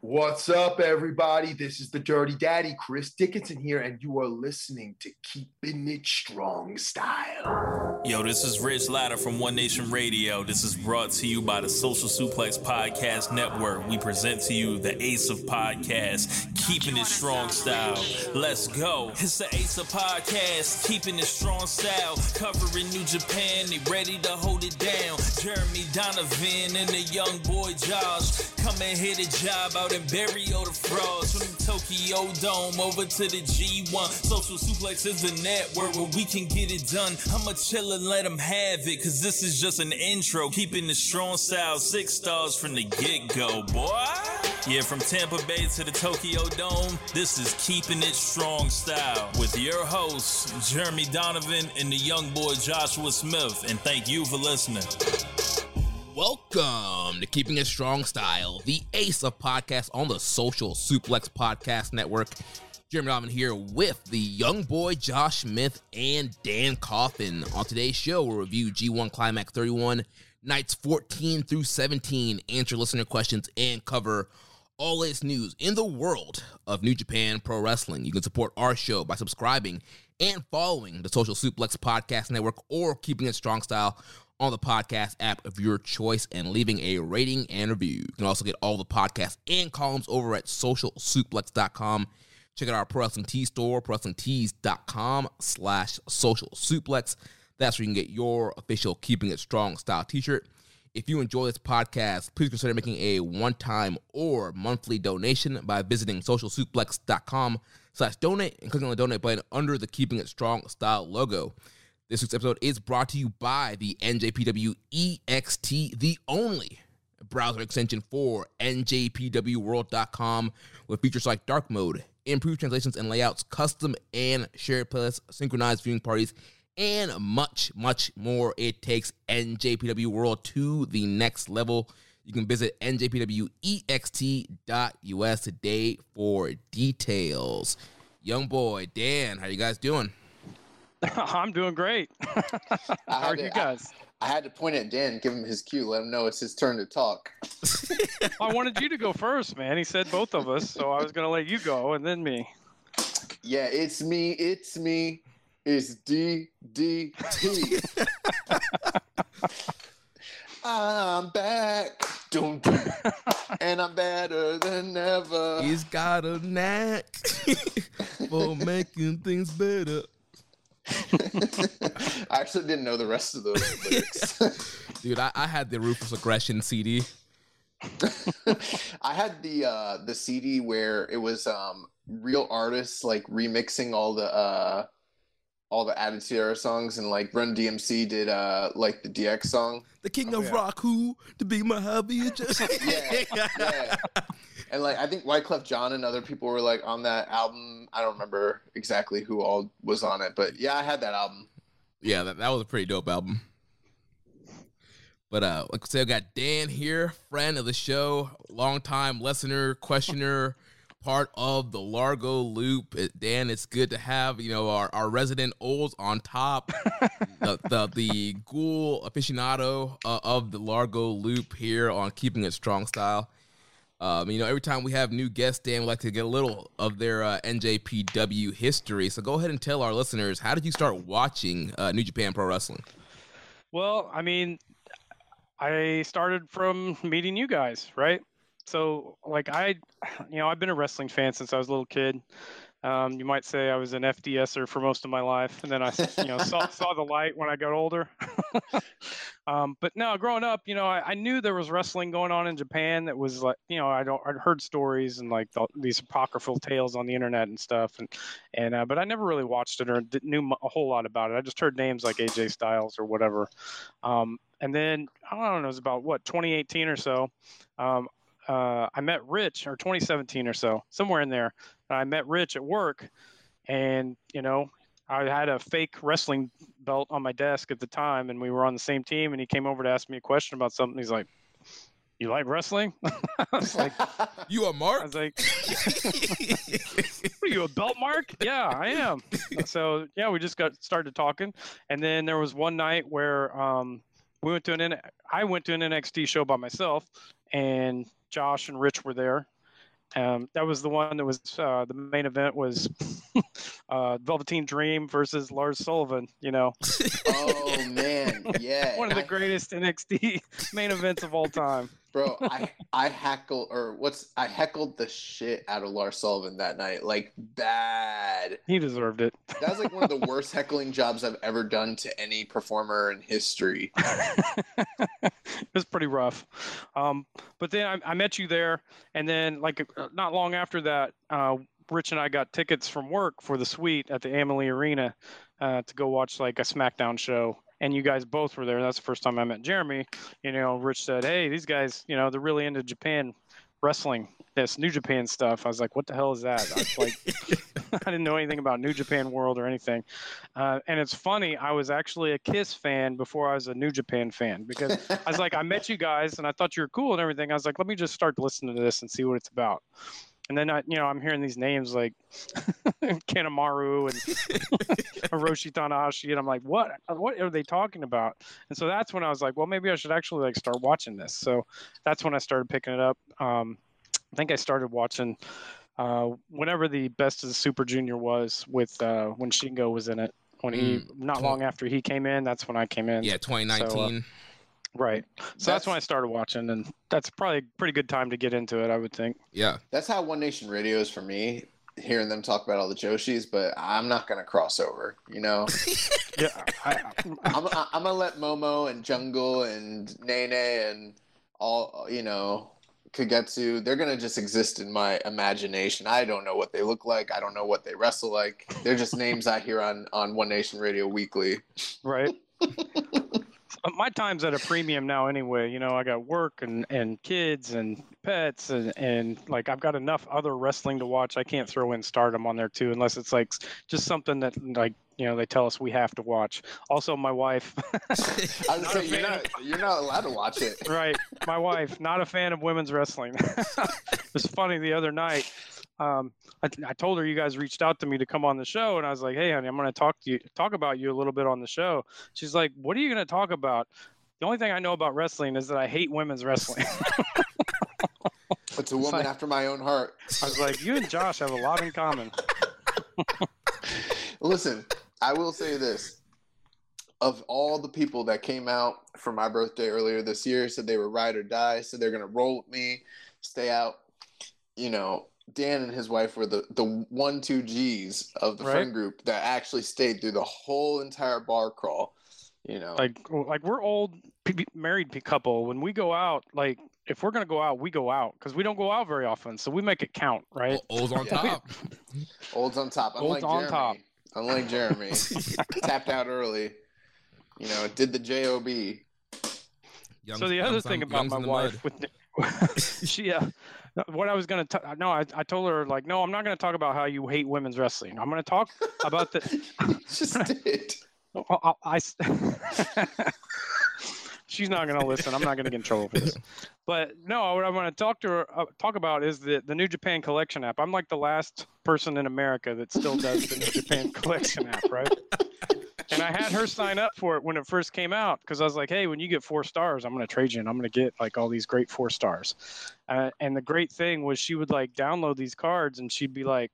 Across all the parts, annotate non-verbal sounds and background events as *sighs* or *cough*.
What's up, everybody? This is the Dirty Daddy, Chris Dickinson here, and you are listening to Keeping It Strong Style. Yo, this is Rich Latta from One Nation Radio. This is brought to you by the Social Suplex Podcast Network. We present to you the Ace of Podcasts, Keeping It Strong Style. Let's go. It's the Ace of Podcasts, Keeping It Strong Style. Covering New Japan, they ready to hold it down. Jeremy Donovan and the young boy Josh. And hit a job out and bury all the frauds from the Tokyo Dome over to the G1. Social Suplex is the network where we can get it done. I'ma chill and let them have it, cause this is just an intro. Keeping the strong style, six stars from the get go, boy. Yeah, from Tampa Bay to the Tokyo Dome, this is Keeping It Strong Style with your hosts, Jeremy Donovan and the young boy Joshua Smith. And thank you for listening. Welcome to Keeping It Strong Style, the ace of podcasts on the Social Suplex Podcast Network. Jeremy Donovan here with the young boy Josh Smith and Dan Coffin. On today's show, we'll review G1 Climax 31, nights 14 through 17, answer listener questions, and cover all latest news in the world of New Japan Pro Wrestling. You can support our show by subscribing and following the Social Suplex Podcast Network or Keeping It Strong Style on the podcast app of your choice and leaving a rating and review. You can also get all the podcasts and columns over at socialsuplex.com. Check out our Pro Wrestling Tees store, prowrestlingtees.com slash social suplex. That's where you can get your official Keeping It Strong style t-shirt. If you enjoy this podcast, please consider making a one-time or monthly donation by visiting socialsuplex.com slash donate and clicking on the donate button under the Keeping It Strong style logo. This week's episode is brought to you by the NJPW EXT, the only browser extension for NJPWWorld.com with features like dark mode, improved translations and layouts, custom and shared playlists, synchronized viewing parties, and much, much more. It takes NJPW World to the next level. You can visit njpwext.us today for details. Young boy, Dan, how you guys doing? *laughs* I'm doing great. *laughs* How are to, you guys? I, I, had to point at Dan, give him his cue, let him know it's his turn to talk. *laughs* I wanted you to go first, man. He said both of us, so I was going to let you go and then me. Yeah, it's me. It's me. It's D D T. I'm back. Don't and I'm better than ever. He's got a knack for making things better. *laughs* I actually didn't know the rest of those *laughs* lyrics. Dude, I, I, had the Ruthless Aggression CD. *laughs* I had the uh the CD where it was um real artists like remixing all the uh all the Attitude Era songs and like Run DMC did uh like the DX song. The King oh, of yeah. Rock who to be my hubby just yeah, yeah. And like I think Wyclef Jean and other people were like on that album. I don't remember exactly who all was on it, but yeah, I had that album. Yeah, that, that was a pretty dope album. But uh like I said, I got Dan here, friend of the show, longtime listener, questioner *laughs* part of the Largo Loop. Dan, it's good to have you know our, our resident Olds on top, *laughs* the, the, the ghoul aficionado uh, of the Largo Loop here on keeping it strong style. Um, you know, every time we have new guests, Dan, we like to get a little of their uh, NJPW history. So go ahead and tell our listeners how did you start watching uh, New Japan Pro Wrestling? Well, I mean, I started from meeting you guys, right? so like I, you know, I've been a wrestling fan since I was a little kid. Um, you might say I was an FDSer for most of my life, and then I, you know, saw saw the light when I got older. *laughs* um, but no, growing up, you know, I, I, knew there was wrestling going on in Japan. That was like, you know, I don't, I'd heard stories and like the, these apocryphal tales on the internet and stuff, and and uh, but I never really watched it or knew a whole lot about it. I just heard names like AJ Styles or whatever. Um, and then I don't know, it was about what 2018 or so. Um, uh, I met Rich, or 2017 or so, somewhere in there. I met Rich at work, and you know, I had a fake wrestling belt on my desk at the time, and we were on the same team. And he came over to ask me a question about something. He's like, "You like wrestling?" *laughs* I was like, *laughs* "You a mark?" I was like, *laughs* "Are you a belt mark?" yeah, I am. So yeah, we just got started talking, and then there was one night where um, we went to an I went to an NXT show by myself, and Josh and Rich were there. Um, that was the one that was uh, the main event was *laughs* uh, Velveteen Dream versus Lars Sullivan. You know. *laughs* oh man, yeah. *laughs* one of the greatest NXT main events of all time. Bro, *laughs* I I heckled or what's I heckled the shit out of Lars Sullivan that night, like bad. He deserved it. That was like one of the *laughs* worst heckling jobs I've ever done to any performer in history. *laughs* it was pretty rough. Um, but then I, I, met you there, and then like uh, not long after that, uh, Rich and I got tickets from work for the suite at the Amalie Arena uh, to go watch like a SmackDown show and you guys both were there. That's the first time I met Jeremy. You know, Rich said, "Hey, these guys, you know, they're really into Japan wrestling, this New Japan stuff." I was like, "What the hell is that?" I was like, *laughs* I didn't know anything about New Japan World or anything. Uh, and it's funny, I was actually a Kiss fan before I was a New Japan fan because I was like, I met you guys and I thought you were cool and everything. I was like, let me just start listening to this and see what it's about. And then I, you know, I'm hearing these names like *laughs* Kanemaru and *laughs* Hiroshi Tanahashi, and I'm like, what? What are they talking about? And so that's when I was like, well, maybe I should actually like start watching this. So that's when I started picking it up. Um, I think I started watching uh, whenever the Best of the Super Junior was with uh, when Shingo was in it. When he, mm, not long after he came in, that's when I came in. Yeah, 2019. So, uh, Right. So that's, that's, when I started watching, and that's probably a pretty good time to get into it, I would think. Yeah. That's how One Nation Radio is for me, hearing them talk about all the Joshis, but I'm not going to cross over, you know? *laughs* yeah. I, am I'm going to let Momo and Jungle and Nene and all, you know, Kagetsu, they're going to just exist in my imagination. I don't know what they look like. I don't know what they wrestle like. They're just names I hear on, on One Nation Radio weekly. Right. *laughs* Uh, my time's at a premium now anyway. You know, I got work and, and kids and pets and, and like I've got enough other wrestling to watch. I can't throw in stardom on there too, unless it's like just something that like you know they tell us we have to watch. Also, my wife. *laughs* I was say, you're not you're not allowed to watch it. right, my wife, not a fan of women's wrestling. *laughs* it was funny the other night um, I, I, told her you guys reached out to me to come on the show, and I was like, "Hey, honey, I'm going to talk to you, talk about you a little bit on the show." She's like, "What are you going to talk about?" The only thing I know about wrestling is that I hate women's wrestling. *laughs* it's a woman like, after my own heart. I was like, "You and Josh have a lot in common." *laughs* Listen, I will say this: of all the people that came out for my birthday earlier this year, said they were ride or die, said they're going to roll with me, stay out. You know, Dan and his wife were the the one two G's of the right. friend group that actually stayed through the whole entire bar crawl. You know, like like we're old married couple. When we go out, like if we're gonna go out, we go out because we don't go out very often, so we make it count, right? *laughs* Old's on top. Old's on top. Unlike Old's on Jeremy. top. Unlike Jeremy, *laughs* tapped out early. You know, did the job. Young, so the other thing about my wife mud. with *laughs* she uh, what I was going to no, I, I told her like, no, I'm not going to talk about how you hate women's wrestling. I'm going to talk about the. *laughs* Just did. *laughs* I, I, *laughs* she's not going to listen. I'm not going to get in trouble for this. But no, what I want to talk to her uh, talk about is the the New Japan Collection app. I'm like the last person in America that still does the New Japan Collection app, right? And I had her *laughs* sign up for it when it first came out because I was like, hey, when you get four stars, I'm going to trade you and I'm going to get like all these great four stars. Uh, and the great thing was she would like download these cards and she'd be like,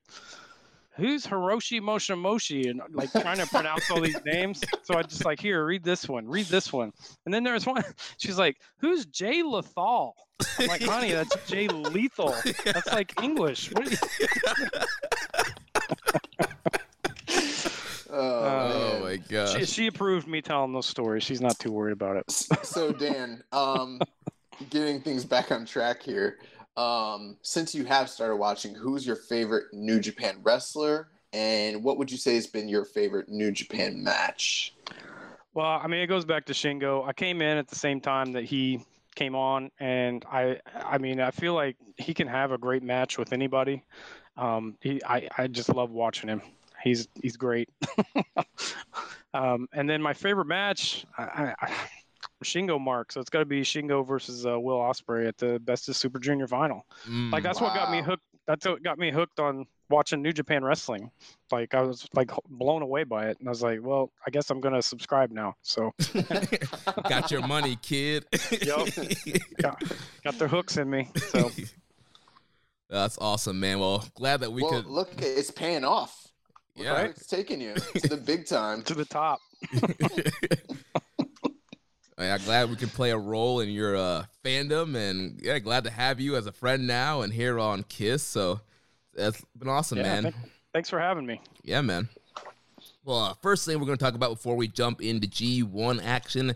who's Hiroshi Moshimoshi and like trying to pronounce all these names. So I just like, here, read this one, read this one. And then there's one, *laughs* she's like, who's Jay Lethal? I'm like, honey, that's Jay Lethal. That's like English. *laughs* Oh, Oh, man. My gosh. She, she approved me telling those stories. She's not too worried about it. so Dan, um, *laughs* getting things back on track here. Um, since you have started watching, who's your favorite New Japan wrestler, and what would you say has been your favorite New Japan match? Well, I mean, it goes back to Shingo. I came in at the same time that he came on, and I, I mean, I feel like he can have a great match with anybody. Um, he, I, I just love watching him. He's, he's great. *laughs* um, and then my favorite match, I, I, I- Shingo mark. So it's got to be Shingo versus uh, Will Ospreay at the Best of Super Junior final. Mm, Like that's what got me hooked. That's what got me hooked on watching New Japan wrestling. Like I was like blown away by it, and I was like, well, I guess I'm gonna subscribe now. So *laughs* *laughs* got your money, kid. Yup. *laughs* got, got their hooks in me. So That's awesome, man. Well, glad that we well, could. look, it's paying off. Look Yeah. where it's taking you to the big time. *laughs* to the top. *laughs* yeah, glad we could play a role in your uh, fandom, and yeah, glad to have you as a friend now and here on Kiss. So that's been awesome, Yeah, man. thank- thanks for having me. Yeah, man. Well, uh, first thing we're going to talk about before we jump into G1 action.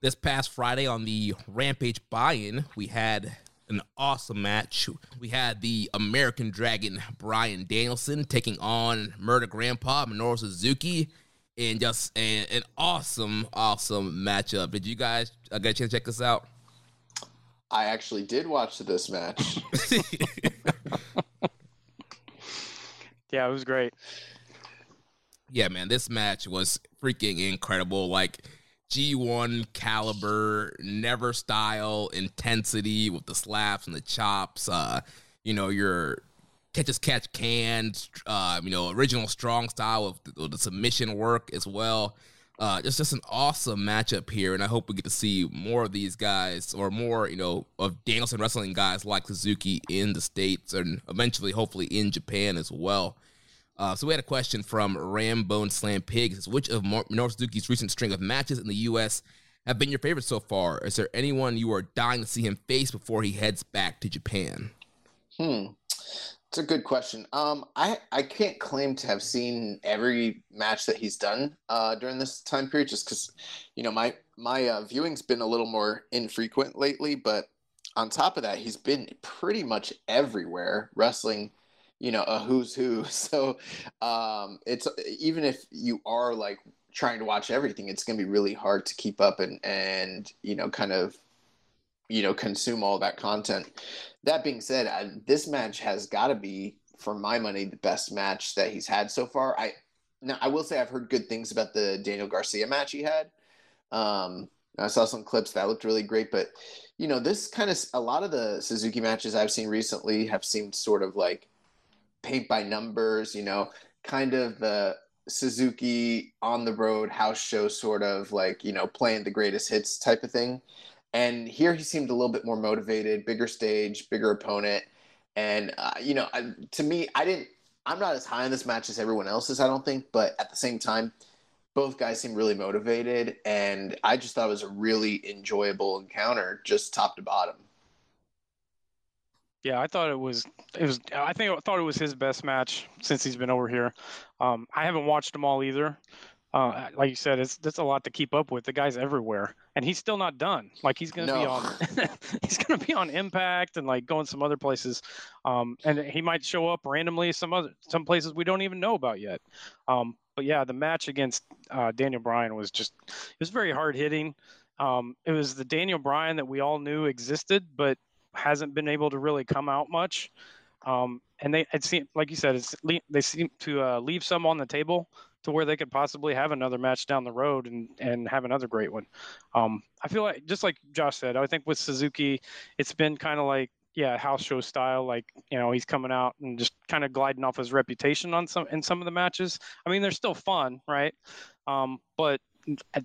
This past Friday on the Rampage buy in, we had an awesome match. We had the American Dragon Bryan Danielson taking on Murder Grandpa Minoru Suzuki and just an, an awesome, awesome matchup. Did you guys uh, get a chance to check this out? I actually did watch this match. *laughs* Yeah, it was great. yeah, man, this match was freaking incredible. Like G1 caliber, never style, intensity with the slaps and the chops. Uh, you know, your catch as catch can, uh, you know, original strong style of the, the submission work as well. Uh, just just an awesome matchup here, and I hope we get to see more of these guys or more, you know, of Danielson wrestling guys like Suzuki in the states and eventually, hopefully, in Japan as well. Uh, so we had a question from Rambone Slam Pig. It says, Which of Minoru Suzuki's recent string of matches in the U.S. have been your favorite so far? Is there anyone you are dying to see him face before he heads back to Japan? Hmm. It's a good question. Um, I I can't claim to have seen every match that he's done uh, during this time period, just because, you know, my my uh, viewing's been a little more infrequent lately. But on top of that, he's been pretty much everywhere wrestling, you know, a who's who. *laughs* So um, it's even if you are like trying to watch everything, it's going to be really hard to keep up and and you know kind of you know consume all that content that being said, I, this match has got to be, for my money, the best match that he's had so far. I now I will say I've heard good things about the Daniel Garcia match he had. Um, I saw some clips that looked really great, but you know, this kind of a lot of the Suzuki matches I've seen recently have seemed sort of like paint by numbers. You know, kind of the Suzuki on the road house show sort of like you know playing the greatest hits type of thing. And here he seemed a little bit more motivated, bigger stage, bigger opponent. And, uh, you know, I, to me, I didn't, I'm not as high on this match as everyone else is, I don't think. But at the same time, both guys seem really motivated. And I just thought it was a really enjoyable encounter, just top to bottom. Yeah, I thought it was it was I think I thought it was his best match since he's been over here. Um, I haven't watched them all either. Uh, like you said, it's that's a lot to keep up with. The guy's everywhere, and he's still not done. Like he's gonna be No. on *laughs* he's gonna be on Impact and like going some other places. Um, and he might show up randomly some other some places we don't even know about yet. Um, but yeah, the match against uh, Daniel Bryan was just it was very hard hitting. Um, it was the Daniel Bryan that we all knew existed, but hasn't been able to really come out much. Um, and they it seemed like you said, it's they seem to uh, leave some on the table to where they could possibly have another match down the road and and have another great one. Um, I feel like just like Josh said, I think with Suzuki, it's been kind of like yeah, house show style. Like you know, he's coming out and just kind of gliding off his reputation on some in some of the matches. I mean, they're still fun, right? Um, but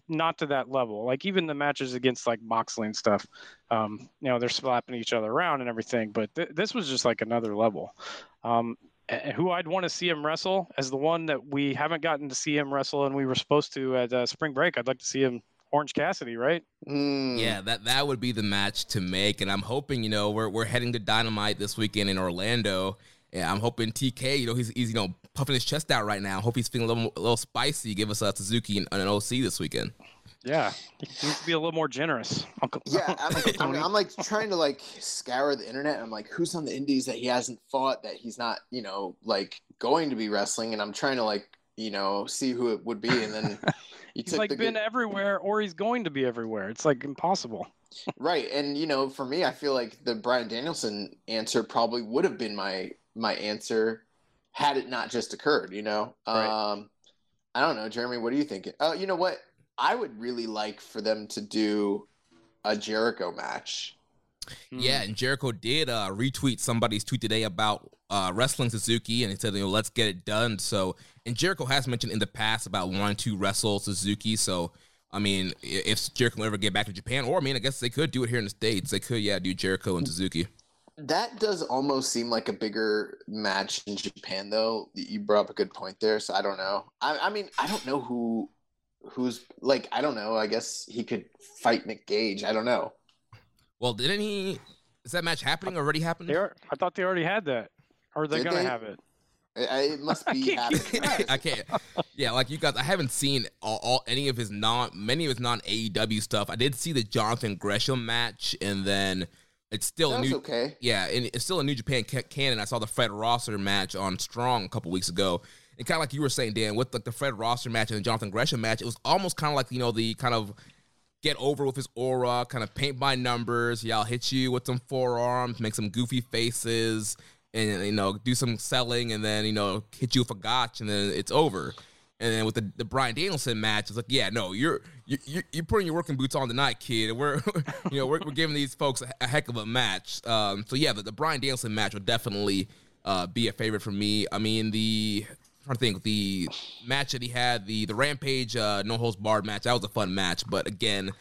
not to that level. Like even the matches against like Moxley and stuff, um, you know, they're slapping each other around and everything. But th- this was just like another level. Um, a- who I'd want to see him wrestle as the one that we haven't gotten to see him wrestle, and we were supposed to at uh, Spring Break. I'd like to see him Orange Cassidy, right? Mm. Yeah, that that would be the match to make, and I'm hoping you know we're we're heading to Dynamite this weekend in Orlando. Yeah, I'm hoping TK, you know, he's he's you know puffing his chest out right now. Hope he's feeling a little, a little spicy. Give us a Suzuki and an OC this weekend. Yeah, he needs to be a little more generous. Uncle, Yeah, I'm, Uncle *laughs* I'm, Tony. I'm like trying to like scour the internet. I'm like, who's on the indies that he hasn't fought that he's not, you know, like going to be wrestling, and I'm trying to like, you know, see who it would be, and then *laughs* you he's took like the been good- everywhere, or he's going to be everywhere. It's like impossible. right, and you know, for me, I feel like the Bryan Danielson answer probably would have been my my answer had it not just occurred. You know, Right. um, I don't know, Jeremy. What are you thinking? Oh, you know what? I would really like for them to do a Jericho match. Yeah, and Jericho did uh, retweet somebody's tweet today about uh, wrestling Suzuki, and he said, "You know, let's get it done." So, and Jericho has mentioned in the past about wanting to wrestle Suzuki. So, I mean, if Jericho will ever get back to Japan, or I mean, I guess they could do it here in the states. They could, yeah, do Jericho and Suzuki. That does almost seem like a bigger match in Japan, though. You brought up a good point there, so I don't know. I, I mean, I don't know who, who's like, I don't know. I guess he could fight Nick Gage. I don't know. Well, didn't he? Is that match happening? Already happened? They are, I thought they already had that, or are they Did gonna they? have it? I- I- It must *laughs* be can't happening. *laughs* I can't. Yeah, like you guys, I haven't seen all, all any of his non many of his non AEW stuff. I did see the Jonathan Gresham match, and then it's still That a new. okay. Yeah, and it's still a New Japan ca- canon. I saw the Fred Rosser match on Strong a couple weeks ago. And kind of like you were saying, Dan, with like the Fred Rosser match and the Jonathan Gresham match, it was almost kind of like you know the kind of get over with his aura, kind of paint by numbers. Yeah, I'll hit you with some forearms, make some goofy faces, and you know do some selling, and then you know hit you with a gotch, and then it's over. And then with the, the Bryan Danielson match, it's like, yeah, no, you're you you you're putting your working boots on tonight, kid. And we're *laughs* you know we're, we're giving these folks a, a heck of a match. Um, so yeah, the, the Bryan Danielson match would definitely uh, be a favorite for me. I mean the I'm trying to think the match that he had the the Rampage uh, no holds barred match that was a fun match, but again,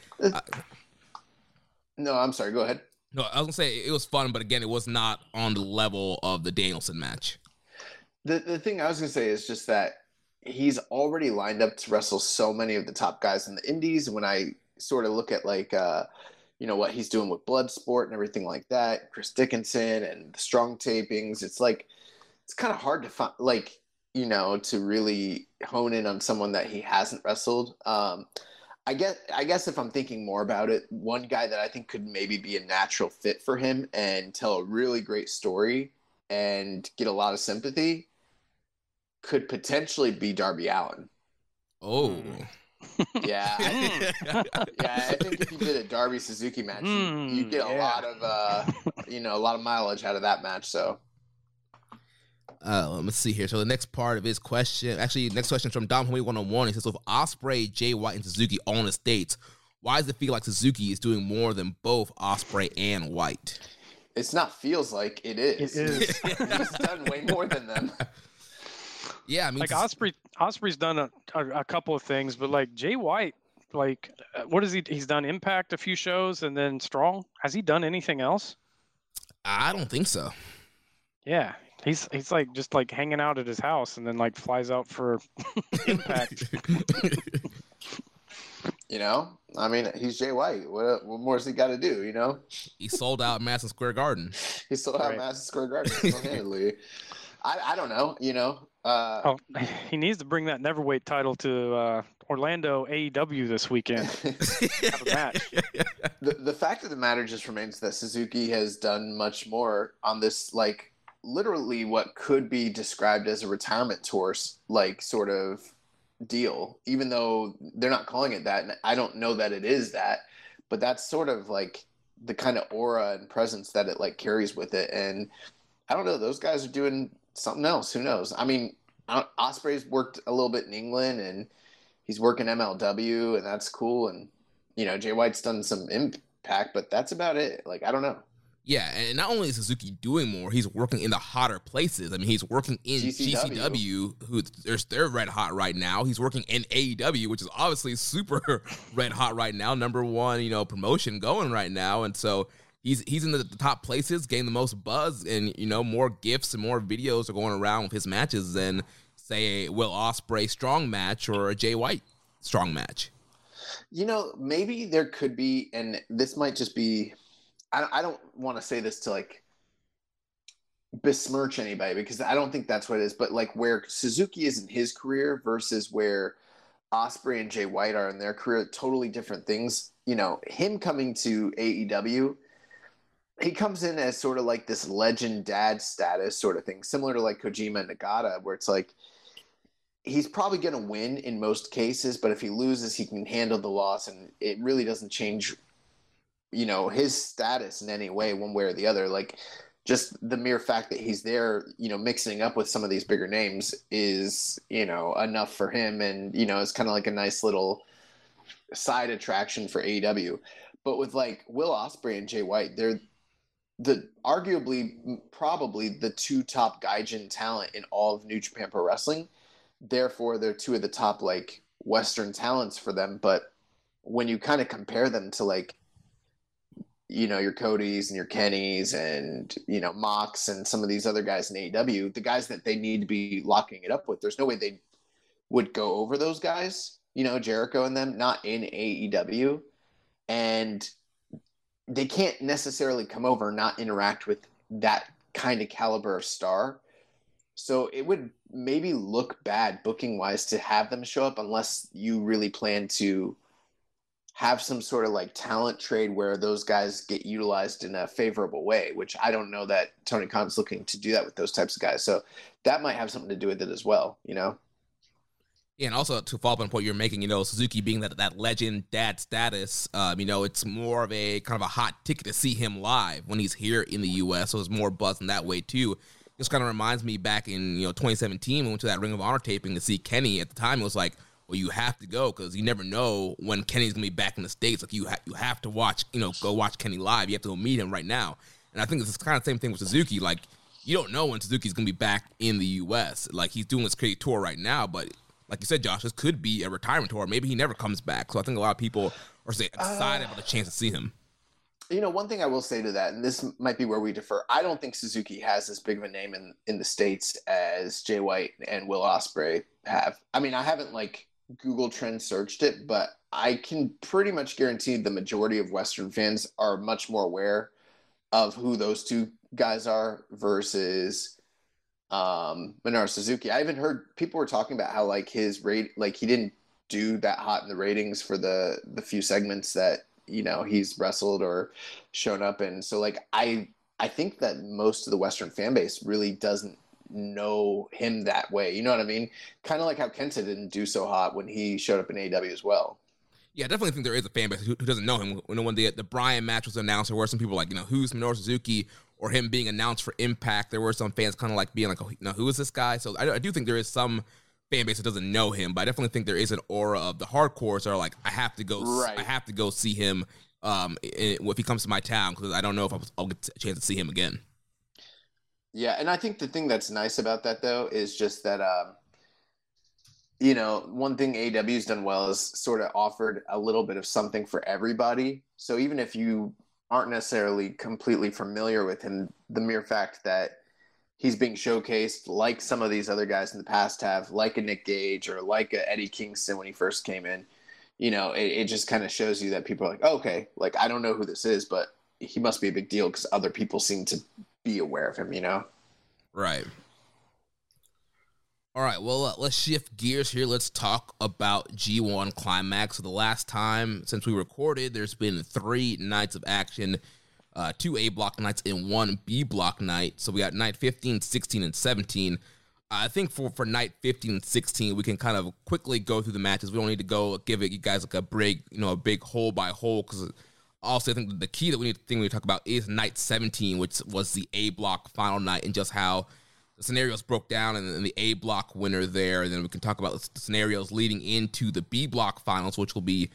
No, I'm sorry. Go ahead. no, I was gonna say it was fun, but again, it was not on the level of the Danielson match. The the thing I was gonna say is just that he's already lined up to wrestle so many of the top guys in the indies. When I sort of look at like uh, you know what he's doing with Bloodsport and everything like that, Chris Dickinson and the strong tapings, it's like it's kind of hard to find like you know to really hone in on someone that he hasn't wrestled. Um, I guess I guess if I'm thinking more about it, one guy that I think could maybe be a natural fit for him and tell a really great story and get a lot of sympathy could potentially be Darby Allin. Oh, Yeah, I, *laughs* yeah. I think if you did a Darby Suzuki match, you, you Hmm, get a yeah. lot of uh, you know a lot of mileage out of that match. So Uh, let's see here. So the next part of his question, actually, next question from Dom Homie One Hundred One. He says, "With Ospreay, Jay White, and Suzuki all in the states, why does it feel like Suzuki is doing more than both Ospreay and White?" it's not feels like it is. It is. *laughs* He's done way more than them. *laughs* Yeah, I mean, like Ospreay, Ospreay's done a, a, a couple of things, but like Jay White, like uh, what has he? He's done Impact a few shows, and then Strong. Has he done anything else? I don't think so. Yeah, he's he's like just like hanging out at his house, and then like flies out for *laughs* Impact. *laughs* You know, I mean, he's Jay White. What what more has he got to do? You know, he sold out Madison Square Garden. *laughs* he still have Right. Madison Square Garden single-handedly. I I don't know. You know, uh, oh, *laughs* he needs to bring that neverweight title to uh, Orlando AEW this weekend. *laughs* Have a match. *laughs* the, the fact of the matter just remains that Suzuki has done much more on this, like literally what could be described as a retirement tour, like sort of deal. Even though they're not calling it that, and I don't know that it is that, but that's sort of like the kind of aura and presence that it like carries with it. And I don't know, those guys are doing something else. Who knows? I mean, Ospreay's worked a little bit in England, and he's working MLW, and that's cool. And you know, Jay White's done some impact, but that's about it. Like, I don't know. Yeah, and not only is Suzuki doing more, he's working in the hotter places. I mean, he's working in GCW. GCW, who they're, they're red hot right now. He's working in AEW, which is obviously *laughs* super *laughs* red hot right now, number one, you know, promotion going right now, and so he's he's in the, top places, getting the most buzz, and you know, more gifts and more videos are going around with his matches than say a Will Ospreay strong match or a Jay White strong match. You know, maybe there could be, and this might just be. I, I don't want to say this to like besmirch anybody because I don't think that's what it is. But like where Suzuki is in his career versus where Ospreay and Jay White are in their career, totally different things. You know, him coming to AEW, he comes in as sort of like this legend dad status sort of thing, similar to like Kojima Nagata, where it's like he's probably going to win in most cases, but if he loses, he can handle the loss, and it really doesn't change, you know, his status in any way, one way or the other. Like just the mere fact that he's there, you know, mixing up with some of these bigger names is, you know, enough for him, and you know, it's kind of like a nice little side attraction for AEW. But with like Will Ospreay and Jay White, they're the arguably probably the two top gaijin talent in all of New Japan Pro Wrestling therefore they're two of the top like Western talents for them. But when you kind of compare them to like, you know, your Codys and your Kennys and, you know, Mox and some of these other guys in AEW, the guys that they need to be locking it up with, there's no way they would go over those guys, you know, Jericho and them, not in AEW. And they can't necessarily come over and not interact with that kind of caliber of star so it would maybe look bad booking wise to have them show up unless you really plan to have some sort of like talent trade where those guys get utilized in a favorable way, which I don't know that Tony Khan's looking to do that with those types of guys. So that might have something to do with it as well, you know? Yeah, and also to follow up on what you're making, you know, Suzuki being that that legend dad status, um, you know, it's more of a kind of a hot ticket to see him live when he's here in the U.S. So it's more buzz in that way too this kind of reminds me back in you know 2017 we went to that Ring of Honor taping to see Kenny. At the time, it was like, well, you have to go because you never know when Kenny's gonna be back in the states. Like you ha- you have to watch, you know, go watch Kenny live. You have to go meet him right now. And I think it's kind of the same thing with Suzuki. Like you don't know when Suzuki's gonna be back in the U.S. Like he's doing this crazy tour right now, but like you said, Josh, this could be a retirement tour. Maybe he never comes back. So I think a lot of people are excited uh, about the chance to see him you know, one thing I will say to that, and this might be where we differ. I don't think Suzuki has as big of a name in in the states as Jay White and Will Ospreay have. I mean, I haven't like Google Trend searched it, but I can pretty much guarantee the majority of Western fans are much more aware of who those two guys are versus um Minoru Suzuki. I even heard people were talking about how like his rate, like he didn't do that hot in the ratings for the the few segments that you know he's wrestled or shown up in. So like I I think that most of the Western fan base really doesn't know him that way. You know what I mean? Kind of like how Kenta didn't do so hot when he showed up in AEW as well. Yeah, I definitely think there is a fan base who, who doesn't know him. When, when the the Bryan match was announced, there were some people like, you know, who's Minoru Suzuki or him being announced for Impact. There were some fans kind of like being like, oh, know, who is this guy? So I, I do think there is some fan base that doesn't know him, but I definitely think there is an aura of the hardcores are like, I have to go, right. I have to go see him um, if he comes to my town because I don't know if I'll, I'll, get a chance to see him again. Yeah, and I think the thing that's nice about that though is just that, um, you know, one thing AW's done well is sort of offered a little bit of something for everybody. So even if you aren't necessarily completely familiar with him, the mere fact that he's being showcased like some of these other guys in the past have, like a Nick Gage or like a Eddie Kingston when he first came in. You know, it, it just kind of shows you that people are like, oh, okay, like I don't know who this is, but he must be a big deal because other people seem to be aware of him. You know, right. All right, well, uh, let's shift gears here. Let's talk about G1 Climax. So the last time since we recorded, there's been three nights of action uh, two A block nights and one B block night. So we got night 15, 16, and 17. I think for, for night 15 and 16, we can kind of quickly go through the matches. We don't need to go give it you guys like a big, you know, a big hole by hole because also I think the key that we need to think we talk about is night 17, which was the A block final night, and just how the scenarios broke down and, the A block winner there. And then we can talk about the scenarios leading into the B block finals, which will be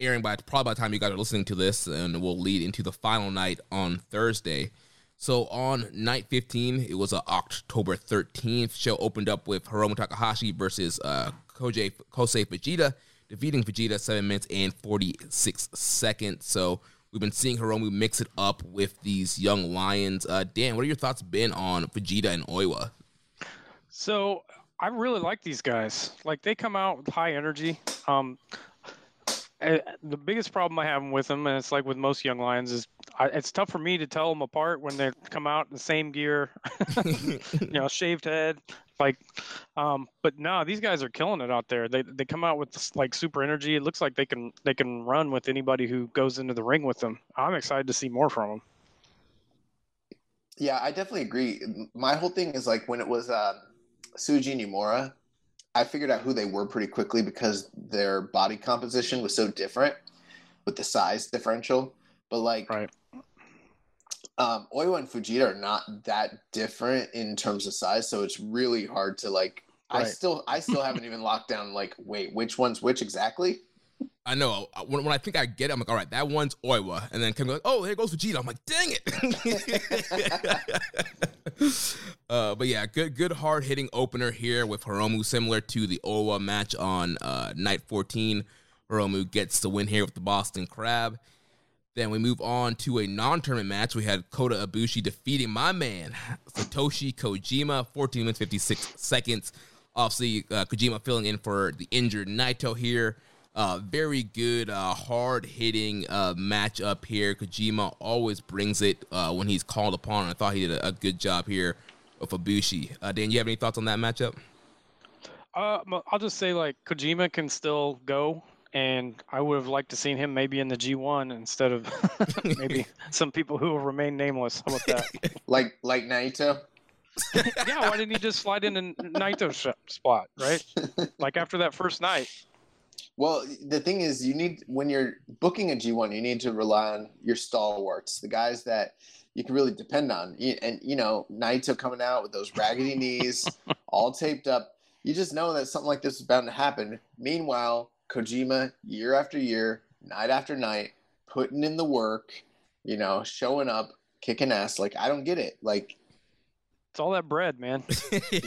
airing by probably by the time you guys are listening to this, and will lead into the final night on Thursday. So on night 15, it was a October 13th show. Opened up with Hiromu Takahashi versus uh, Kosei, Fujita, defeating Fujita seven minutes and 46 seconds. So we've been seeing Hiromu mix it up with these young lions. Uh, Dan, what are your thoughts been on Fujita and Oiwa? So I really like these guys. Like they come out with high energy. Um, the biggest problem I have with them, and it's like with most young lions, is I, it's tough for me to tell them apart when they come out in the same gear, *laughs* you know, shaved head, like. Um, but no, these guys are killing it out there. They they come out with like super energy. It looks like they can they can run with anybody who goes into the ring with them. I'm excited to see more from them. Yeah, I definitely agree. My whole thing is like when it was uh, Tsuji Nimura, I figured out who they were pretty quickly because their body composition was so different with the size differential. But like, right. Um, Oiwa and Fujita are not that different in terms of size, so it's really hard to like. I still, I still haven't even locked down like, wait, which one's which exactly? I know. uh, When, when I think I get it, I'm like, all right, that one's Oiwa. And then Kevin goes, oh, there goes Fujita. I'm like, dang it. *laughs* uh, but yeah, good good hard hitting opener here with Hiromu, similar to the Oiwa match on uh, night 14. Hiromu gets the win here with the Boston Crab. Then we move on to a non-tournament match. We had Kota Ibushi defeating my man Satoshi Kojima, 14 minutes 56 seconds. Obviously, uh, Kojima filling in for the injured Naito here. Uh, very good, uh, hard-hitting uh, matchup here. Kojima always brings it uh, when he's called upon. I thought he did a, a good job here with Ibushi. Uh, Dan, you have any thoughts on that matchup? Uh, I'll just say like Kojima can still go, and I would have liked to seen him maybe in the G1 instead of *laughs* maybe *laughs* some people who will remain nameless. How about that? *laughs* Like, like Naito. yeah, why didn't he just slide in a Naito sh- spot, right? Like after that first night. Well, the thing is, you need when you're booking a G1, you need to rely on your stalwarts, the guys that you can really depend on. And you know, Naito coming out with those raggedy knees, all taped up. You just know that something like this is bound to happen. Meanwhile, Kojima, year after year, night after night, putting in the work, you know, showing up, kicking ass. Like I don't get it. Like It's all that bread, man. *laughs* he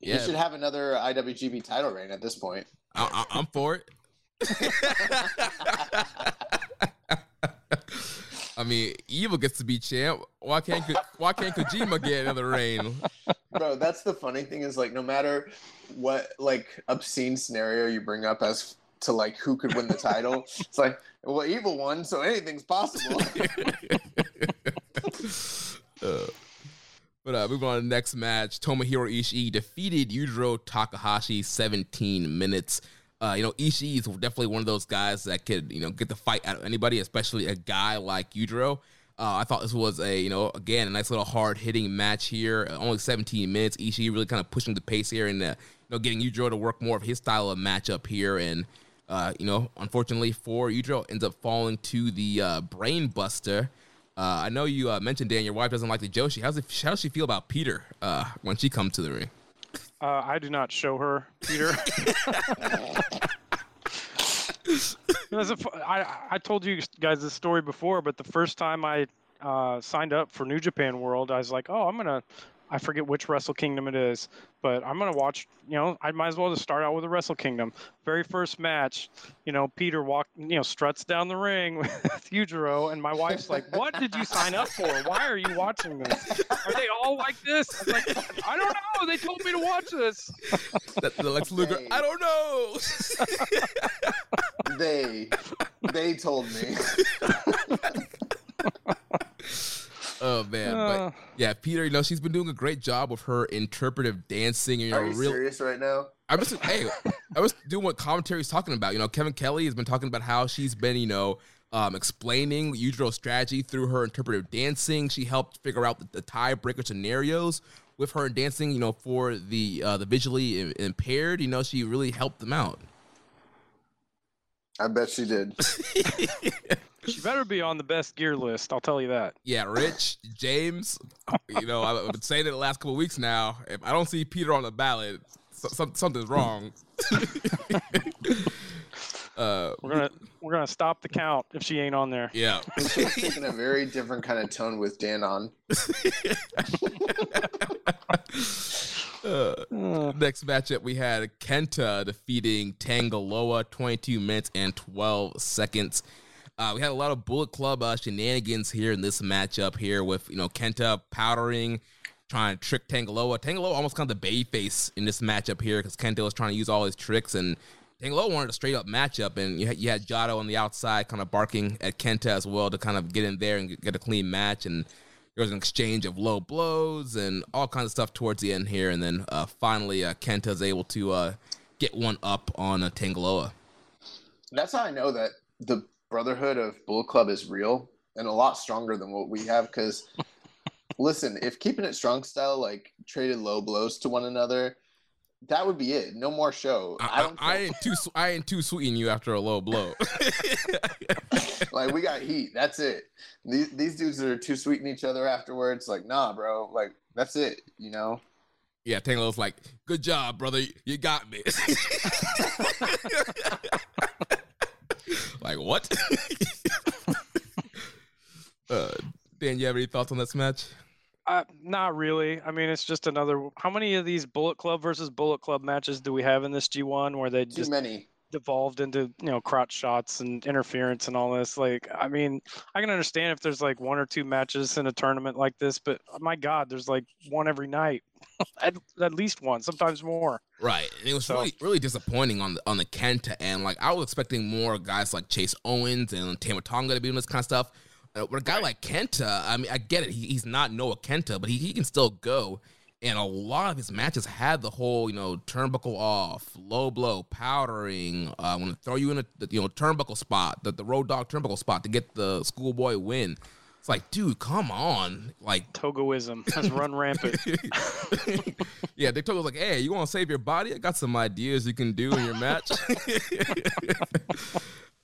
yeah, should have another IWGP title reign at this point. I, I, I'm for it. *laughs* I mean, Evil gets to be champ. Why can't Why can't Kojima get another reign? *laughs* Bro, that's the funny thing is like no matter what like obscene scenario you bring up as to like who could win the title, *laughs* it's like well evil won, so anything's possible. *laughs* Uh, but uh, moving on to the next match, Tomohiro Ishii defeated Yujiro Takahashi 17 minutes. Uh, you know, Ishii is definitely one of those guys that could, you know, get the fight out of anybody, especially a guy like Yujiro. Uh, I thought this was a, you know, again, a nice little hard hitting match here. Only 17 minutes. Ishii really kind of pushing the pace here and, uh, you know, getting Yujiro to work more of his style of matchup here. And, uh, you know, unfortunately for Yujiro, ends up falling to the uh, Brain Buster. Uh, I know you uh, mentioned Dan, your wife doesn't like the Joshi. How's it, how does she feel about Pieter uh, when she comes to the ring? Uh, I do not show her, Pieter. *laughs* I, I told you guys this story before, but the first time I uh, signed up for New Japan World, I was like, oh, I'm gonna, I forget which Wrestle Kingdom it is, but I'm gonna watch. You know, I might as well just start out with the Wrestle Kingdom. Very first match, you know, Pieter walk, you know, struts down the ring *laughs* with Yujiro, and my wife's like, "What did you sign up for? Why are you watching this? Are they all like this?" I was like, "I don't know. They told me to watch this." That, the Lex Luger, Hey. I don't know. they they told me. *laughs* oh man, Uh. but yeah, Pieter, you know she's been doing a great job with her interpretive dancing. You know, Are you real. serious right now? I was hey, I was doing what commentary's talking about. You know, Kevin Kelly has been talking about how she's been, you know, um, explaining Yujiro's strategy through her interpretive dancing. She helped figure out the, the tiebreaker scenarios with her dancing. You know, for the uh, the visually impaired. You know, she really helped them out. I bet she did. *laughs* She better be on the best gear list. I'll tell you that. Yeah, Rich James. You know, I've been saying it the last couple weeks now. If I don't see Pieter on the ballot, so, some, something's wrong. *laughs* uh, We're gonna we're gonna stop the count if she ain't on there. yeah. She's taking a very different kind of tone with Dan on. Uh, *laughs* Uh, next matchup, we had Kenta defeating Tanga Loa, 22 minutes and 12 seconds. Uh, we had a lot of Bullet Club uh, shenanigans here in this matchup here with, you know, Kenta powdering, trying to trick Tanga Loa. Tangaloa almost kind of the baby face in this matchup here because Kenta was trying to use all his tricks and Tanga Loa wanted a straight up matchup, and you had, you had Jado on the outside, kind of barking at Kenta as well to kind of get in there and get a clean match. And there was an exchange of low blows and all kinds of stuff towards the end here, and then uh, finally uh, Kenta is able to uh, get one up on uh, Tanga Loa. That's how I know that the brotherhood of Bull Club is real and a lot stronger than what we have. Because *laughs* listen, if keeping it strong style like traded low blows to one another, that would be it. No more show. I, I don't. I, I ain't too. I ain't too sweeting you after a low blow. *laughs* like we got heat. That's it. These these dudes are too sweeting each other afterwards. Like nah, bro. Like that's it. You know. Yeah, Tanglo's like, good job, brother. You got me. *laughs* like what? *laughs* uh, Dan, you have any thoughts on this match? Uh, not really. I mean, it's just another. How many of these Bullet Club versus Bullet Club matches do we have in this G1 where they Too just many. Devolved into you know crotch shots and interference and all this? Like, I mean, I can understand if there's like one or two matches in a tournament like this, but my God, there's like one every night, *laughs* at, at least one, sometimes more. Right, and it was So- really really disappointing on the on the Kenta end. Like I was expecting more guys like Chase Owens and Tama Tonga to be doing this kind of stuff. Uh, but a guy like Kenta, I mean, I get it. He, he's not Noah Kenta, but he, he can still go. And a lot of his matches had the whole, you know, turnbuckle off, low blow, powdering. Uh, I want to throw you in a, you know, turnbuckle spot, the, the road dog turnbuckle spot to get the schoolboy win. It's like, dude, come on. Like, Togoism has run rampant. *laughs* *laughs* yeah, they told us like, "Hey, you want to save your body? I got some ideas you can do in your match." *laughs*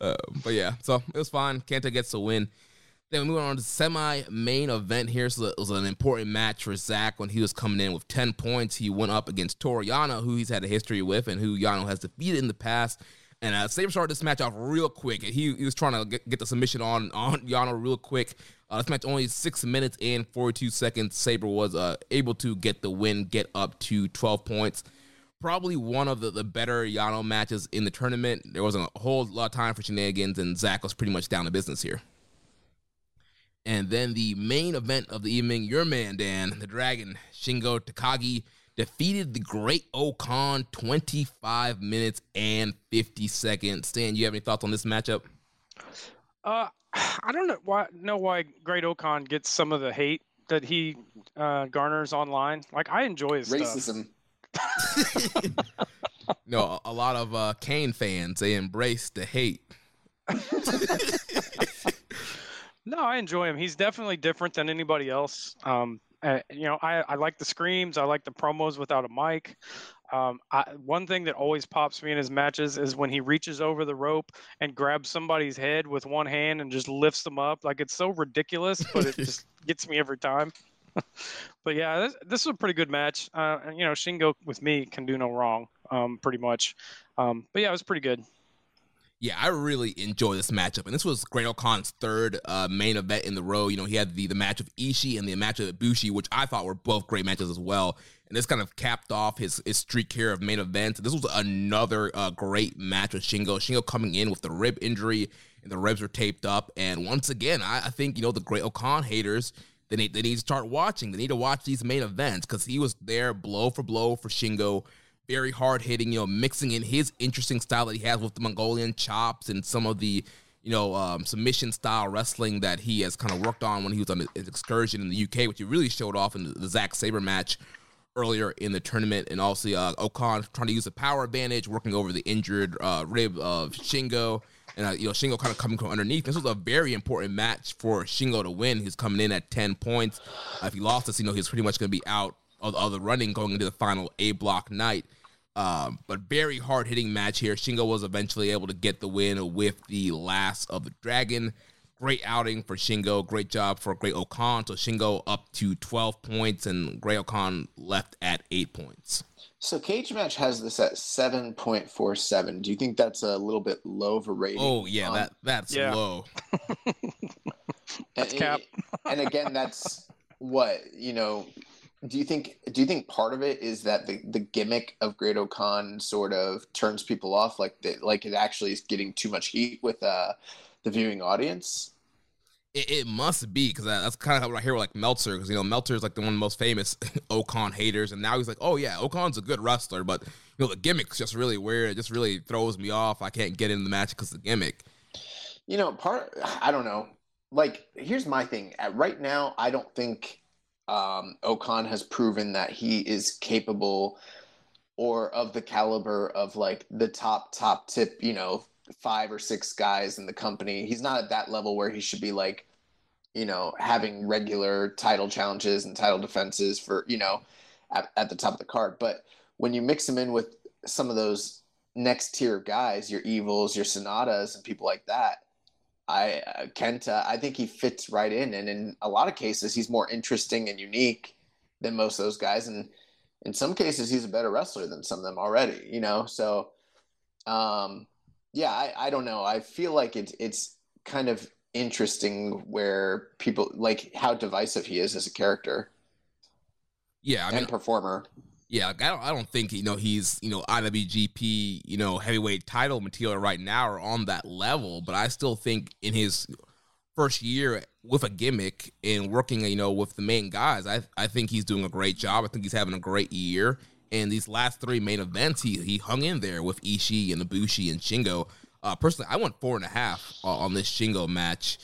uh, but yeah, so it was fine. Kenta gets the win. Then we move on to semi-main event here. So it was an important match for Zach when he was coming in with ten points. He went up against Toru Yano, who he's had a history with and who Yano has defeated in the past. And uh, Sabre started this match off real quick. He, he was trying to get, get the submission on *laughs* on Yano real quick. Uh, this match only six minutes and 42 seconds. Sabre was uh, able to get the win, get up to 12 points. Probably one of the, the better Yano matches in the tournament. There wasn't a whole lot of time for shenanigans, and Zach was pretty much down to business here. And then the main event of the evening, your man, Dan, the Dragon, Shingo Takagi, defeated the Great O-Khan 25 minutes and 50 seconds. Stan, you have any thoughts on this matchup? Uh, I don't know why know why Great O-Khan gets some of the hate that he uh, garners online. Like I enjoy his stuff. Racism. *laughs* No, a, a lot of uh, Kane fans, they embrace the hate. *laughs* No, I enjoy him. He's definitely different than anybody else. Um, uh, you know, I, I like the screams. I like the promos without a mic. Um, I, one thing that always pops me in his matches is when he reaches over the rope and grabs somebody's head with one hand and just lifts them up. Like it's so ridiculous, but it just *laughs* gets me every time. *laughs* but yeah, this, this was a pretty good match. Uh, and, you know, Shingo with me can do no wrong, um, pretty much. Um, but yeah, it was pretty good. Yeah, I really enjoy this matchup, and this was Great O-Khan's third uh, main event in the row. You know, he had the the match of Ishii and the match of Ibushi, which I thought were both great matches as well. And this kind of capped off his his streak here of main events. This was another uh, great match with Shingo. Shingo coming in with the rib injury, and the ribs are taped up. And once again, I, I think you know the Great O-Khan haters. They need, they need to start watching. They need to watch these main events because he was there blow for blow for Shingo very hard hitting, you know, mixing in his interesting style that he has with the Mongolian chops and some of the, you know, um, submission style wrestling that he has kind of worked on when he was on his excursion in the UK, which he really showed off in the, Zack Sabre match earlier in the tournament. And also, uh, O-Khan trying to use the power advantage, working over the injured uh, rib of Shingo. And, uh, you know, Shingo kind of coming from underneath. This was a very important match for Shingo to win. He's coming in at 10 points. Uh, if he lost this, you know, he's pretty much going to be out of, of the running going into the final A block night. Um, but very hard hitting match here. Shingo was eventually able to get the win with the last of the dragon. Great outing for Shingo. Great job for Great O-Khan. So Shingo up to 12 points and Great O-Khan left at eight points. So Cage Match has this at seven point four seven. Do you think that's a little bit low of a rating? Oh yeah, on- that that's Yeah. low. *laughs* That's and, cap. and again, that's *laughs* what you know. Do you think? Do you think part of it is that the, the gimmick of Great O-Khan sort of turns people off, like that, like it actually is getting too much heat with uh, the viewing audience? It, it must be because that's kind of what I hear with like Meltzer because you know Meltzer is like the one of the most famous *laughs* O-Khan haters, and now he's like, oh yeah, O-Khan's a good wrestler, but you know the gimmick's just really weird. It just really throws me off. I can't get in the match because the gimmick. You know, part I don't know. Like, here's my thing. At right now, I don't think um, O-Khan has proven that he is capable or of the caliber of like the top top tip. You know, five or six guys in the company. He's not at that level where he should be like, you know, having regular title challenges and title defenses for you know, at, at the top of the card. But when you mix him in with some of those next tier guys, your evils, your Sanadas, and people like that, I uh, Kenta, I think he fits right in, and in a lot of cases, he's more interesting and unique than most of those guys, and in some cases, he's a better wrestler than some of them already. You know, so um, yeah, I, I don't know. I feel like it's it's kind of interesting where people like how divisive he is as a character. Yeah, I mean, and performer. Yeah, I don't. I don't think you know he's you know IWGP you know heavyweight title material right now or on that level. But I still think in his first year with a gimmick and working you know with the main guys, I I think he's doing a great job. I think he's having a great year. And these last three main events, he he hung in there with Ishii and Ibushi and Shingo. Uh, personally, I went four and a half on this Shingo match.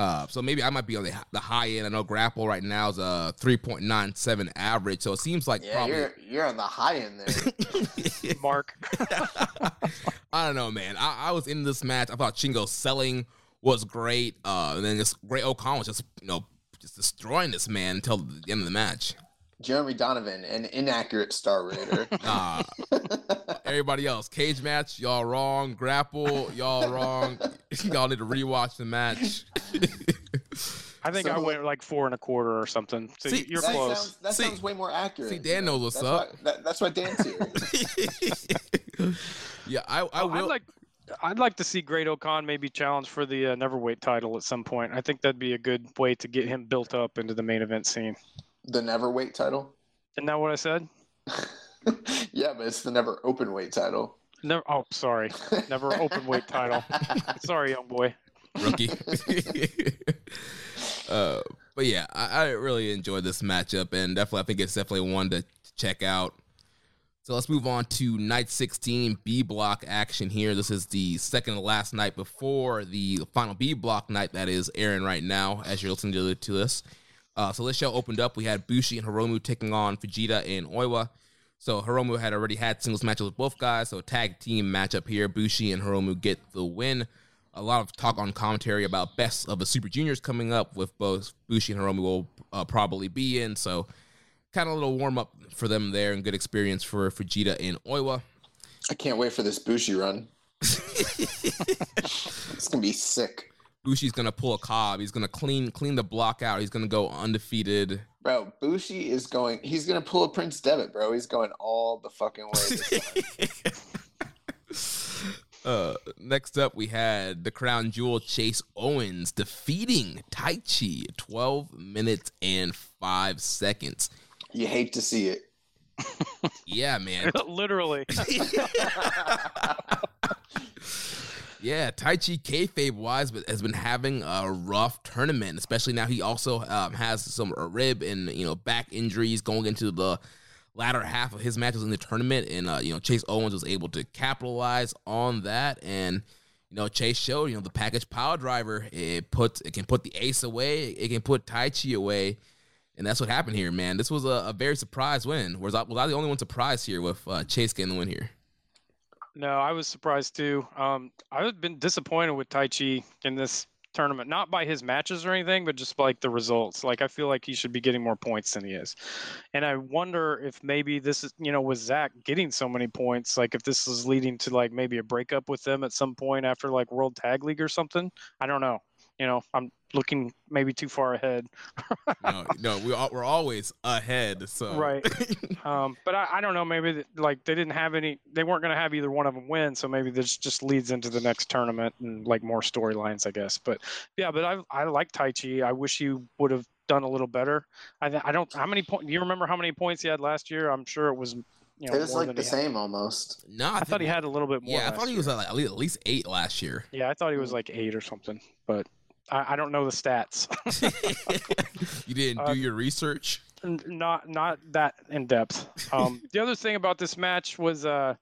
Uh, so maybe I might be on the, the high end. I know Grapple right now is a 3.97 average. So it seems like Yeah, probably. you're you're on the high end there. *laughs* Mark. *laughs* I don't know, man. I, I was in this match. I thought Shingo selling was great. Uh, and then this great O'Connell was just, you know, just destroying this man until the end of the match. Jeremy Donovan, an inaccurate star rater. Nah. *laughs* *laughs* *laughs* Everybody else, cage match, y'all wrong. Grapple, y'all wrong. y'all need to rewatch the match. I think I went like four and a quarter or something. So See, you're that close. Sounds, that See- sounds way more accurate. see, Dan knows what's that's up. Why, that, that's why Dan's here. yeah, I, I Oh, will. I'd like I'd like to see Great O-Khan maybe challenge for the uh, Neverweight title at some point. I think that'd be a good way to get him built up into the main event scene. The never weight title. Isn't that what I said? *laughs* yeah, but it's the never open weight title. Never. Oh, sorry. Never open weight title. *laughs* sorry, young boy. rookie. *laughs* uh, but yeah, I, I really enjoyed this matchup, and definitely, I think it's definitely one to check out. So let's move on to night 16 B block action here. This is the second to last night before the final B block night that is airing right now as you're listening to, to this. Uh, so this show opened up. We had Bushi and Hiromu taking on Fujita and Oiwa. So Hiromu had already had singles matches with both guys. So tag team matchup here. Bushi and Hiromu get the win. A lot of talk on commentary about best of the Super Juniors coming up with both Bushi and Hiromu will uh, probably be in. So kind of a little warm up for them there and good experience for Fujita and Oiwa. I can't wait for this Bushi run. *laughs* it's gonna be sick, Bushi's gonna pull a Cobb. He's gonna clean clean the block out. He's gonna go undefeated. bro. Bushi is going. He's gonna pull a Prince Devitt, bro. He's going all the fucking way. *laughs* Uh, next up, we had the crown jewel Chase Owens defeating Tai Chi 12 minutes and 5 seconds. you hate to see it. Yeah, man. *laughs* Literally. *laughs* Yeah, Taichi kayfabe wise, but has been having a rough tournament, especially now he also um, has some rib and you know back injuries going into the latter half of his matches in the tournament, and uh, you know Chase Owens was able to capitalize on that, and you know Chase showed you know the package power driver it puts it can put the ace away, it can put Taichi away, and that's what happened here, man. This was a, a very surprise win. Was I, was I the only one surprised here with uh, Chase getting the win here? No, I was surprised too. Um, I've been disappointed with Taichi in this tournament, not by his matches or anything, but just like the results. Like I feel like he should be getting more points than he is, and I wonder if maybe this is, you know, with Zach getting so many points, like if this is leading to like maybe a breakup with them at some point after like World Tag League or something. I don't know. You know, I'm looking maybe too far ahead. *laughs* no, no, we are, we're always ahead. So Right. *laughs* Um, but I, I don't know. Maybe that, like they didn't have any. They weren't going to have either one of them win. So maybe this just leads into the next tournament and like more storylines, I guess. But yeah, but I I like Taichi. I wish he would have done a little better. I I don't. How many points? Do you remember how many points he had last year? I'm sure it was. You know, It was like the he had. same almost. no, I, I thought he had a little bit more. Yeah, I thought he year. was at like at least- at least eight last year. Yeah, I thought he was like eight or something. But I, I don't know the stats. *laughs* you didn't do Uh, your research. not not that in depth. Um, *laughs* the other thing about this match was uh,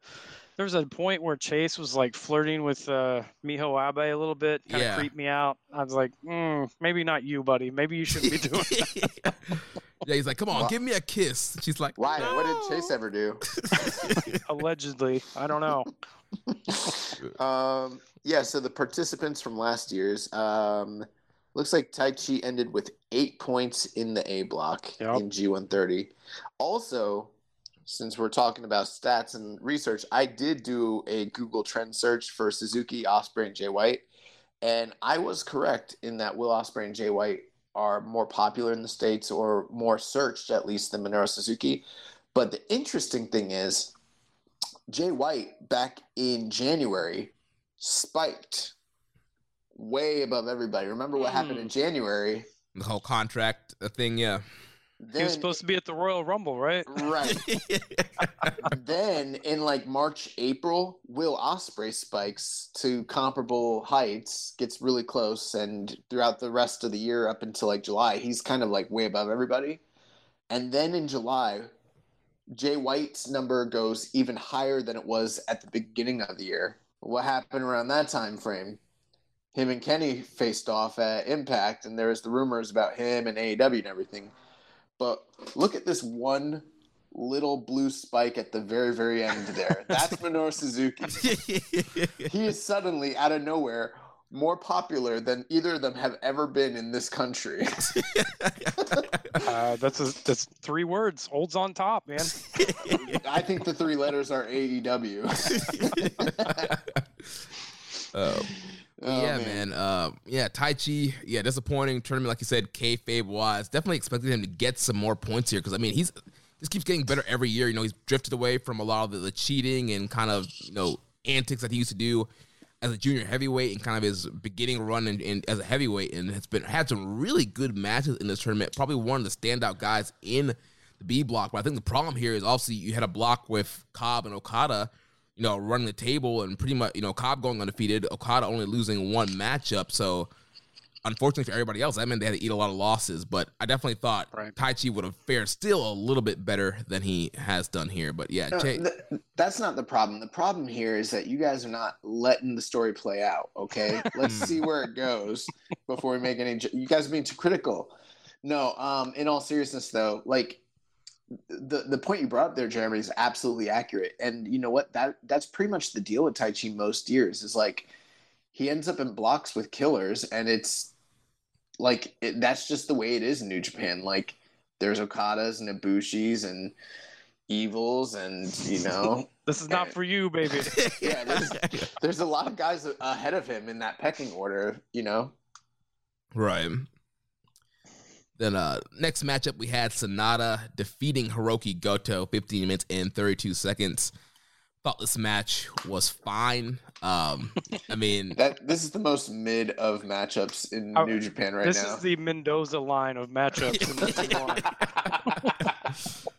there was a point where Chase was like flirting with uh, Miho Abe a little bit, kind of Yeah. creeped me out. I was like, mm, maybe not you, buddy. Maybe you shouldn't be *laughs* doing that. yeah, he's like, come on, Wha- give me a kiss. She's like, Why? What did Chase ever do? Allegedly, I don't know. *laughs* um, yeah, so the participants from last year's um, looks like Taichi ended with eight points in the A block Yep. in G130. Also, since we're talking about stats and research, I did do a Google trend search for Suzuki, Ospreay, and Jay White, and I was correct in that Will Ospreay and Jay White are more popular in the states or more searched at least than Minoru Suzuki. But the interesting thing is, Jay White back in January spiked way above everybody. Remember what happened in January? The whole contract uh, thing, yeah. He was supposed to be at the Royal Rumble, right? right. *laughs* then in like March, April, Will Ospreay spikes to comparable heights, gets really close, and throughout the rest of the year up until like July, he's kind of like way above everybody. And then in July, Jay White's number goes even higher than it was at the beginning of the year. What happened around that time frame? Him and Kenny faced off at Impact, and there was the rumors about him and AEW and everything. But look at this one little blue spike at the very, very end there. *laughs* That's Minoru Suzuki. *laughs* He is suddenly out of nowhere more popular than either of them have ever been in this country. *laughs* Uh, that's a, that's three words. Holds on top, man. *laughs* I think the three letters are AEW. Uh, *laughs* Oh, yeah, man. Uh, yeah, Taichi. Yeah, disappointing tournament, like you said, kayfabe wise. Definitely expected him to get some more points here because I mean he's just keeps getting better every year. You know, he's drifted away from a lot of the, the cheating and kind of you know antics that he used to do as a junior heavyweight and kind of his beginning run in, in, as a heavyweight, and has been had some really good matches in this tournament. Probably one of the standout guys in the B block. But I think the problem here is obviously you had a block with Cobb and Okada you know, running the table and pretty much, you know, Cobb going undefeated, Okada only losing one matchup. So, unfortunately for everybody else, that meant they had to eat a lot of losses. But I definitely thought Right. Taichi would have fared still a little bit better than he has done here. But yeah, No, th- that's not the problem. The problem here is that you guys are not letting the story play out. Okay, *laughs* let's see where it goes before we make any. ju- You guys are being too critical. No, um, in all seriousness, though, like the the point you brought up there, Jeremy, is absolutely accurate. And you know what? That that's pretty much the deal with Tai Chi most years. Is like he ends up in blocks with killers, and it's like it, that's just the way it is in New Japan. Like there's Okadas and Ibushis and evils and you know *laughs* This is not for you, baby. *laughs* yeah there's, there's a lot of guys ahead of him in that pecking order you know right. Then uh next matchup we had Sanada defeating Hiroki Goto 15 minutes and 32 seconds. Thought this match was fine. Um I mean *laughs* that this is the most mid of matchups in Oh, New Japan right this now This is the Mendoza line of matchups in the *laughs* T1. *laughs*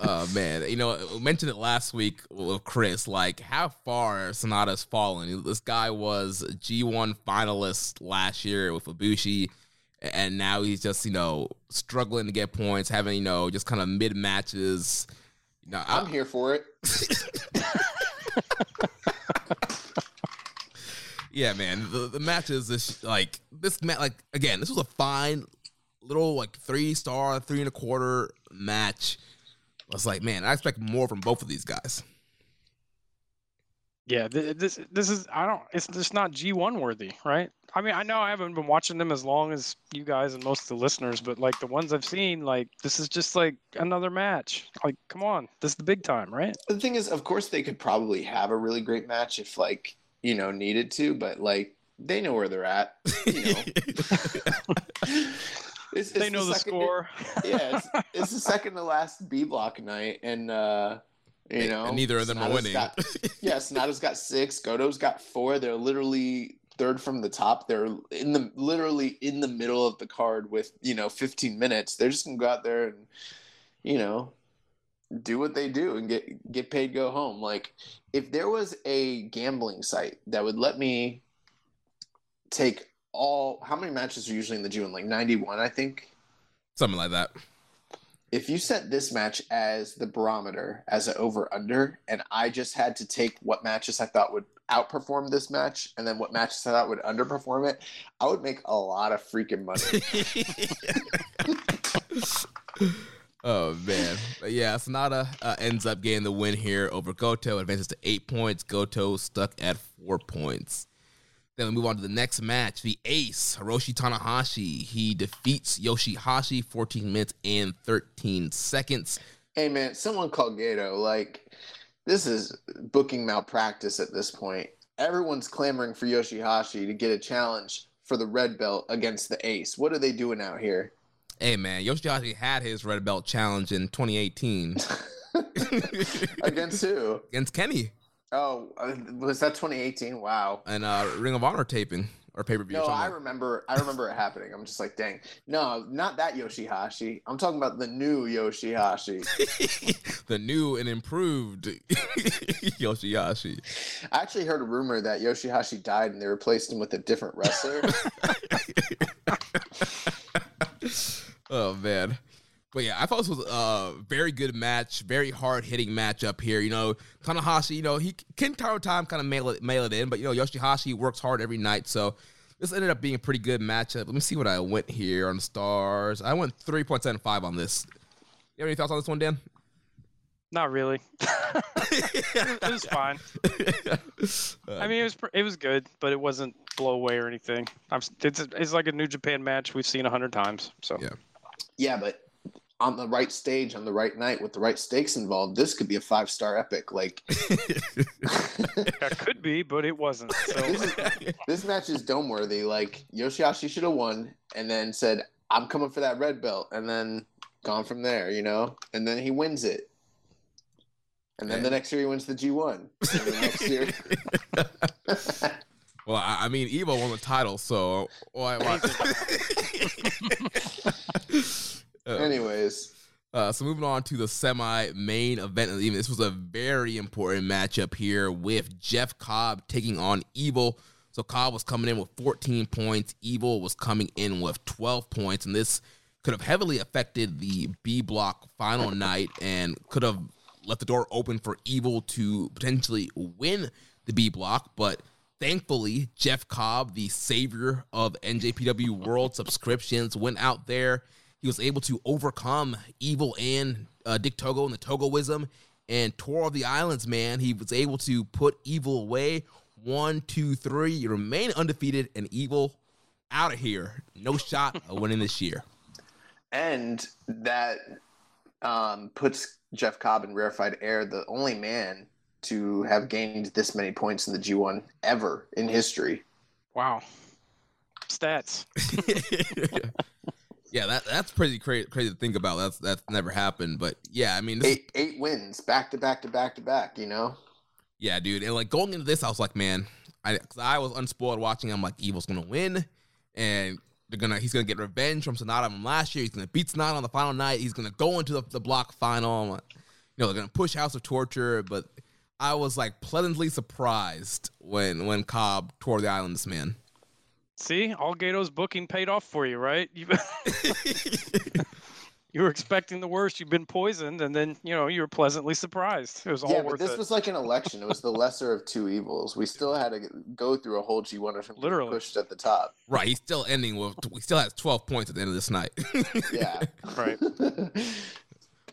Oh man, you know, we mentioned it last week with Chris. Like how far Sanada's fallen. This guy was a G1 finalist last year with Ibushi, and now he's just you know struggling to get points, having you know just kind of mid matches. You know, I- i'm here for it yeah, man, the the matches is like this. Ma- like again, this was a fine little like three star, three and a quarter match. I was like, man, I expect more from both of these guys. Yeah, this this is I don't it's just not G1 worthy, right? I mean, I know I haven't been watching them as long as you guys and most of the listeners, but like the ones I've seen, like this is just like another match. Like, come on, this is the big time, right? the thing is of course they could probably have a really great match if like you know needed to but like they know where they're at you know *laughs* *laughs* it's, they it's know the second- score. *laughs* yeah, it's, it's the second to last B block night, and uh, you know, And neither of them are winning. Got, *laughs* yeah, Sanada's got six. Goto's got four. They're literally third from the top. They're in the literally in the middle of the card with you know 15 minutes. They're just gonna go out there and you know do what they do and get get paid, go home. Like if there was a gambling site that would let me take all how many matches are usually in the June like 91, I think. Something like that. If you set this match as the barometer, as an over under, and I just had to take what matches I thought would outperform this match and then what matches I thought would underperform it, I would make a lot of freaking money. *laughs* *laughs* oh man, but yeah, Sanada uh, ends up getting the win here over Goto, advances to eight points. Goto stuck at four points. Then we move on to the next match. The Ace, Hiroshi Tanahashi. He defeats Yoshihashi 14 minutes and 13 seconds. Hey man, someone called Gedo. Like, this is booking malpractice at this point. Everyone's clamoring for Yoshihashi to get a challenge for the red belt against the Ace. What are they doing out here? Hey man, Yoshihashi had his red belt challenge in 2018 *laughs* against who? *laughs* Against Kenny. Oh, uh, was that 2018? Wow. And uh, Ring of Honor taping or pay per view. No, I remember. I remember it happening. I'm just like, dang. No, not that Yoshihashi. I'm talking about the new Yoshihashi. *laughs* the new and improved *laughs* Yoshihashi. I actually heard a rumor that Yoshihashi died and they replaced him with a different wrestler. *laughs* oh man. But yeah, I thought this was a very good match, very hard hitting match up here. You know, Tanahashi, you know, he can time time kind of mail it mail it in, but you know, Yoshihashi works hard every night. So this ended up being a pretty good matchup. Let me see what I went here on the stars. I went 3.75 on this. You have any thoughts on this one, Dan? Not really. *laughs* it was fine. *laughs* I mean, it was it was good, but it wasn't blow away or anything. I'm, it's it's like a New Japan match we've seen a hundred times. So yeah, yeah, but on the right stage on the right night with the right stakes involved, this could be a five star epic. Like *laughs* that could be, but it wasn't. So. *laughs* this, this match is dome worthy. Like Yoshihashi should have won and then said, "I'm coming for that red belt," and then gone from there. You know, and then he wins it. And then the next year he wins the G1. the next year. *laughs* well, I mean, Evil won the title, so why? why? Anyways. Uh, so moving on to the semi-main event of the evening. This was a very important matchup here with Jeff Cobb taking on Evil. So Cobb was coming in with 14 points. Evil was coming in with 12 points, and this could have heavily affected the B block final night and could have left the door open for Evil to potentially win the B block. But thankfully, Jeff Cobb, the savior of NJPW World subscriptions, went out there he was able to overcome Evil and uh, Dick Togo and the Togoism and Tour of the Islands, man. He was able to put Evil away. One, two, three. You remain undefeated and Evil out of here. No shot of winning this year. And that um, puts Jeff Cobb in rarefied air, the only man to have gained this many points in the G1 ever in history. Wow. Stats. *laughs* Yeah, that that's pretty crazy, crazy to think about. That's that's never happened, but yeah, I mean, eight eight wins back to back to back to back. You know. Yeah, dude, and like going into this, I was like, man, I cause I was unspoiled watching. I'm like, Evil's gonna win, and they're gonna he's gonna get revenge from Sanada from last year. He's gonna beat Sanada on the final night. He's gonna go into the, the block final. Like, you know, they're gonna push House of Torture, but I was like pleasantly surprised when when Cobb tore the islands, man. See, all Gedo's booking paid off for you, right? You, *laughs* *laughs* you were expecting the worst. You've been poisoned, and then you know you were pleasantly surprised. It was all yeah, worth but this it. was like an election. It was the lesser of two evils. We still had to go through a whole G one of him literally pushed at the top. Right, he's still ending with. He still has twelve points at the end of this night. *laughs* yeah, right.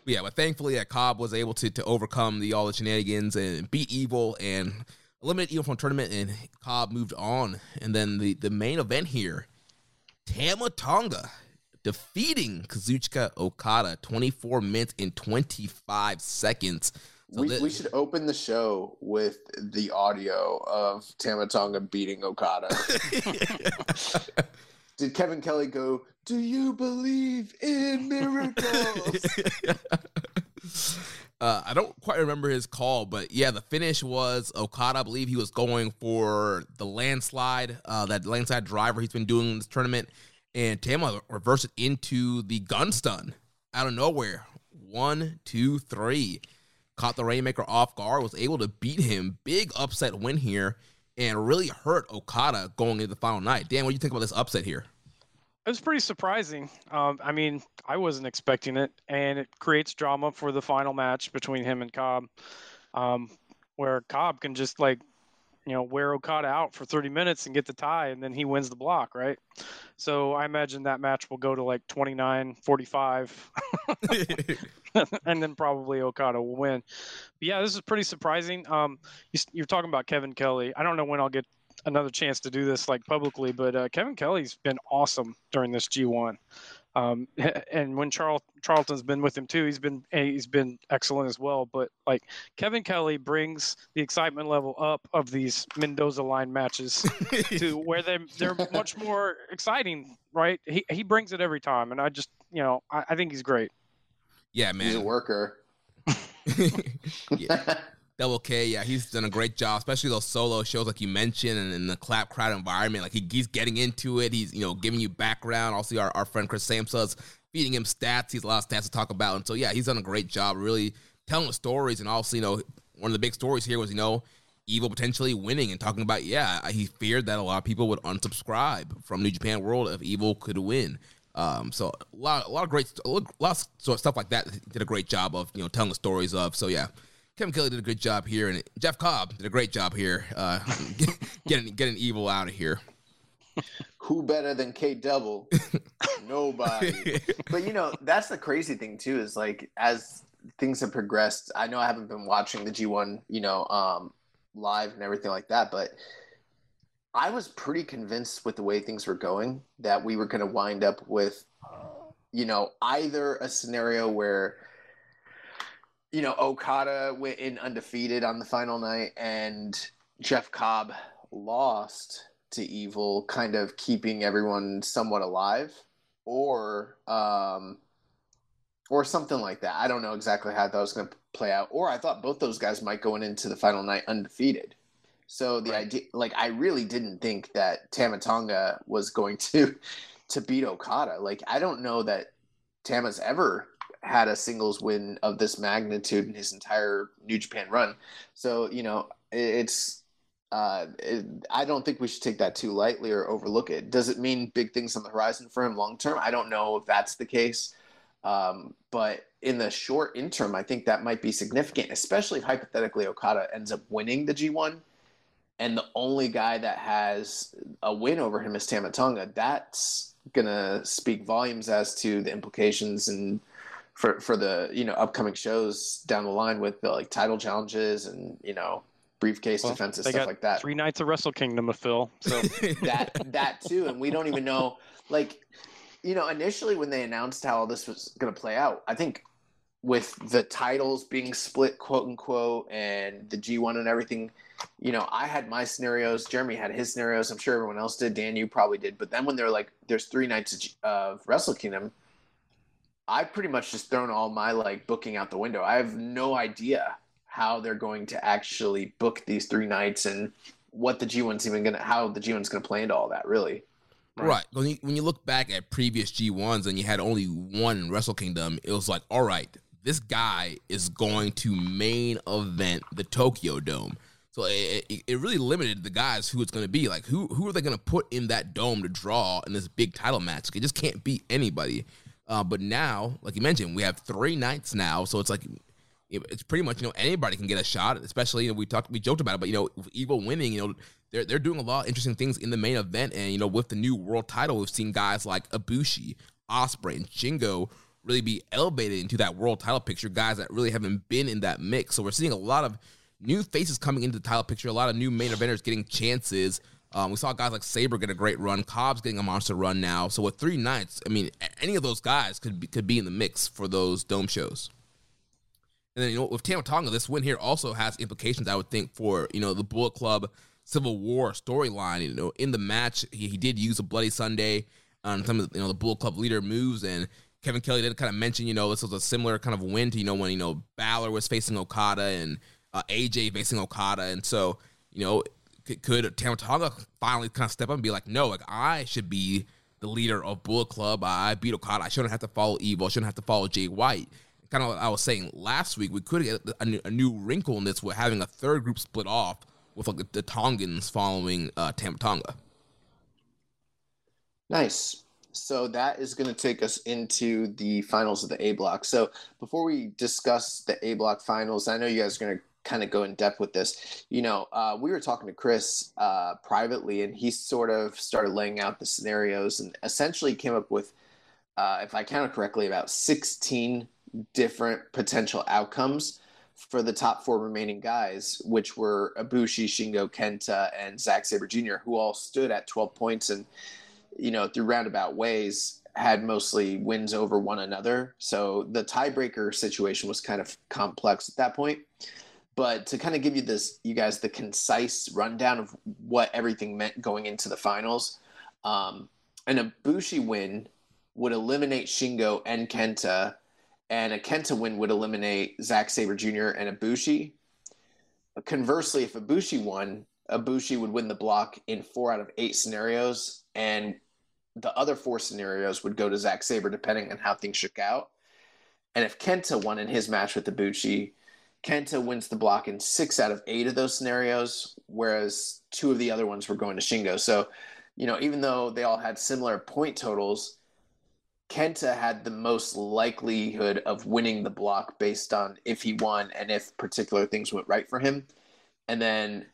yeah, but thankfully, that Cobb was able to to overcome the all the shenanigans and beat Evil and eliminated Evil from tournament, and Cobb moved on. And then the, the main event here, Tama Tonga defeating Kazuchika Okada 24 minutes and 25 seconds. So we, we should open the show with the audio of Tama Tonga beating Okada. *laughs* Did Kevin Kelly go, Do you believe in miracles? *laughs* Uh, I don't quite remember his call, but yeah, the finish was Okada. I believe he was going for the landslide, uh, that landslide driver he's been doing in this tournament, and Tama reversed it into the gun stun out of nowhere. One, two, three. Caught the Rainmaker off guard, was able to beat him. Big upset win here, and really hurt Okada going into the final night. Dan, what do you think about this upset here? It was pretty surprising. Um, I mean, I wasn't expecting it, and it creates drama for the final match between him and Cobb, um, where Cobb can just like, you know, wear Okada out for 30 minutes and get the tie, and then he wins the block, right? So I imagine that match will go to like 29 45. *laughs* and then probably Okada will win. But yeah, this is pretty surprising. Um, you, are talking about Kevin Kelly. I don't know when I'll get another chance to do this like publicly, but uh, Kevin Kelly's been awesome during this G1. Um, *laughs* and when Charl- Charlton's been with him too, he's been he's been excellent as well. But like Kevin Kelly brings the excitement level up of these Mendoza line matches *laughs* to where they they're much more exciting, right? He he brings it every time, and I just you know I, I think he's great. Yeah, man, he's a worker. *laughs* yeah. Double K, yeah, he's done a great job, especially those solo shows like you mentioned, and in the clap crowd environment. Like he, he's getting into it. He's you know giving you background. Also, our, our friend Chris Samsa's feeding him stats. He's a lot of stats to talk about, and so yeah, he's done a great job really telling the stories. And also, you know, one of the big stories here was you know Evil potentially winning and talking about yeah, he feared that a lot of people would unsubscribe from New Japan World if Evil could win. Um, so a lot, a lot of great, a lot of stuff like that. Did a great job of you know telling the stories of. So yeah, Kevin Kelly did a good job here, and Jeff Cobb did a great job here, uh, *laughs* getting getting evil out of here. Who better than K Double? *laughs* Nobody. but you know, that's the crazy thing too. Is like as things have progressed. I know I haven't been watching the G one, you know, um, live and everything like that, but I was pretty convinced with the way things were going that we were going to wind up with, you know, either a scenario where you know, Okada went in undefeated on the final night, and Jeff Cobb lost to Evil, kind of keeping everyone somewhat alive, or um, or something like that. I don't know exactly how that was going to play out. Or I thought both those guys might go in into the final night undefeated. So the right. idea, like, I really didn't think that Tama Tonga was going to *laughs* to beat Okada. Like, I don't know that Tama's ever had a singles win of this magnitude in his entire New Japan run. So, you know, it's uh, it, I don't think we should take that too lightly or overlook it. Does it mean big things on the horizon for him long term? I don't know if that's the case. Um, but in the short interim, I think that might be significant, especially if hypothetically Okada ends up winning the G1 and the only guy that has a win over him is Tama Tonga. That's to speak volumes as to the implications and for for the you know upcoming shows down the line with the like title challenges and you know briefcase well, defenses stuff like that. Three nights of Wrestle Kingdom with Phil. So *laughs* that that too, and we don't even know like you know initially when they announced how all this was going to play out, I think with the titles being split quote unquote and the G1 and everything you know I had my scenarios Jeremy had his scenarios I'm sure everyone else did Dan you probably did but then when they're like there's three nights of Wrestle Kingdom I've pretty much just thrown all my like booking out the window. I have no idea how they're going to actually book these three nights and what the G1's even gonna how the G1's gonna play into all that really. Right. right. When you when you look back at previous G1s and you had only one Wrestle Kingdom, it was like, all right, this guy is going to main event the Tokyo Dome. So it, it, it really limited the guys who it's going to be. Like, who who are they going to put in that dome to draw in this big title match? It just can't be anybody. Uh, but now, like you mentioned, we have three nights now, so it's like it's pretty much you know anybody can get a shot. Especially you know we talked we joked about it, but you know Evil winning, you know they're they're doing a lot of interesting things in the main event, and you know with the new world title, we've seen guys like Ibushi, Ospreay, and Shingo really be elevated into that world title picture. Guys that really haven't been in that mix, so we're seeing a lot of new faces coming into the title picture, a lot of new main eventers getting chances. Um, we saw guys like Sabre get a great run. Cobb's getting a monster run now. So with three nights, I mean, any of those guys could be, could be in the mix for those dome shows. And then you know with Tama Tonga, this win here also has implications. I would think for you know the Bullet Club Civil War storyline. You know, in the match, he, he did use a Bloody Sunday on some of the, you know the Bullet Club leader moves, and Kevin Kelly did kind of mention you know this was a similar kind of win to you know when you know Balor was facing Okada and uh, AJ facing Okada, and so you know could Tama Tonga finally kind of step up and be like, no, like I should be the leader of Bullet Club. I beat Okada. I shouldn't have to follow Evil. I shouldn't have to follow Jay White. Kind of, like I was saying last week, we could get a, new, a new wrinkle in this with having a third group split off with like the, the Tongans following uh, Tama Tonga. Nice. So that is going to take us into the finals of the A block. So before we discuss the A block finals, I know you guys are going to kind of go in depth with this. You know, uh, we were talking to Chris uh, privately, and he sort of started laying out the scenarios and essentially came up with, uh, if I counted correctly, about 16 different potential outcomes for the top four remaining guys, which were Ibushi, Shingo, Kenta, and Zack Sabre Jr., who all stood at 12 points and, you know, through roundabout ways had mostly wins over one another. So the tiebreaker situation was kind of complex at that point. But to kind of give you this, you guys, the concise rundown of what everything meant going into the finals, um, an Ibushi win would eliminate Shingo and Kenta and a Kenta win would eliminate Zack Sabre Jr. and Ibushi. Conversely, if Ibushi won, Ibushi would win the block in four out of eight scenarios, and the other four scenarios would go to Zack Sabre, depending on how things shook out. And if Kenta won in his match with Ibushi, Kenta wins the block in six out of eight of those scenarios, whereas two of the other ones were going to Shingo. So, you know, even though they all had similar point totals, Kenta had the most likelihood of winning the block based on if he won and if particular things went right for him. And then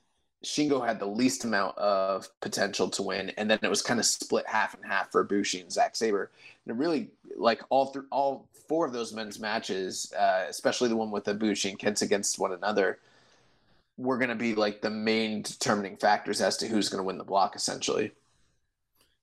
Shingo had the least amount of potential to win, and then it was kind of split half and half for Bushi and Zack Sabre. And it really, like all th- all four of those men's matches, uh, especially the one with Ibushi and Kenta against one another, were going to be like the main determining factors as to who's going to win the block, essentially.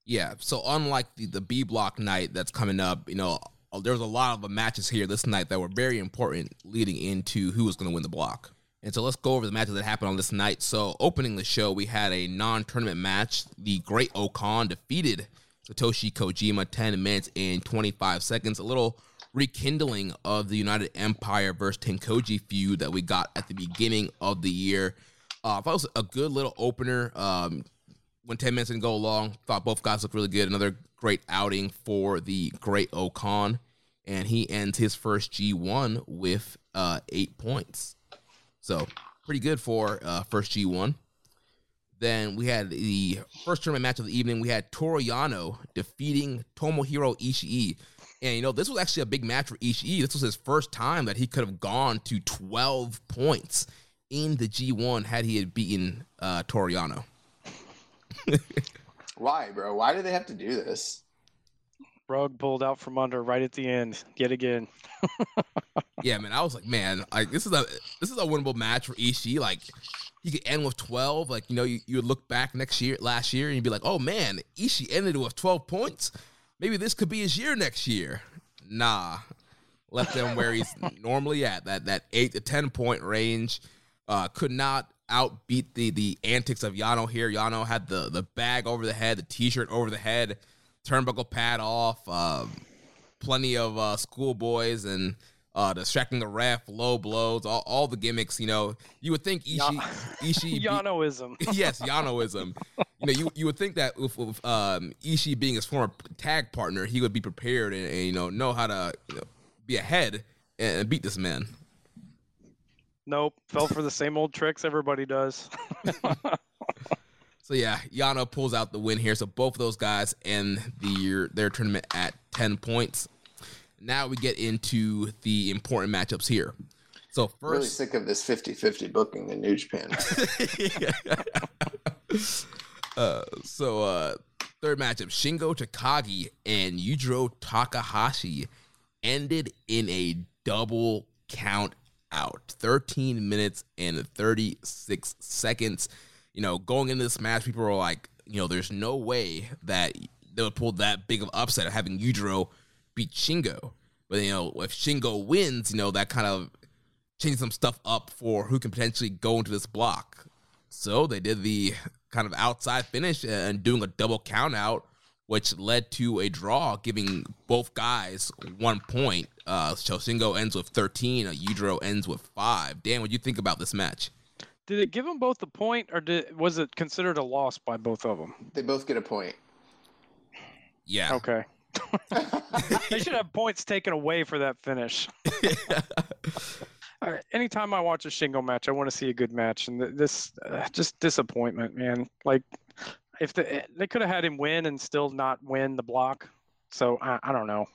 Yeah. So unlike the, the B block night that's coming up, you know, uh, there was a lot of matches here this night that were very important leading into who was going to win the block. And so let's go over the matches that happened on this night. So opening the show, we had a non-tournament match. The Great O-Khan defeated Satoshi Kojima 10 minutes and 25 seconds. A little rekindling of the United Empire versus Tenkoji feud that we got at the beginning of the year. Uh, I thought it was a good little opener. Um, when 10 minutes didn't go long, thought both guys looked really good. Another great outing for the great O-Khan. And he ends his first G1 with uh, eight points. So pretty good for uh, first G1. Then we had the first tournament match of the evening. We had Toru Yano defeating Tomohiro Ishii. And, you know, this was actually a big match for Ishii. This was his first time that he could have gone to 12 points in the G1 had he had beaten uh, Toru Yano. *laughs* Why, bro? Why do they have to do this? Rug pulled out from under right at the end, yet again. *laughs* yeah, man. I was like, man, like this is a this is a winnable match for Ishii. Like he could end with twelve. Like you know, you, you would look back next year, last year, and you'd be like, oh man, Ishii ended with twelve points. Maybe this could be his year next year. Nah, left him where he's *laughs* normally at that that eight to ten point range. Uh, could not outbeat the the antics of Yano here. Yano had the the bag over the head, the t-shirt over the head, turnbuckle pad off, um, plenty of uh, schoolboys and uh, distracting the ref, low blows, all, all the gimmicks. You know, you would think Ishii, Ishii *laughs* Yanoism. Be, *laughs* yes, Yanoism. you know, you you would think that with, with um, Ishii being his former tag partner, he would be prepared and, and you know know how to you know, be ahead and, and beat this man. Nope, fell for the same old tricks everybody does. *laughs* so yeah, Yano pulls out the win here. So both of those guys end the their tournament at ten points. Now we get into the important matchups here. So first, really sick of this 50-50 booking in New Japan. *laughs* *laughs* uh, so uh, third matchup: Shingo Takagi and Yujiro Takahashi ended in a double count out. 13 minutes and 36 seconds. You know, going into this match, people were like, you know, there's no way that they would pull that big of upset of having Yujiro beat Shingo. But, you know, if Shingo wins, you know, that kind of changes some stuff up for who can potentially go into this block. So they did the kind of outside finish and doing a double count out which led to a draw, giving both guys one point. Uh, so Shingo ends with 13, uh, Yujiro ends with five. Dan, what do you think about this match? Did it give them both the point, or did, was it considered a loss by both of them? They both get a point. Yeah. Okay. *laughs* they should have points taken away for that finish. *laughs* All right. Anytime I watch a Shingo match, I want to see a good match, and this uh, just disappointment, man. Like if the, eh, they could have had him win and still not win the block, So I, I don't know.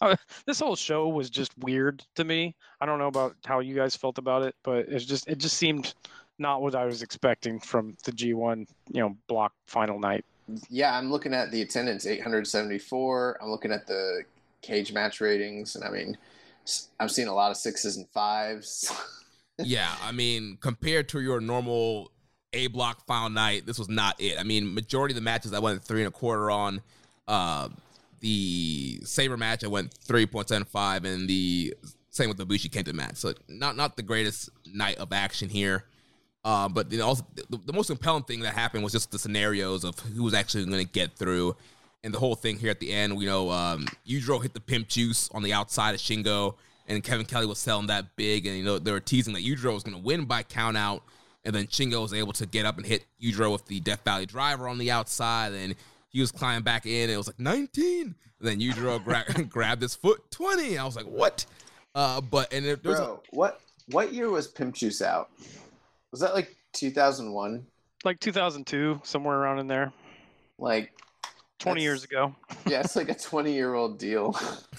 Uh, *laughs* this whole show was just weird to me. I don't know about how you guys felt about it, but it's just it just seemed not what I was expecting from the G1, you know, block final night. Yeah, I'm looking at the attendance 874. I'm looking at the cage match ratings, and I mean, I'm seeing a lot of sixes and fives. *laughs* yeah, I mean, compared to your normal A block final night, this was not it. I mean, majority of the matches I went three and a quarter on. Uh, the Sabre match, I went 3.75, and the same with the Bushi Kenta match. So not not the greatest night of action here. Uh, but you know, also, the, the, most compelling thing that happened was just the scenarios of who was actually going to get through, and the whole thing here at the end. You know, um, Yujiro hit the pimp juice on the outside of Shingo, and Kevin Kelly was selling that big, and you know they were teasing that Yujiro was going to win by count out, and then Shingo was able to get up and hit Yujiro with the Death Valley driver on the outside, and he was climbing back in. it was like 19. And then Yujiro gra- *laughs* grabbed his foot 20. I was like, what? Uh, but and it, bro, a- what what year was Pimp Juice out? Was that like 2001? Like 2002, somewhere around in there. Like 20 years ago. *laughs* yeah, it's like a 20 year old deal.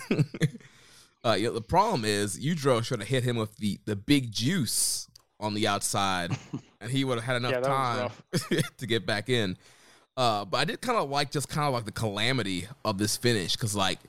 *laughs* uh, yeah, the problem is Yujiro should have hit him with the the big juice on the outside, and he would have had enough yeah, time to get back in. Uh, but I did kind of like just kind of like the calamity of this finish because like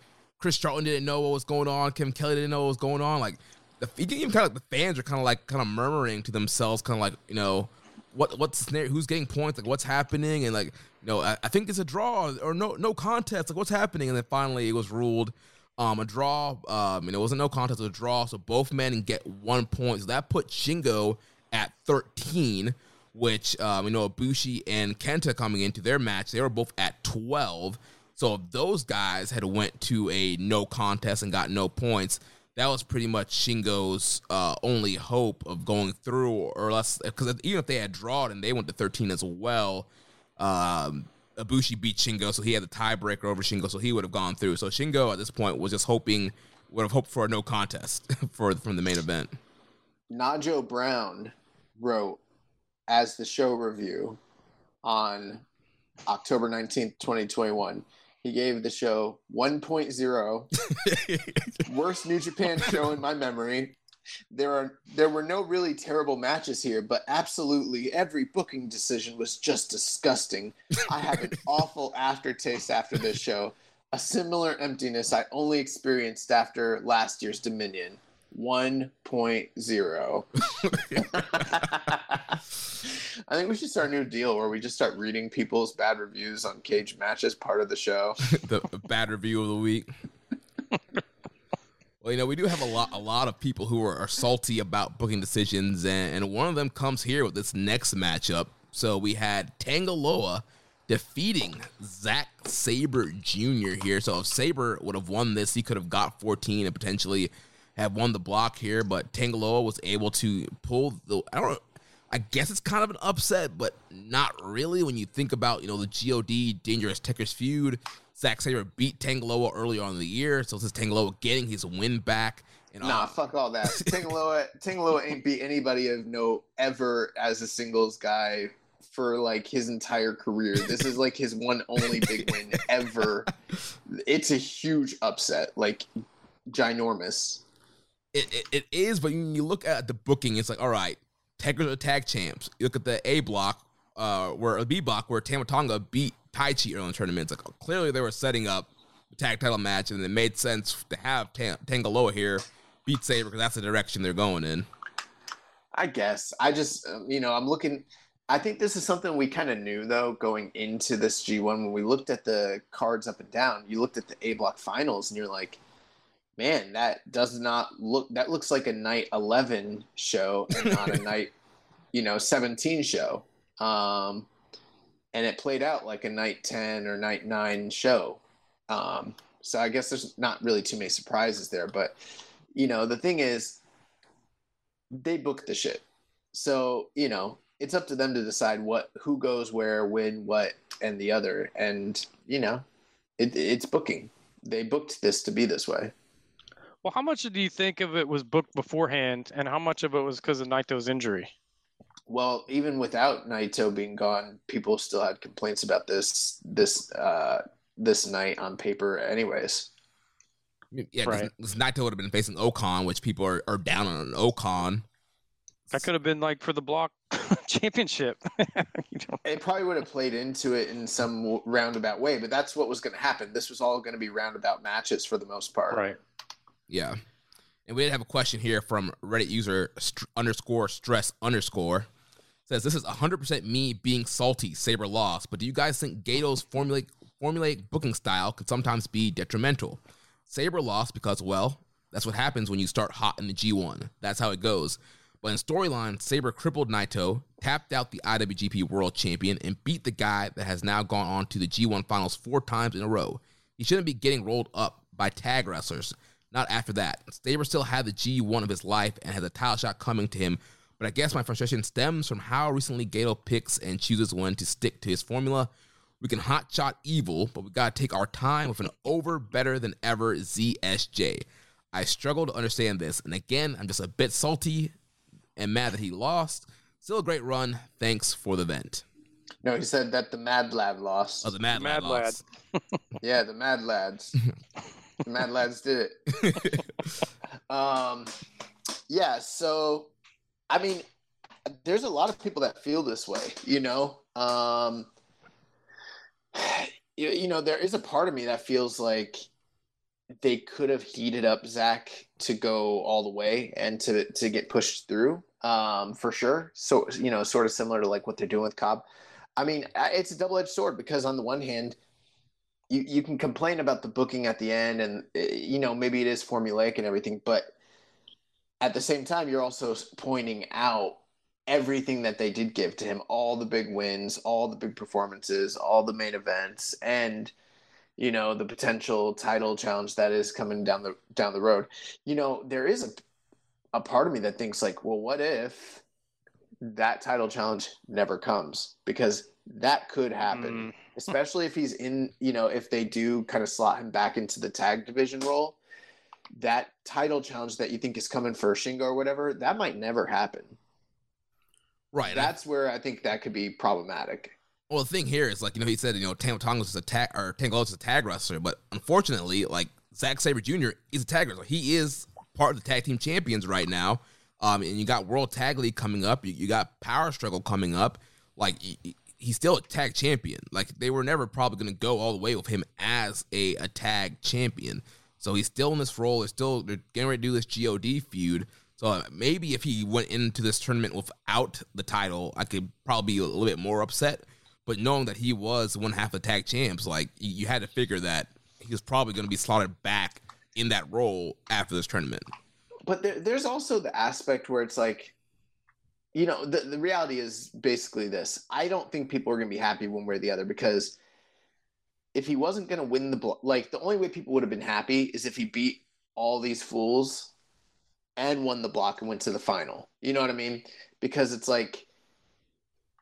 Chris Charlton didn't know what was going on, Kevin Kelly didn't know what was going on. Like the even kind of the fans are kind of like kind of murmuring to themselves, kind of like you know what what's who's getting points, like what's happening, and like you know I, I think it's a draw or no no contest, like what's happening, and then finally it was ruled. Um, a draw. Um, and it wasn't no contest, it was a draw. So both men get one point. So that put Shingo at 13, which um, you know Ibushi and Kenta coming into their match, they were both at 12. So if those guys had went to a no contest and got no points, that was pretty much Shingo's uh, only hope of going through, or less. Because even if they had drawn and they went to 13 as well, um, Ibushi beat Shingo, so he had the tiebreaker over Shingo, so he would have gone through. So Shingo at this point was just hoping, would have hoped for a no contest *laughs* for from the main event. Najo Brown wrote as the show review on October 19th, 2021. He gave the show 1.0. *laughs* Worst New Japan show in my memory. There are there were no really terrible matches here, but absolutely every booking decision was just disgusting. I have an *laughs* awful aftertaste after this show. A similar emptiness I only experienced after last year's Dominion. 1.0. *laughs* I think we should start a new deal where we just start reading people's bad reviews on cage matches part of the show. *laughs* the bad review of the week. *laughs* well, you know, we do have a lot a lot of people who are, are salty about booking decisions, and, and one of them comes here with this next matchup. So we had Tanga Loa defeating Zack Sabre Jr. here. So if Sabre would have won this, he could have got 14 and potentially have won the block here, but Tanga Loa was able to pull the I don't I guess it's kind of an upset, but not really when you think about, you know, the GOD Dangerous Tekkers feud. Zack Sabre beat Tanga Loa early on in the year, so this is Tanga Loa getting his win back. And nah, all. fuck all that. *laughs* Tanga Loa, Tanga Loa ain't beat anybody of note ever as a singles guy for like his entire career. This is like his one only big win ever. It's a huge upset, like ginormous. It, it, it is, but when you look at the booking, it's like, all right, Are tag champs. You look at the A block, uh, where a B block where Tama Tonga beat Taichi early in tournaments. like clearly they were setting up a tag title match, and it made sense to have Tang- Tanga Loa here beat Sabre because that's the direction they're going in. I guess I just um, you know I'm looking. I think this is something we kind of knew though going into this G1 when we looked at the cards up and down. You looked at the A block finals and you're like, man, that does not look that looks like a night 11 show and not a *laughs* night, you know, 17 show. Um, and it played out like a night 10 or night 9 show. Um, so I guess there's not really too many surprises there, but you know, the thing is they booked the shit. So, you know, it's up to them to decide what who goes where, when, what, and the other. And, you know, it, it's booking. They booked this to be this way. Well, how much do you think of it was booked beforehand, and how much of it was because of Naito's injury? Well, even without Naito being gone, people still had complaints about this this uh, this night on paper, anyways. Yeah, right. because Naito would have been facing O-Khan, which people are, are down on O-Khan. That could have been like for the block *laughs* championship. *laughs* It probably would have played into it in some roundabout way, but that's what was going to happen. This was all going to be roundabout matches for the most part. Right. Yeah. And we did have a question here from Reddit user st- underscore stress underscore. Says this is 100% me being salty. Sabre lost, but do you guys think Gedo's formulaic formulaic booking style could sometimes be detrimental? Sabre lost because well, that's what happens when you start hot in the G1. That's how it goes. But in storyline, Sabre crippled Naito, tapped out the IWGP World Champion, and beat the guy that has now gone on to the G1 Finals four times in a row. He shouldn't be getting rolled up by tag wrestlers. Not after that. Sabre still had the G1 of his life and has a title shot coming to him. But I guess my frustration stems from how recently Gedo picks and chooses when to stick to his formula. We can hotshot evil, but we gotta take our time with an over better than ever ZSJ. I struggle to understand this, and again, I'm just a bit salty and mad that he lost. Still a great run. Thanks for the vent. No, he said that the Mad Lad lost. Oh, the Mad, Mad Lad. Lad. *laughs* yeah, the Mad Lads. *laughs* Mad Lads did it. *laughs* um, yeah. So, I mean, there's a lot of people that feel this way. You know, um, you, you know, there is a part of me that feels like they could have heated up Zack to go all the way and to to get pushed through um, for sure. So you know, sort of similar to like what they're doing with Cobb. I mean, it's a double edged sword because on the one hand, you you can complain about the booking at the end, and eh, you know maybe it is formulaic and everything, but at the same time, you're also pointing out everything that they did give to him, all the big wins, all the big performances, all the main events, and you know the potential title challenge that is coming down the down the road. You know, there is a a part of me that thinks like, well, what if that title challenge never comes? Because that could happen, mm. Especially if he's in, you know, if they do kind of slot him back into the tag division role. That title challenge that you think is coming for Shingo or whatever, that might never happen. Right. That's I, where I think that could be problematic. Well, the thing here is like you know he said you know Tam Tonga is a tag or Tanga Loa is a tag wrestler, but unfortunately like Zack Sabre Jr. is a tag wrestler. He is part of the tag team champions right now. Um, and you got World Tag League coming up. You, you got Power Struggle coming up. Like he's still a tag champion. Like they were never probably going to go all the way with him as a, a tag champion. So he's still in this role. They're still they're getting ready to do this God feud. So uh, maybe if he went into this tournament without the title, I could probably be a little bit more upset. But knowing that he was one half of tag champs, like you had to figure that he was probably going to be slotted back in that role after this tournament. But there, there's also the aspect where it's like, you know, the, the reality is basically this. I don't think people are going to be happy one way or the other because if he wasn't going to win the block, like the only way people would have been happy is if he beat all these fools and won the block and went to the final. You know what I mean? Because it's like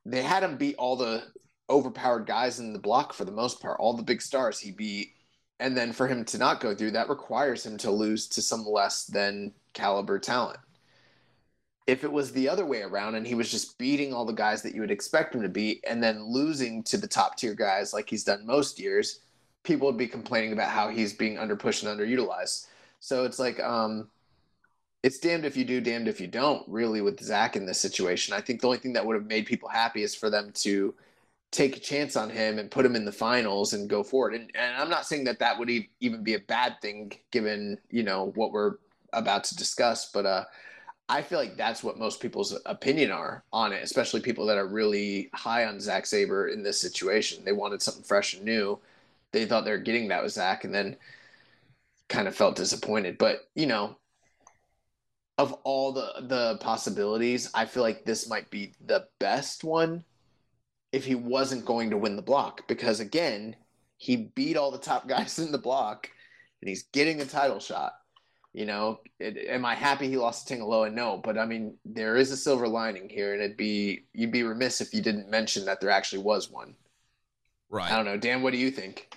they had him beat all the overpowered guys in the block for the most part, all the big stars he beat and then for him to not go through that requires him to lose to some less than caliber talent if it was the other way around and he was just beating all the guys that you would expect him to beat and then losing to the top tier guys like he's done most years people would be complaining about how he's being underpushed and underutilized so it's like um it's damned if you do damned if you don't really with Zack in this situation i think the only thing that would have made people happy is for them to take a chance on him and put him in the finals and go forward. And, and I'm not saying that that would even be a bad thing given, you know, what we're about to discuss, but uh, I feel like that's what most people's opinion are on it, especially people that are really high on Zack Sabre in this situation. They wanted something fresh and new. They thought they were getting that with Zack and then kind of felt disappointed. But, you know, of all the the possibilities, I feel like this might be the best one if he wasn't going to win the block because again he beat all the top *laughs* guys in the block and he's getting a title shot you know it, am i happy he lost to Tanga Loa? no but i mean there is a silver lining here and it'd be you'd be remiss if you didn't mention that there actually was one right i don't know dan what do you think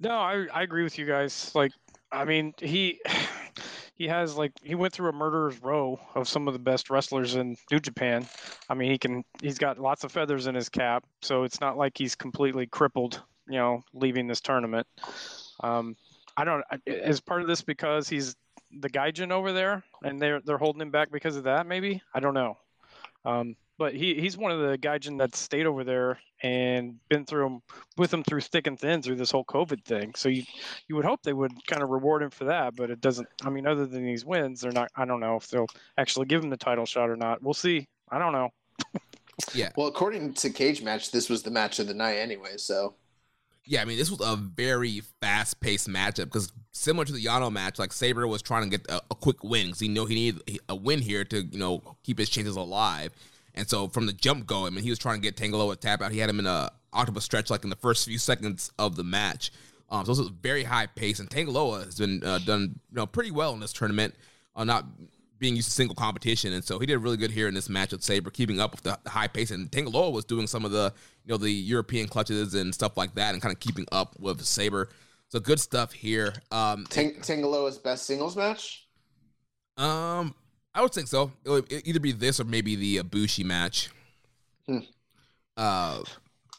no i, I agree with you guys like i mean he *sighs* he has like he went through a murderer's row of some of the best wrestlers in New Japan. I mean, he can he's got lots of feathers in his cap, so it's not like he's completely crippled you know, leaving this tournament. Um, I don't. Is part of this because he's the Gaijin over there, and they're they're holding him back because of that? Maybe I don't know. Um, but he he's one of the Gaijin that stayed over there and been through him with him through thick and thin through this whole COVID thing. So you you would hope they would kind of reward him for that, but it doesn't. I mean, other than these wins, they're not. I don't know if they'll actually give him the title shot or not. We'll see. I don't know. yeah. Well, according to Cage Match, this was the match of the night anyway. So yeah, I mean, this was a very fast paced matchup because similar to the Yano match, like Sabre was trying to get a, a quick win because he knew he needed a win here to you know keep his chances alive. And so from the jump go, I mean, he was trying to get Tanga Loa tap out. He had him in a octopus stretch like in the first few seconds of the match. Um, so this was very high pace, and Tanga Loa has been uh, done you know pretty well in this tournament, uh, not being used to single competition, and so he did really good here in this match with Sabre, keeping up with the, high pace. And Tanga Loa was doing some of the you know the European clutches and stuff like that, and kind of keeping up with Sabre. So good stuff here. Um, Tang- Tanga Loa's best singles match. Um, I would think so. It would either be this or maybe the Ibushi match. Hmm. Uh,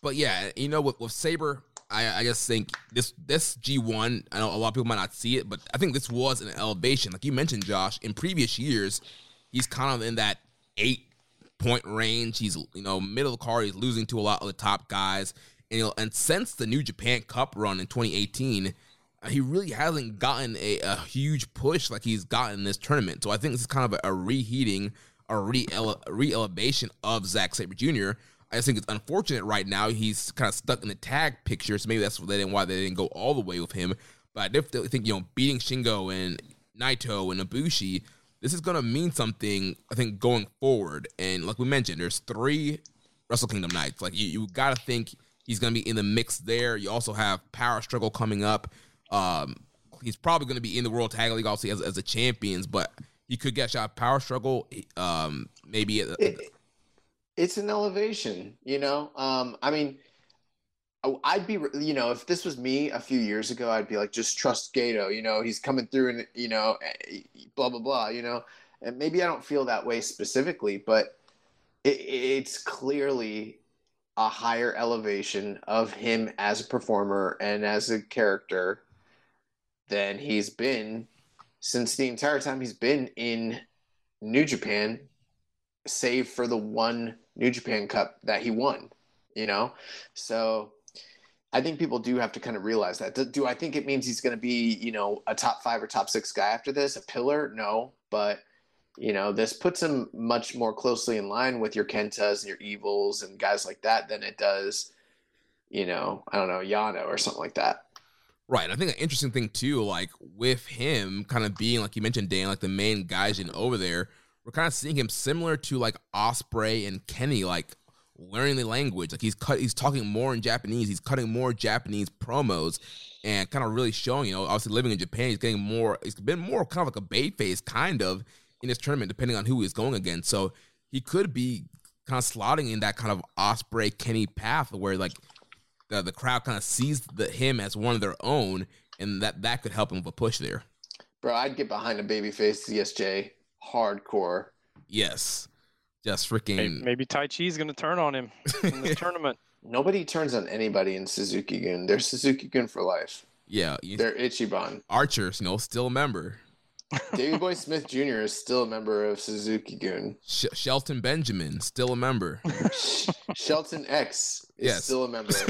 but yeah, you know, with, with Sabre, I, I just think this this G one. I know a lot of people might not see it, but I think this was an elevation. Like you mentioned, Josh, in previous years, he's kind of in that eight point range. He's you know middle of the card. He's losing to a lot of the top guys, and you know, and since the New Japan Cup run in 2018 uh, he really hasn't gotten a, a huge push like he's gotten in this tournament. So I think this is kind of a, a reheating, a re elevation of Zack Sabre Jr. I just think it's unfortunate right now. He's kind of stuck in the tag picture, so maybe that's why they didn't, go all the way with him. But I definitely think you know beating Shingo and Naito and Ibushi, this is going to mean something. I think going forward, and like we mentioned, there's three Wrestle Kingdom nights. Like you, you got to think he's going to be in the mix there. You also have Power Struggle coming up. Um, he's probably going to be in the World Tag League also as, as a champions, but he could get shot power struggle. Um, maybe it's an elevation, you know. Um, I mean, I'd be, you know, if this was me a few years ago, I'd be like, just trust Gedo, You know, he's coming through, and you know, eh, blah blah blah. You know, and maybe I don't feel that way specifically, but it, it's clearly a higher elevation of him as a performer and as a character than he's been since the entire time he's been in New Japan, save for the one New Japan Cup that he won, you know? So I think people do have to kind of realize that. Do, do I think it means he's going to be, you know, a top five or top six guy after this? A pillar? No. But, you know, this puts him much more closely in line with your Kentas and your Evils and guys like that than it does, you know, I don't know, Yano or something like that. Right. I think an interesting thing too, like with him kind of being like you mentioned, Dan, like the main gaijin over there, we're kind of seeing him similar to like Ospreay and Kenny, like learning the language. Like he's cut, he's talking more in Japanese. He's cutting more Japanese promos, and kind of really showing. You know, obviously living in Japan, he's getting more. He's been more kind of like a babyface, kind of in this tournament, depending on who he's going against. So he could be kind of slotting in that kind of Ospreay Kenny path, where like the, the crowd kind of sees the, him as one of their own, and that that could help him with a push there. Bro, I'd get behind a babyface ZSJ hardcore. Yes, just freaking. Maybe, maybe Taichi's going to turn on him in the *laughs* tournament. Nobody turns on anybody in Suzuki Gun. They're Suzuki Gun for life. Yeah, you, they're Ichiban. Archers, no still a member. *laughs* Davey Boy Smith Jr. is still a member of Suzuki Gun. Sh- Shelton Benjamin, still a member. Shelton X is yes. still a member. *laughs*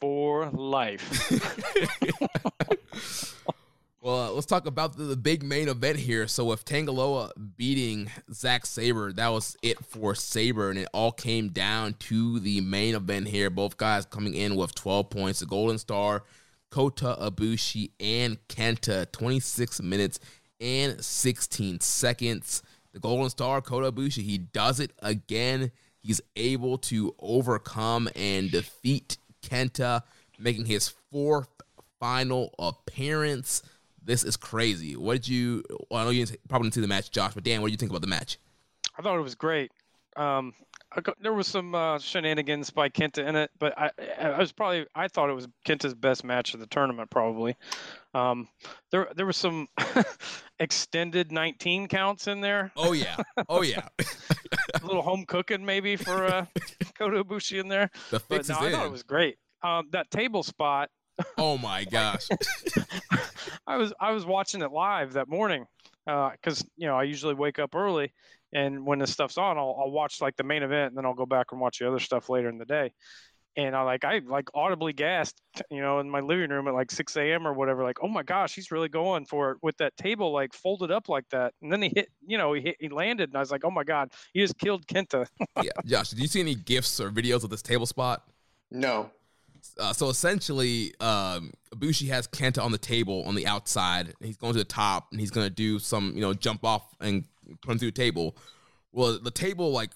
For life. Well, uh, let's talk about the, the, big main event here. So, with Tanga Loa beating Zack Sabre, that was it for Sabre, and it all came down to the main event here. Both guys coming in with 12 points. The Golden Star Kota Ibushi and Kenta, 26 minutes and 16 seconds. The Golden Star, Kota Ibushi, he does it again. He's able to overcome and defeat Kenta, making his fourth final appearance. This is crazy. What did you? Well, I know you probably didn't see the match, Josh, but Dan, what do you think about the match? I thought it was great. Um, there was some uh, shenanigans by Kenta in it, but I, I was probably I thought it was Kenta's best match of the tournament, probably. Um, there there was some *laughs* extended 19 counts in there. Oh yeah, oh yeah. *laughs* a little home cooking maybe for uh, *laughs* Kota Ibushi in there. The fix but, no, I thought it was great. um, that table spot. Oh my *laughs* gosh. *laughs* I was I was watching it live that morning because uh, you know I usually wake up early, and when this stuff's on, I'll, I'll watch like the main event, and then I'll go back and watch the other stuff later in the day. And I like I like audibly gasped, you know, in my living room at like 6 a.m. or whatever, like, oh my gosh, he's really going for it with that table like folded up like that. And then he hit, you know, he hit, he landed, and I was like, oh my god, he just killed Kenta. yeah, Josh, did you see any gifs or videos of this table spot? No. Uh, so essentially, um, Ibushi has Kenta on the table on the outside. he's going to the top, and he's going to do some, you know, jump off and him through the table. Well, the table like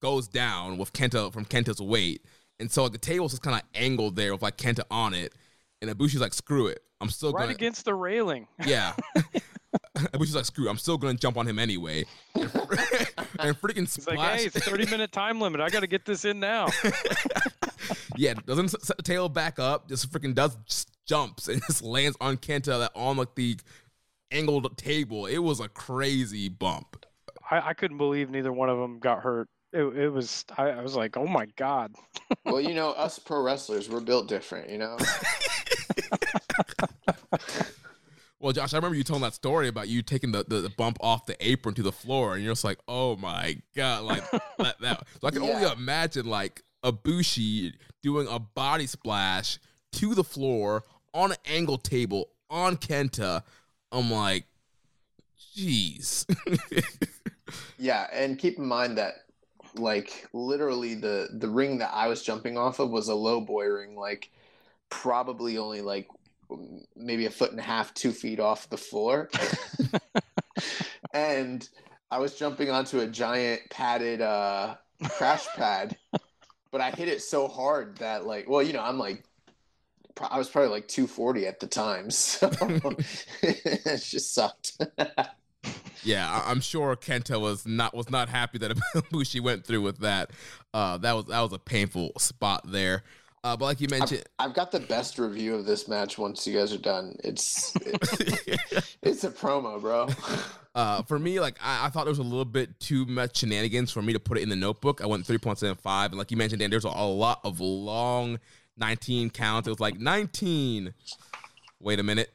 goes down with Kenta from Kenta's weight, and so the table's just kind of angled there with like Kenta on it. And Ibushi's like, "Screw it, I'm still right gonna... against the railing." *laughs* Yeah. *laughs* Ibushi's like, "Screw, I'm still gonna jump on him anyway." *laughs* and freaking He's like, "Hey, it's 30 minute time limit. I got to get this in now." Yeah, doesn't set the tail back up, just freaking does just jumps and *laughs* just lands on Kenta that on like the angled table. It was a crazy bump. I, I couldn't believe neither one of them got hurt. It, it was I, I was like, oh my god. *laughs* well, you know, us pro wrestlers, we're built different, you know. *laughs* Well, Josh, I remember you telling that story about you taking the, the, the, bump off the apron to the floor, and you're just like, "Oh my god!" Like that. that. So I can yeah. only imagine like Ibushi doing a body splash to the floor on an angle table on Kenta. I'm like, jeez. *laughs* yeah, and keep in mind that like literally the the ring that I was jumping off of was a low boy ring, like probably only like maybe a foot and a half, two feet off the floor. *laughs* and I was jumping onto a giant padded uh, crash pad, *laughs* but I hit it so hard that like, well, you know, I'm like, I was probably like 240 at the time, *laughs* so it just sucked. *laughs* yeah, I'm sure Kenta was not was not happy that *laughs* Ibushi went through with that. Uh, that was that was a painful spot there. Uh, but like you mentioned, I've, I've, got the best review of this match. Once you guys are done, it's it's, *laughs* it's a promo, bro. *laughs* Uh, for me, like I, I, thought there was a little bit too much shenanigans for me to put it in the notebook. I went three point seven five, and like you mentioned, Dan, there's a, a lot of long nineteen counts. It was like nineteen. Wait a minute.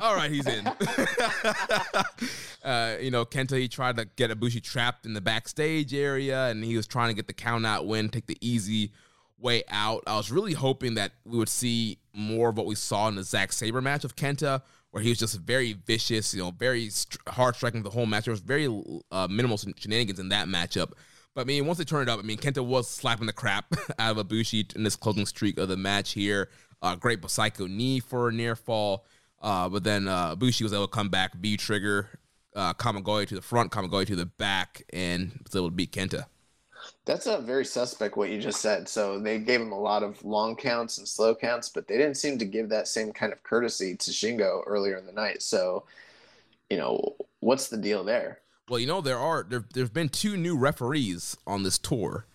All right, he's in. *laughs* uh, you know, Kenta he tried to get Ibushi trapped in the backstage area, and he was trying to get the count out win, take the easy way out. I was really hoping that we would see more of what we saw in the Zack Sabre match of Kenta, where he was just very vicious, you know, very st- hard striking the whole match. There was very uh, minimal shenanigans in that matchup. But I mean, once they turned it up, I mean, Kenta was slapping the crap *laughs* out of Ibushi in this closing streak of the match here. Uh, great Psycho knee for a near fall. Uh, but then uh, Ibushi was able to come back, V-Trigger, uh, to the front, Kamigoye to the back, and was able to beat Kenta. That's a very suspect what you just said. So they gave him a lot of long counts and slow counts, but they didn't seem to give that same kind of courtesy to Shingo earlier in the night. So, you know, what's the deal there? Well, you know, there are there there've been two new referees on this tour.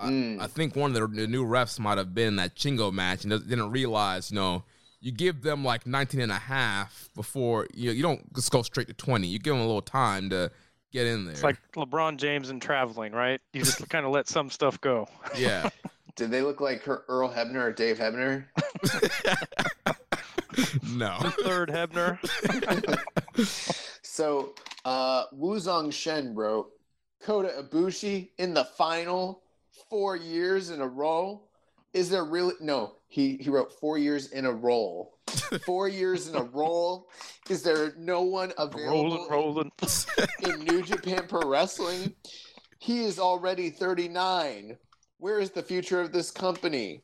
Mm. I, I, think one of the, the, new refs might have been that Shingo match and didn't realize, you know, you give them like 19 and a half before you know, you don't just go straight to 20. You give them a little time to get in there. It's like LeBron James and traveling, right? You just *laughs* kind of let some stuff go. Yeah. *laughs* Did they look like Earl Hebner or Dave Hebner? *laughs* no. The third Hebner. so, uh, Wu Zong Shen, wrote Kota Ibushi in the final four years in a row. Is there really no? He he wrote four years in a row. *laughs* four years in a row. Is there no one available rolling, rolling. in New Japan Pro Wrestling? He is already 39. Where is the future of this company?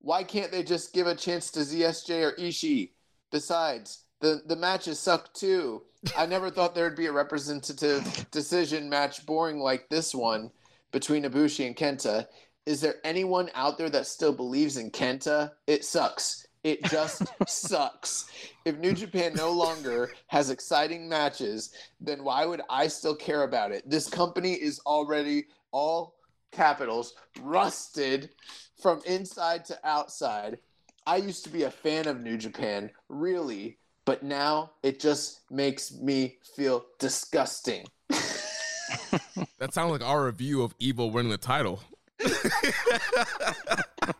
Why can't they just give a chance to ZSJ or Ishii? Besides, the, the matches suck too. I never thought there would be a representative decision match boring like this one between Ibushi and Kenta. Is there anyone out there that still believes in Kenta? It sucks. It just *laughs* sucks. If New Japan no longer has exciting matches, then why would I still care about it? This company is already all capitals rusted from inside to outside. I used to be a fan of New Japan, really, but now it just makes me feel disgusting. *laughs* that sounds like our review of Evil winning the title. *laughs*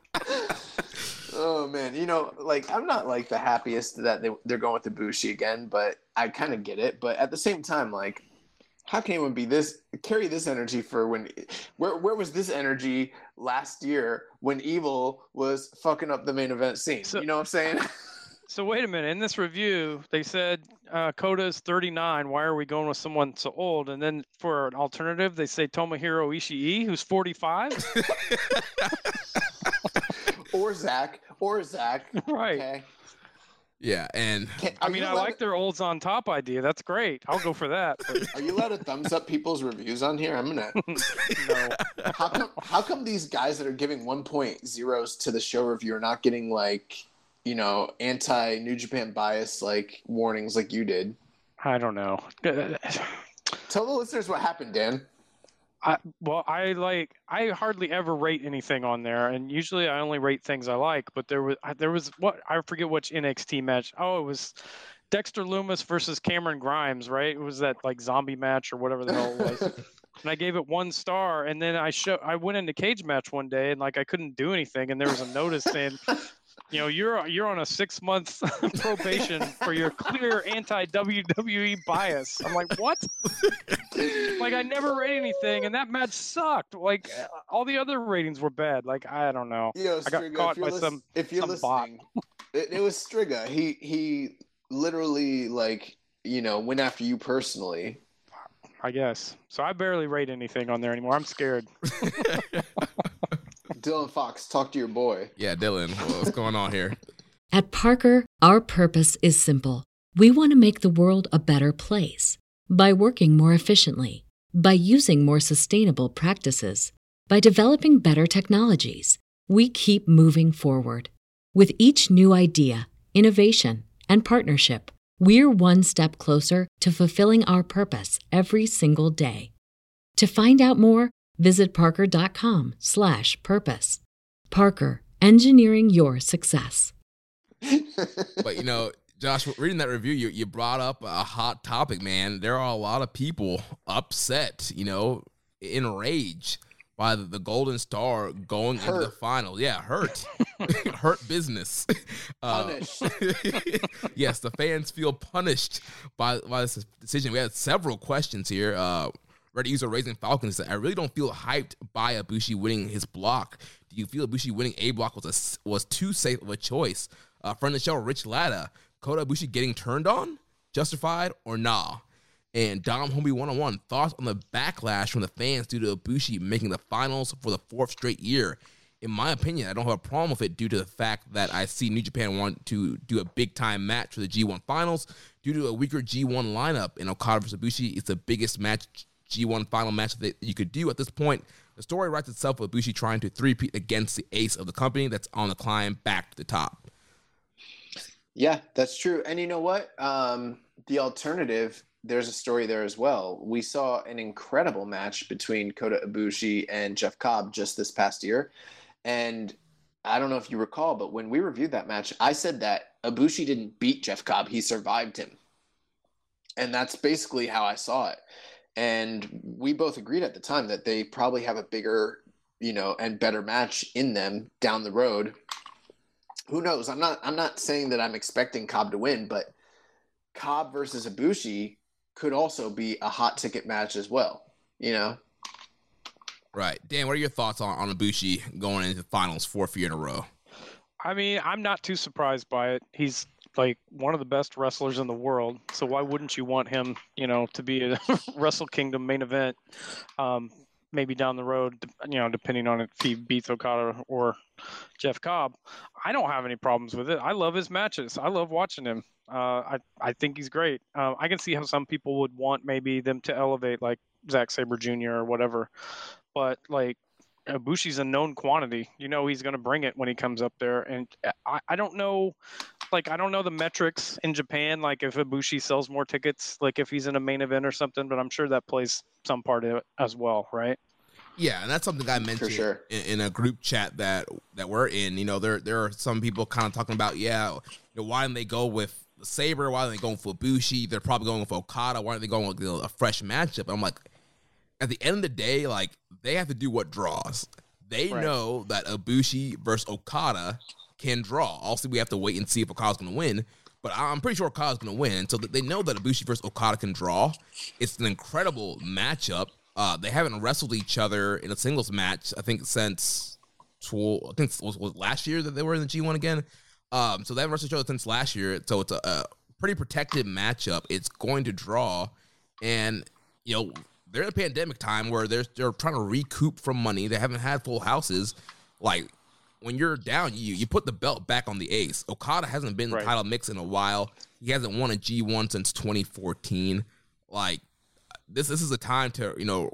Oh man, you know, like I'm not like the happiest that they they're going with the Bushi again, but I kind of get it. But at the same time, like, how can anyone be this carry this energy for when? Where where was this energy last year when Evil was fucking up the main event scene? So- you know what I'm saying? *laughs* So wait a minute. In this review, they said uh, Kota is 39. Why are we going with someone so old? And then for an alternative, they say Tomohiro Ishii, who's 45. *laughs* or Zack, or Zack. *laughs* right. Okay. Yeah, and Can, I mean, I like to- their olds on top idea. That's great. I'll go for that. But *laughs* Are you allowed to thumbs up people's reviews on here? I'm gonna. no. How come? How come these guys that are giving 1.0s to the show review are not getting like, you know, anti New Japan bias like warnings like you did? I don't know. Tell the listeners what happened, Dan. I, well, I like I hardly ever rate anything on there, and usually I only rate things I like. But there was I- there was what I forget which NXT match. Oh, it was Dexter Lumis versus Cameron Grimes, right? It was that like zombie match or whatever the hell it was. *laughs* and I gave it one star, and then I show I went into cage match one day, and like I couldn't do anything, and there was a notice saying. You know, you're you're on a six month *laughs* probation for your clear anti WWE bias. I'm like, what? like I never rate anything, and that match sucked. Like uh, all the other ratings were bad. Like I don't know. Yo, I got caught if you're, by lis- some- if you're some bot. it, it was Striga. He he literally like you know went after you personally. I guess. So I barely rate anything on there anymore. I'm scared. *laughs* *laughs* Dylan Fox, talk to your boy. yeah, Dylan, what's going on here? *laughs* At Parker, our purpose is simple. We want to make the world a better place by working more efficiently, by using more sustainable practices, by developing better technologies. We keep moving forward. With each new idea, innovation, and partnership, we're one step closer to fulfilling our purpose every single day. To find out more, visit parker.com slash purpose. Parker, engineering your success. *laughs* But you know, Josh, reading that review, you, you brought up a hot topic, man. There are a lot of people upset, you know, enraged by the, the Golden Star going into the final. Yeah, hurt, *laughs* *laughs* hurt business. Uh, Punished. yes, the fans feel punished by by this decision. We had several questions here. Uh, Reddit user Raising Falcons "I really don't feel hyped by Ibushi winning his block. Do you feel Ibushi winning a block was a was too safe of a choice?" Uh, friend of the show, Rich Latta, Kota Ibushi getting turned on, justified or nah? And Dom Homie one on one thoughts on the backlash from the fans due to Ibushi making the finals for the fourth straight year. In my opinion, I don't have a problem with it due to the fact that I see New Japan want to do a big time match for the G1 finals due to a weaker G1 lineup. And Okada vs. Ibushi is the biggest match G1 final match that you could do at this point. The story writes itself with Ibushi trying to three-peat against the ace of the company that's on the climb back to the top. Yeah, that's true. And you know what? Um, the alternative, there's a story there as well. We saw an incredible match between Kota Ibushi and Jeff Cobb just this past year. And I don't know if you recall, but when we reviewed that match, I said that Ibushi didn't beat Jeff Cobb, he survived him. And that's basically how I saw it. And we both agreed at the time that they probably have a bigger, you know, and better match in them down the road who knows? I'm not I'm not saying that I'm expecting Cobb to win, but Cobb versus Ibushi could also be a hot ticket match as well. You know? Right. Dan, what are your thoughts on, on Ibushi going into the finals fourth year in a row? I mean, I'm not too surprised by it. He's like one of the best wrestlers in the world. So why wouldn't you want him, you know, to be a *laughs* Wrestle Kingdom main event? Um, maybe down the road, you know, depending on if he beats Okada or Jeff Cobb. I don't have any problems with it. I love his matches. I love watching him. Uh, I I think he's great. Uh, I can see how some people would want maybe them to elevate like Zack Sabre Jr. or whatever, but like Ibushi's a known quantity. You know he's going to bring it when he comes up there, and I, I don't know, like I don't know the metrics in Japan, like if Ibushi sells more tickets, like if he's in a main event or something, but I'm sure that plays some part of it as well, right? Yeah, and that's something I mentioned sure. in, in a group chat that that we're in. You know, there there are some people kind of talking about, yeah, you know, why didn't they go with Sabre? Why aren't they going for Bushi? They're probably going with Okada. Why aren't they going with you know, a fresh matchup? I'm like, at the end of the day, like they have to do what draws. They Right. know that Ibushi versus Okada can draw. Also, we have to wait and see if Okada's going to win. But I'm pretty sure Okada's going to win. So they know that Ibushi versus Okada can draw. It's an incredible matchup. Uh, they haven't wrestled each other in a singles match, I think, since tw- I think was, was last year that they were in the G1 again. Um, so they haven't wrestled each other since last year. So it's a, a pretty protected matchup. It's going to draw, and you know they're in a pandemic time where they're they're trying to recoup from money. They haven't had full houses. Like when you're down, you you put the belt back on the ace. Okada hasn't been in Right. the title mix in a while. He hasn't won a G1 since 2014. Like this this is a time to you know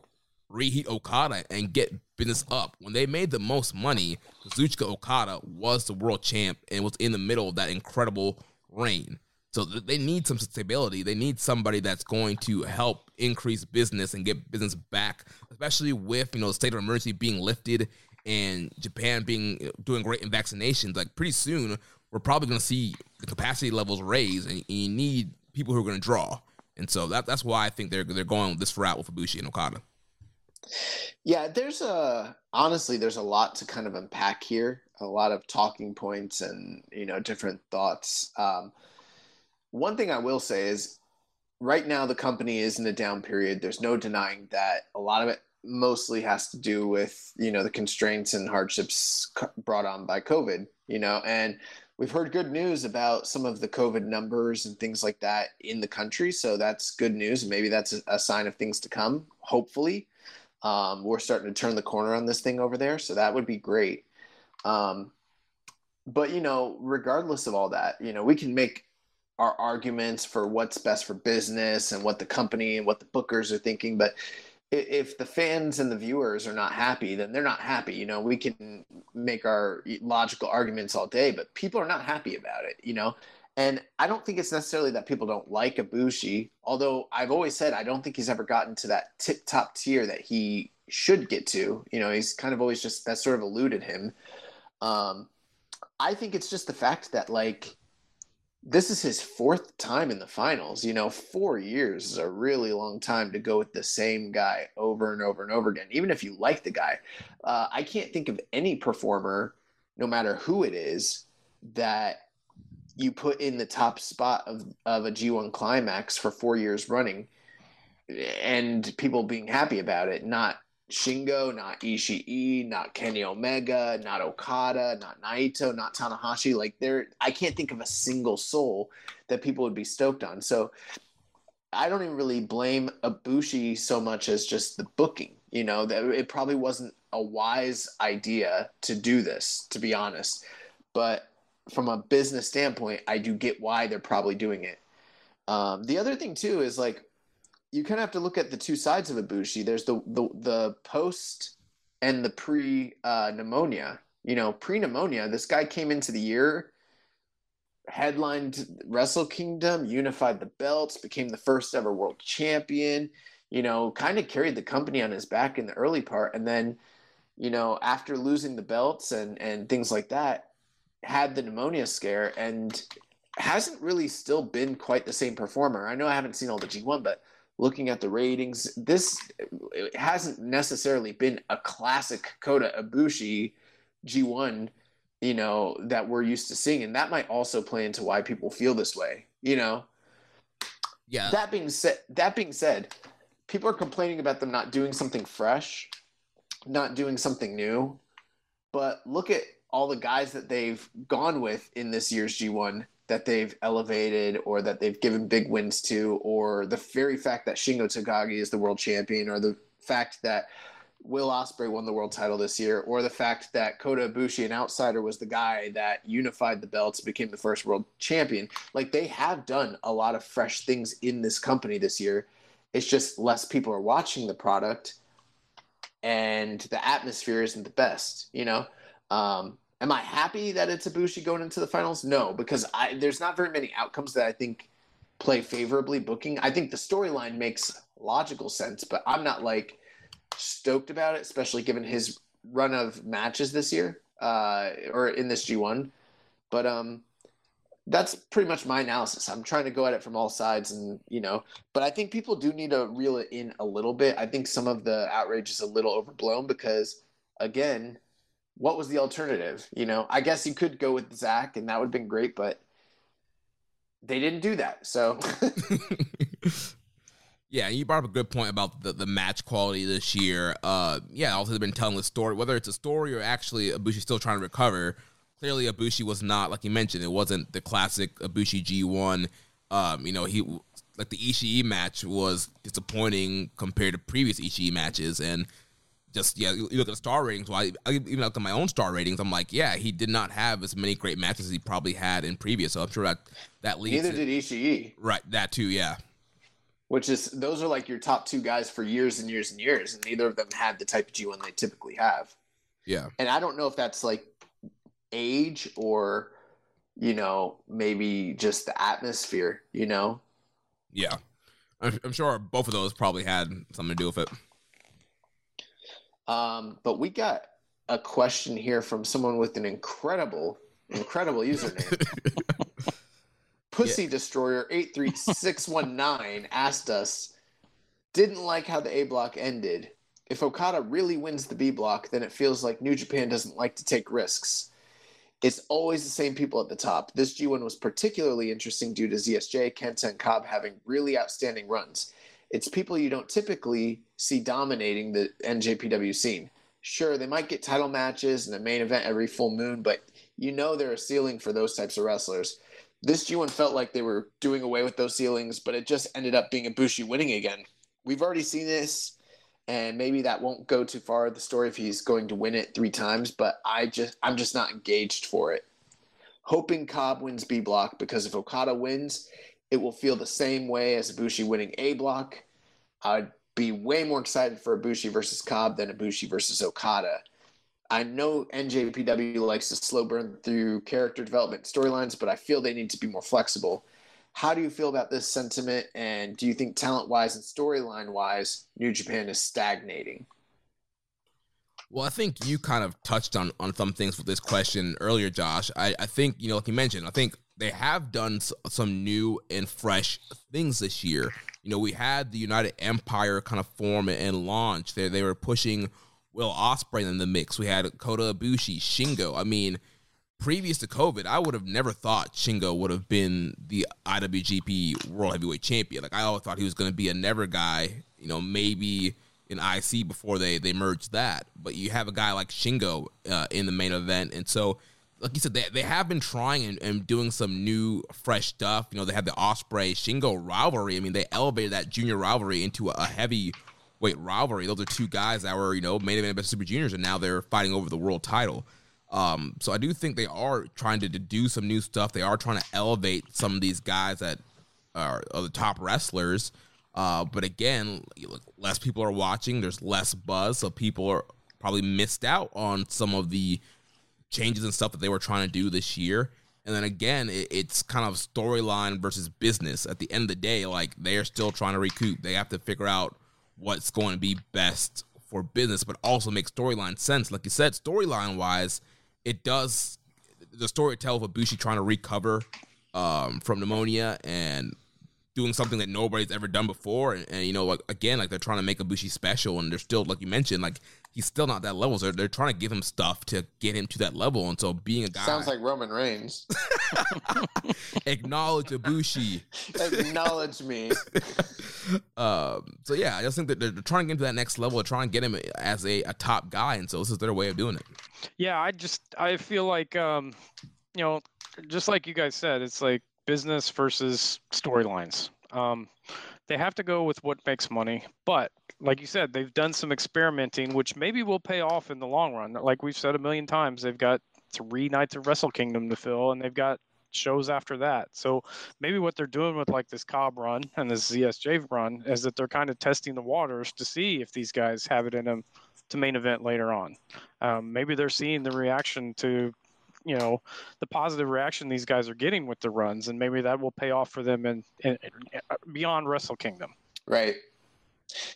reheat Okada and get business up. When they made the most money, Kazuchika Okada was the world champ and was in the middle of that incredible reign. So they need some stability. They need somebody that's going to help increase business and get business back, especially with you know the state of emergency being lifted and Japan being doing great in vaccinations. Like pretty soon, we're probably going to see the capacity levels raise, and you need people who are going to draw. And so that that's why I think they're they're going this route with Ibushi and Okada. Yeah, there's a honestly, there's a lot to kind of unpack here. A lot of talking points and you know different thoughts. Um, one thing I will say is, right now the company is in a down period. There's no denying that. A lot of it mostly has to do with you know the constraints and hardships brought on by COVID. You know, and we've heard good news about some of the COVID numbers and things like that in the country. So that's good news. Maybe that's a, sign of things to come. Hopefully. Um, we're starting to turn the corner on this thing over there, so that would be great. Um, but you know, regardless of all that, you know, we can make our arguments for what's best for business and what the company and what the bookers are thinking. But if the fans and the viewers are not happy, then they're not happy. You know, we can make our logical arguments all day, but people are not happy about it. You know, and I don't think it's necessarily that people don't like Ibushi, although I've always said I don't think he's ever gotten to that tip top tier that he should get to. You know, he's kind of always just that sort of eluded him. Um, I think it's just the fact that like this is his fourth time in the finals. You know, four years is a really long time to go with the same guy over and over and over again. Even if you like the guy, uh, I can't think of any performer, no matter who it is, that you put in the top spot of, of a G1 climax for four years running and people being happy about it. Not Shingo, not Ishii, not Kenny Omega, not Okada, not Naito, not Tanahashi. Like there, I can't think of a single soul that people would be stoked on. So I don't even really blame Ibushi so much as just the booking. You know, that it probably wasn't a wise idea to do this, to be honest. But from a business standpoint, I do get why they're probably doing it. Um, the other thing too is like you kind of have to look at the two sides of Ibushi. There's the the, the post and the pre uh, pneumonia. You know, pre pneumonia, this guy came into the year, headlined Wrestle Kingdom, unified the belts, became the first ever world champion. You know, kind of carried the company on his back in the early part, and then, you know, after losing the belts and and things like that, had the pneumonia scare and hasn't really still been quite the same performer. I know I haven't seen all the G1, but looking at the ratings, this it hasn't necessarily been a classic Kota Ibushi G1, you know, that we're used to seeing, and that might also play into why people feel this way. You know, Yeah, that being said, that being said, people are complaining about them not doing something fresh, not doing something new. But look at all the guys that they've gone with in this year's G1 that they've elevated or that they've given big wins to, or the very fact that Shingo Takagi is the world champion, or the fact that Will Ospreay won the world title this year, or the fact that Kota Ibushi, an outsider, was the guy that unified the belts, became the first world champion. Like they have done a lot of fresh things in this company this year. It's just less people are watching the product, and the atmosphere isn't the best. You know, um, am I happy that it's Ibushi going into the finals? No, because I there's not very many outcomes that I think play favorably booking. I think the storyline makes logical sense, but I'm not like stoked about it, especially given his run of matches this year uh, or in this G1. But um, that's pretty much my analysis. I'm trying to go at it from all sides, and you know, but I think people do need to reel it in a little bit. I think some of the outrage is a little overblown because, again, what was the alternative? You know, I guess you could go with Zack, and that would have been great, but they didn't do that. So, *laughs* yeah, you brought up a good point about the, the match quality this year. Uh, yeah, also they've been telling the story, whether it's a story or actually Ibushi still trying to recover. Clearly, Ibushi was not like you mentioned. It wasn't the classic Ibushi G one. Um, you know, he like the Ishii match was disappointing compared to previous Ishii matches, and just yeah, you look at the star ratings. Well, I, I even look at my own star ratings. I'm like, yeah, he did not have as many great matches as he probably had in previous. So I'm sure that that leads. Neither to, did Ishii. Right, that too, yeah. Which is those are like your top two guys for years and years and years, and neither of them had the type of G1 they typically have. Yeah, and I don't know if that's like age or you know maybe just the atmosphere. You know. Yeah, I'm, I'm sure both of those probably had something to do with it. Um, but we got a question here from someone with an incredible, incredible username. *laughs* Pussy yeah. Destroyer eight three six one nine *laughs* asked us, didn't like how the A block ended. If Okada really wins the B block, then it feels like New Japan doesn't like to take risks. It's always the same people at the top. This G1 was particularly interesting due to ZSJ, Kenta, and Cobb having really outstanding runs it's people you don't typically see dominating the NJPW scene. Sure, they might get title matches and a main event every full moon, but you know they're a ceiling for those types of wrestlers. This G1 felt like they were doing away with those ceilings, but it just ended up being Ibushi winning again. We've already seen this, and maybe that won't go too far the story if he's going to win it three times, but I just I'm just not engaged for it. Hoping Cobb wins B block because if Okada wins, it will feel the same way as Ibushi winning A block. I'd be way more excited for Ibushi versus Cobb than Ibushi versus Okada. I know NJPW likes to slow burn through character development storylines, but I feel they need to be more flexible. How do you feel about this sentiment? And do you think talent wise and storyline wise, New Japan is stagnating? Well, I think you kind of touched on, on some things with this question earlier, Josh. I, I think, you know, like you mentioned, I think they have done some new and fresh things this year. You know, we had the United Empire kind of form and launch. They they were pushing Will Ospreay in the mix. We had Kota Ibushi, Shingo. I mean, previous to COVID, I would have never thought Shingo would have been the IWGP World Heavyweight Champion. Like I always thought he was going to be a never guy. You know, maybe in IC before they they merged that. But you have a guy like Shingo uh, in the main event, and so like you said, they, they have been trying and, and, doing some new, fresh stuff. You know, they had the Ospreay Shingo rivalry. I mean, they elevated that junior rivalry into a, a heavy weight rivalry. Those are two guys that were, you know, main event best super juniors, and now they're fighting over the world title. Um, so I do think they are trying to, to, do some new stuff. They are trying to elevate some of these guys that are, are the top wrestlers. Uh, but again, less people are watching. There's less buzz, so people are probably missed out on some of the changes and stuff that they were trying to do this year. And then again, it, it's kind of storyline versus business. At the end of the day, like they are still trying to recoup. They have to figure out what's going to be best for business, but also make storyline sense. Like you said, storyline wise, it does the story tells of Ibushi trying to recover um, from pneumonia and doing something that nobody's ever done before. And, and, you know, like again, like they're trying to make Ibushi special, and they're still, like you mentioned, like he's still not that level. So they're trying to give him stuff to get him to that level. And so being a guy sounds like Roman Reigns. *laughs* Acknowledge Ibushi. Acknowledge me. *laughs* um, so yeah, I just think that they're, trying to get to that next level. They're trying to get him as a, a top guy, and so this is their way of doing it. Yeah, I just I feel like um, you know, just like you guys said, it's like business versus storylines. Um, they have to go with what makes money, but like you said, they've done some experimenting, which maybe will pay off in the long run. Like we've said a million times, they've got three nights of Wrestle Kingdom to fill, and they've got shows after that. So maybe what they're doing with like this Cobb run and this ZSJ run is that they're kind of testing the waters to see if these guys have it in them to main event later on. Um, maybe they're seeing the reaction to you know the positive reaction these guys are getting with the runs, and maybe that will pay off for them in beyond Wrestle Kingdom. Right.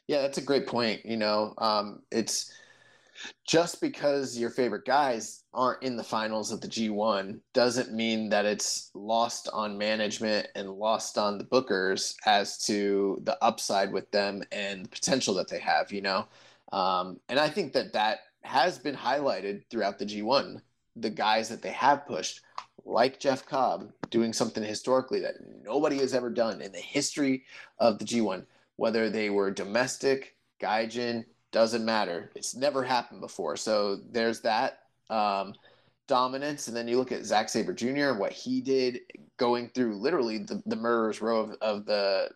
Yeah, that's a great point. You know, um, it's just because your favorite guys aren't in the finals of the G1 doesn't mean that it's lost on management and lost on the bookers as to the upside with them and the potential that they have, you know? Um, and I think that that has been highlighted throughout the G1. The guys that they have pushed, like Jeff Cobb, doing something historically that nobody has ever done in the history of the G1, whether they were domestic, Gaijin, doesn't matter. It's never happened before. So there's that um, dominance. And then you look at Zack Sabre Jr. what he did going through literally the, the murderer's row of, of the,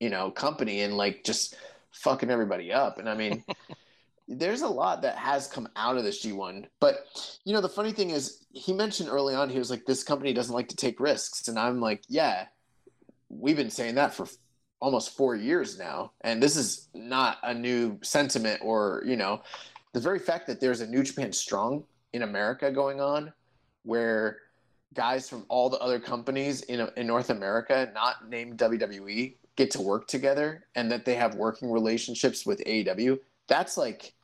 you know, company and like just fucking everybody up. And I mean, *laughs* there's a lot that has come out of this G1. But, you know, the funny thing is, he mentioned early on, he was like, this company doesn't like to take risks. And I'm like, yeah, we've been saying that for almost four years now. And this is not a new sentiment or, you know, the very fact that there's a New Japan Strong in America going on where guys from all the other companies in, in North America, not named WWE, get to work together and that they have working relationships with AEW, that's like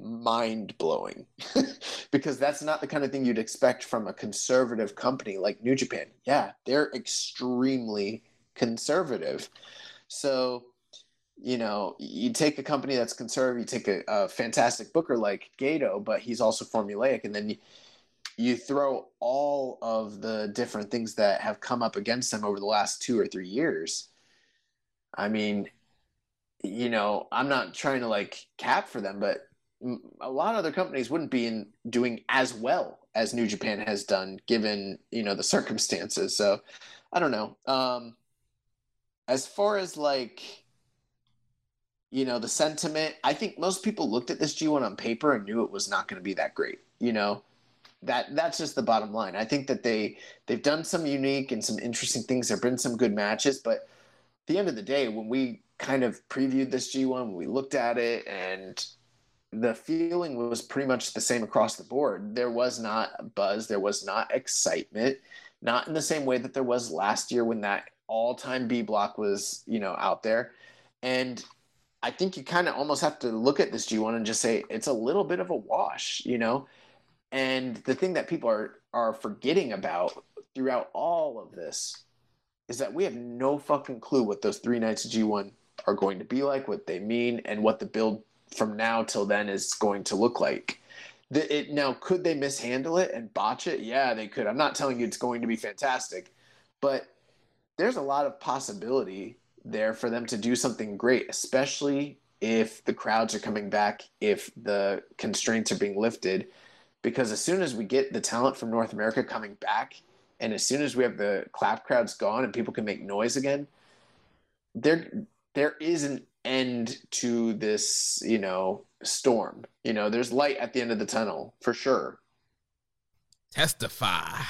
mind blowing *laughs* because that's not the kind of thing you'd expect from a conservative company like New Japan. Yeah, they're extremely conservative. So, you know, you take a company that's conservative, you take a, a fantastic booker like Gedo, but he's also formulaic, and then you, you throw all of the different things that have come up against him over the last two or three years. I mean, you know, I'm not trying to like cap for them, but a lot of other companies wouldn't be in doing as well as New Japan has done, given you know the circumstances. So, I don't know. Um, as far as like, you know, the sentiment, I think most people looked at this G1 on paper and knew it was not going to be that great. You know, that that's just the bottom line. I think that they they've done some unique and some interesting things. There've been some good matches, but the end of the day, when we kind of previewed this G1, we looked at it and the feeling was pretty much the same across the board. There was not buzz, there was not excitement, not in the same way that there was last year when that all-time B block was, you know, out there. And I think you kind of almost have to look at this G1 and just say it's a little bit of a wash, you know. And the thing that people are are forgetting about throughout all of this is that we have no fucking clue what those three nights of G1 are going to be like, what they mean, and what the build from now till then is going to look like. The, it, now, could they mishandle it and botch it? Yeah, they could. I'm not telling you it's going to be fantastic, but there's a lot of possibility there for them to do something great, especially if the crowds are coming back, if the constraints are being lifted. Because as soon as we get the talent from North America coming back, and as soon as we have the clap crowds gone and people can make noise again, there there is an end to this, you know, storm. You know, there's light at the end of the tunnel for sure. Testify.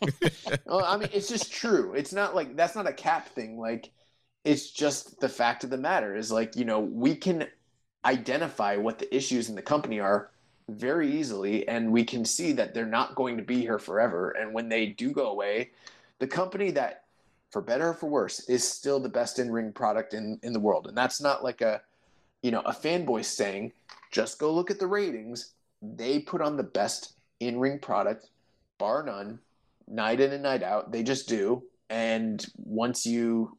*laughs* well, I mean, it's just true. It's not like that's not a cap thing. Like, it's just the fact of the matter is like, you know, we can identify what the issues in the company are very easily, and we can see that they're not going to be here forever. And when they do go away, the company that for better or for worse, is still the best in ring product in, in the world. And that's not like a, you know, a fanboy saying, just go look at the ratings. They put on the best in ring product, bar none, night in and night out. They just do. And once you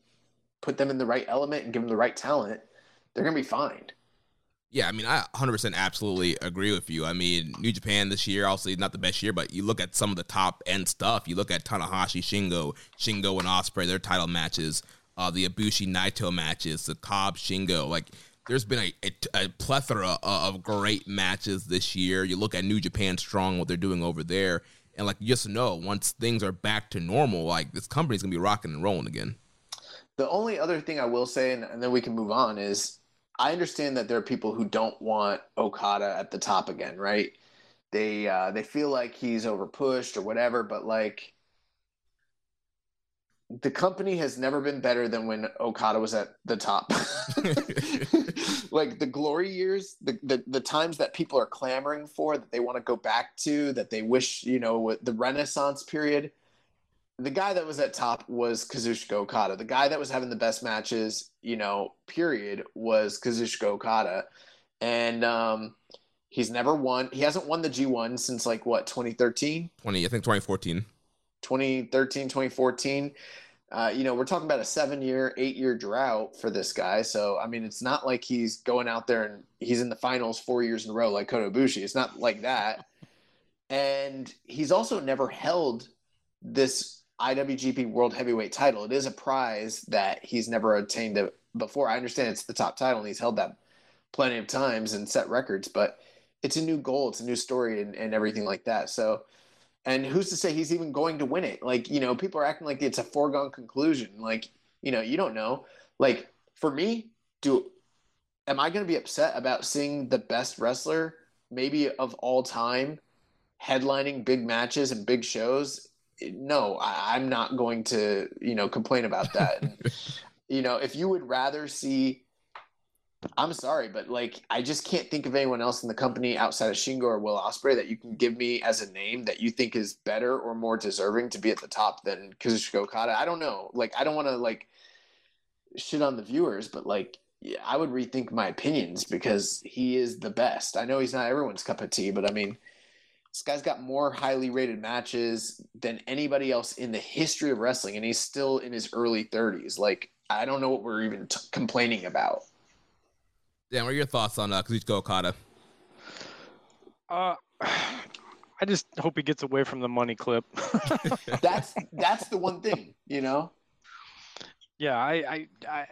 put them in the right element and give them the right talent, they're going to be fine. Yeah, I mean, I 100% absolutely agree with you. I mean, New Japan this year, obviously not the best year, but you look at some of the top end stuff. You look at Tanahashi, Shingo, Shingo and Ospreay, their title matches, uh, the Ibushi Naito matches, the Cobb Shingo. Like, there's been a, a, a, plethora of great matches this year. You look at New Japan Strong, what they're doing over there, and like, you just know once things are back to normal, like this company's gonna be rocking and rolling again. The only other thing I will say, and, and then we can move on, is I understand that there are people who don't want Okada at the top again, right? They uh, they feel like he's overpushed or whatever, but like the company has never been better than when Okada was at the top. *laughs* like the glory years, the, the the times that people are clamoring for, that they want to go back to, that they wish, you know, the Renaissance period the guy that was at top was Kazuchika Okada. The guy that was having the best matches, you know, period, was Kazuchika Okada. And um, he's never won. He hasn't won the G1 since like what, 2013? 20, I think 2014. 2013, 2014. Uh, you know, we're talking about a seven year, eight year drought for this guy. So, I mean, it's not like he's going out there and he's in the finals four years in a row like Kota Ibushi. It's not like that. And he's also never held this IWGP World Heavyweight title. It is a prize that he's never attained before. I understand it's the top title and he's held that plenty of times and set records, but it's a new goal, it's a new story, and, and everything like that. So, and who's to say he's even going to win it? Like, you know, people are acting like it's a foregone conclusion. Like, you know, you don't know. Like, for me, do am I going to be upset about seeing the best wrestler, maybe of all time, headlining big matches and big shows? No, I, am not going to, you know, complain about that. and, *laughs* you know, if you would rather see I'm sorry, but like I just can't think of anyone else in the company outside of Shingo or Will Ospreay that you can give me as a name that you think is better or more deserving to be at the top than Kazuchika Okada. I don't know. Like I don't want to like shit on the viewers, but like yeah, I would rethink my opinions because he is the best. I know he's not everyone's cup of tea, but I mean, this guy's got more highly rated matches than anybody else in the history of wrestling, and he's still in his early 30s. Like I don't know what we're even t- complaining about. Dan, what are your thoughts on uh, Kazuchika Okada? Uh, *sighs* I just hope he gets away from the money clip. *laughs* that's that's the one thing, you know. Yeah, I, I, I,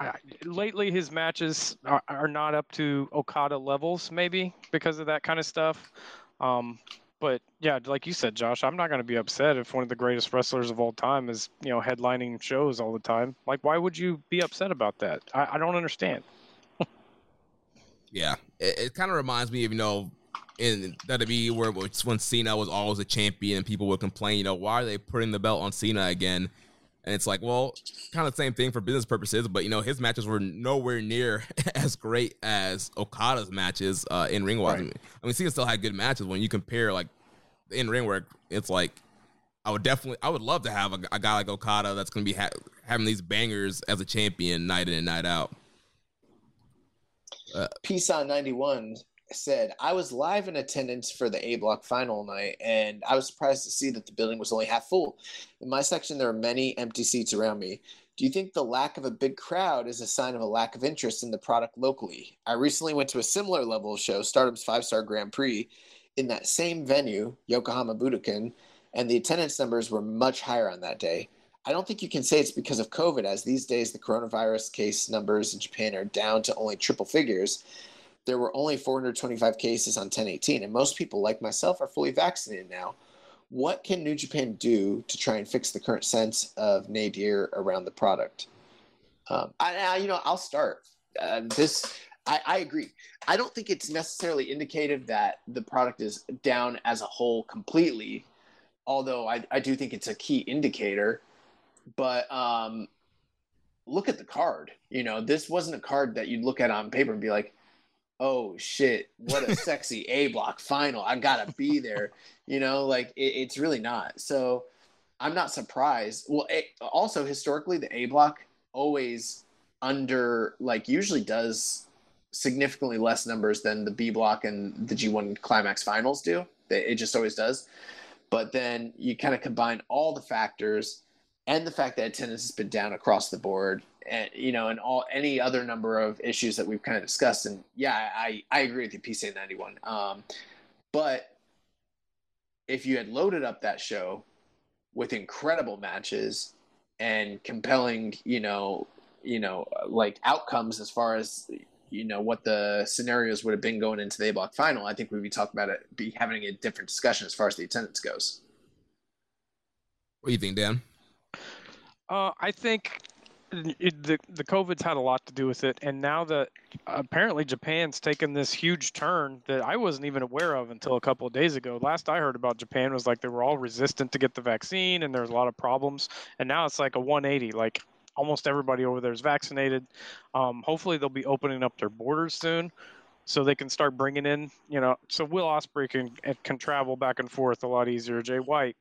I lately his matches are, are, not up to Okada levels, maybe because of that kind of stuff. Um, but yeah, like you said, Josh, I'm not going to be upset if one of the greatest wrestlers of all time is, you know, headlining shows all the time. Like, why would you be upset about that? I, I don't understand. Yeah, it, it kind of reminds me of you know in WWE where when Cena was always a champion and people would complain, you know, why are they putting the belt on Cena again? And it's like, well, kind of the same thing for business purposes, but you know, his matches were nowhere near *laughs* as great as Okada's matches uh, in ring wise. Right. I mean, Cena still had good matches when you compare like in ring work. It's like I would definitely, I would love to have a, a guy like Okada that's going to be ha- having these bangers as a champion night in and night out. Uh, Peace on 91 said, I was live in attendance for the A block final night, and I was surprised to see that the building was only half full. In my section, there are many empty seats around me. Do you think the lack of a big crowd is a sign of a lack of interest in the product locally? I recently went to a similar level show, Stardom's Five Star Grand Prix, in that same venue, Yokohama Budokan, and the attendance numbers were much higher on that day. I don't think you can say it's because of COVID, as these days the coronavirus case numbers in Japan are down to only triple figures. There were only 425 cases on 1018, and most people, like myself, are fully vaccinated now. What can New Japan do to try and fix the current sense of nadir around the product? Um, I, I, you know, I'll start. Uh, this, I, I agree. I don't think it's necessarily indicative that the product is down as a whole completely, although I, I do think it's a key indicator but um, look at the card. You know, this wasn't a card that you'd look at on paper and be like, "Oh shit, what a sexy A block final! I gotta be there." *laughs* You know, like it, it's really not. So I'm not surprised. Well, it, also historically, the A block always under like usually does significantly less numbers than the B block and the G1 Climax finals do. It just always does. But then you kind of combine all the factors and the fact that attendance has been down across the board and you know and all any other number of issues that we've kind of discussed and yeah i i agree with you pc 91 um but if you had loaded up that show with incredible matches and compelling you know you know like outcomes as far as you know what the scenarios would have been going into the A block final, I think we'd be talking about it, be having a different discussion as far as the attendance goes. What do you think, Dan? Uh, I think it, the the COVID's had a lot to do with it, and now that apparently Japan's taken this huge turn that I wasn't even aware of until a couple of days ago. Last I heard about Japan was like they were all resistant to get the vaccine, and there's a lot of problems. And now it's like a 180, like almost everybody over there is vaccinated. Um, hopefully they'll be opening up their borders soon, so they can start bringing in, you know, so Will Ospreay can can travel back and forth a lot easier. Jay White,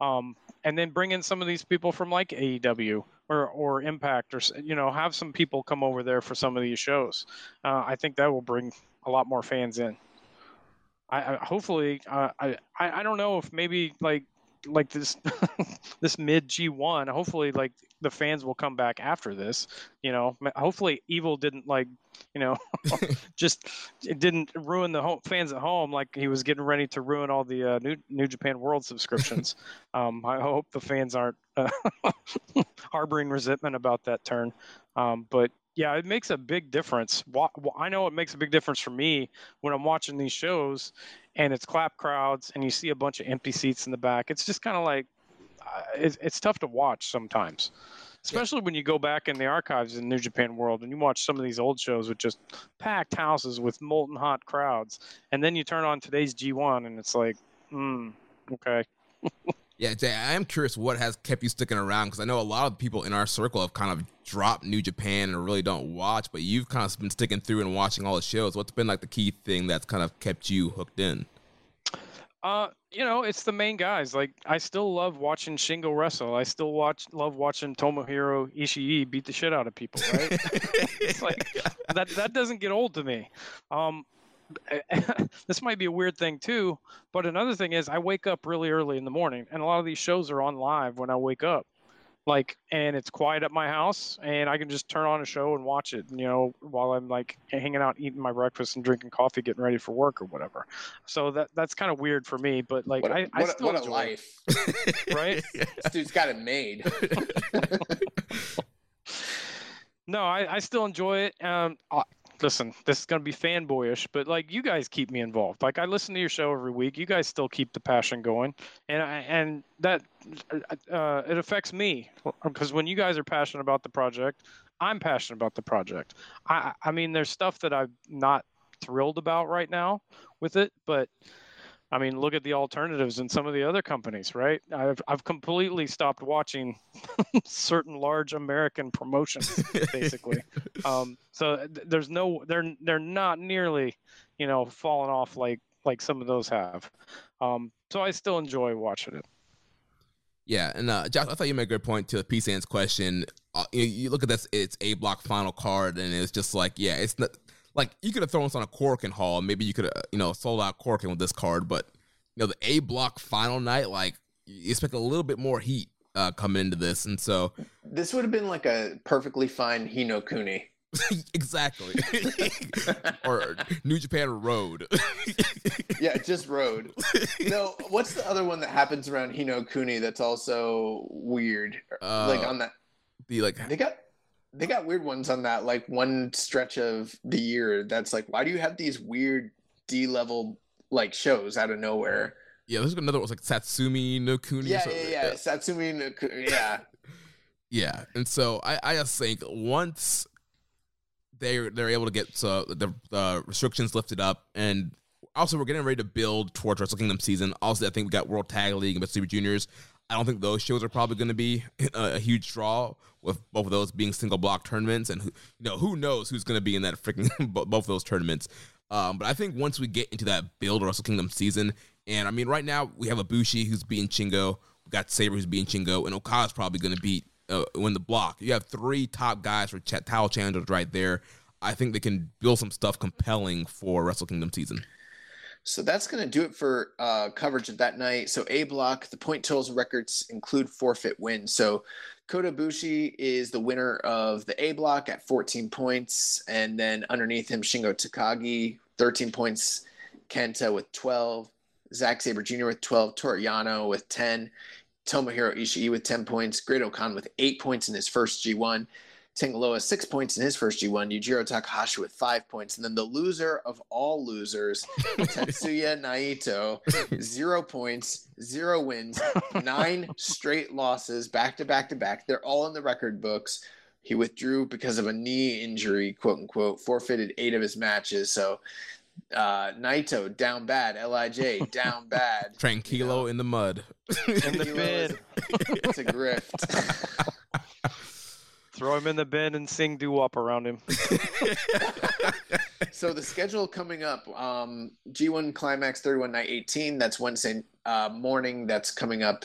um, and then bring in some of these people from like AEW or or Impact or you know have some people come over there for some of these shows. Uh, I think that will bring a lot more fans in. I, I hopefully uh, I I don't know if maybe like like this *laughs* this mid G1. Hopefully, like the fans will come back after this. You know, hopefully, Evil didn't like you know *laughs* *laughs* just it didn't ruin the home, fans at home like he was getting ready to ruin all the uh, new New Japan World subscriptions. um, I hope the fans aren't uh, harboring resentment about that turn. Um, but yeah, it makes a big difference. I know it makes a big difference for me when I'm watching these shows and it's clap crowds and you see a bunch of empty seats in the back. It's just kind of like uh, it's, it's tough to watch sometimes, especially yeah. when you go back in the archives in New Japan World and you watch some of these old shows with just packed houses with molten hot crowds, and then you turn on today's G1 and it's like, hmm, okay. *laughs* Yeah, Jay, I am curious what has kept you sticking around because I know a lot of people in our circle have kind of dropped New Japan and really don't watch, but you've kind of been sticking through and watching all the shows. What's been like the key thing that's kind of kept you hooked in? Uh, you know, it's the main guys. Like I still love watching Shingo wrestle. I still watch love watching Tomohiro Ishii beat the shit out of people, right? *laughs* it's like that that doesn't get old to me. Um *laughs* this might be a weird thing too, but another thing is I wake up really early in the morning, and a lot of these shows are on live when I wake up. Like, and it's quiet at my house, and I can just turn on a show and watch it, you know, while I'm like hanging out, eating my breakfast, and drinking coffee, getting ready for work or whatever. So that that's kind of weird for me, but like what a, I, I what still what enjoy a life, it, *laughs* right? *laughs* this dude's got it made. no, I, I still enjoy it. Um, listen, this is going to be fanboyish, but like you guys keep me involved. Like I listen to your show every week. You guys still keep the passion going, and I, and that uh, it affects me because when you guys are passionate about the project, I'm passionate about the project. I I mean, there's stuff that I'm not thrilled about right now with it, but I mean, look at the alternatives in some of the other companies, right? I've I've completely stopped watching *laughs* certain large American promotions, basically. *laughs* um, so th- there's no, they're they're not nearly, you know, falling off like like some of those have. Um, so I still enjoy watching it. Yeah, and uh, Josh, I thought you made a good point to the P-Sands question. Uh, you, you, look at this; it's a block final card, and it's just like, yeah, it's not like you could have thrown us on a Korakuen Hall. Maybe you could have, you know, sold out Korakuen with this card, but you know, the A block final night, like you expect a little bit more heat uh, coming into this, and so this would have been like a perfectly fine Hino Kuni. *laughs* exactly. *laughs* or New Japan Road. *laughs* yeah, just Road. No, what's the other one that happens around Hino Kuni that's also weird? Uh, like on that. The like they got they got weird ones on that like one stretch of the year that's like why do you have these weird D level like shows out of nowhere? Yeah, there's another one was like Satsuma no Kuni. Yeah, yeah, yeah, yeah. Satsuma no Kuni. Yeah. *laughs* yeah, and so I, I just think once they're they're able to get so the, the restrictions lifted up, and also we're getting ready to build towards Wrestle Kingdom season. Also, I think we got World Tag League and Super Juniors. I don't think those shows are probably going to be *laughs* a, a, huge draw with both of those being single block tournaments, and who, you know who knows who's going to be in that freaking *laughs* both of those tournaments. Um, but I think once we get into that build Wrestle Kingdom season, and I mean right now we have Ibushi who's beating Shingo, we got Sabre who's beating Shingo, and Okada's probably going to beat uh, win the block. You have three top guys for ch- title challengers right there. I think they can build some stuff compelling for Wrestle Kingdom season. So that's going to do it for uh, coverage of that night. So A block, the point totals records include forfeit wins. So Kota Ibushi is the winner of the A block at 14 points, and then underneath him Shingo Takagi 13 points, Kenta with 12, Zack Sabre Jr. with 12, Toru Yano with 10, Tomohiro Ishii with 10 points, Great-O-Khan with 8 points in his first G1, Tanga Loa six points in his first G1, Yujiro Takahashi with five points, and then the loser of all losers, *laughs* Tetsuya Naito, zero points, zero wins, nine *laughs* straight losses, back to back to back. They're all in the record books. He withdrew because of a knee injury, quote unquote, forfeited eight of his matches. So uh, Naito down bad, Lij down bad, *laughs* Tranquilo you know? in the mud, in the bin. It's a grift. Throw him in the bin and sing doo wop around him. *laughs* so the schedule coming up um, G1 Climax 31 Night 18. That's Wednesday uh, morning. That's coming up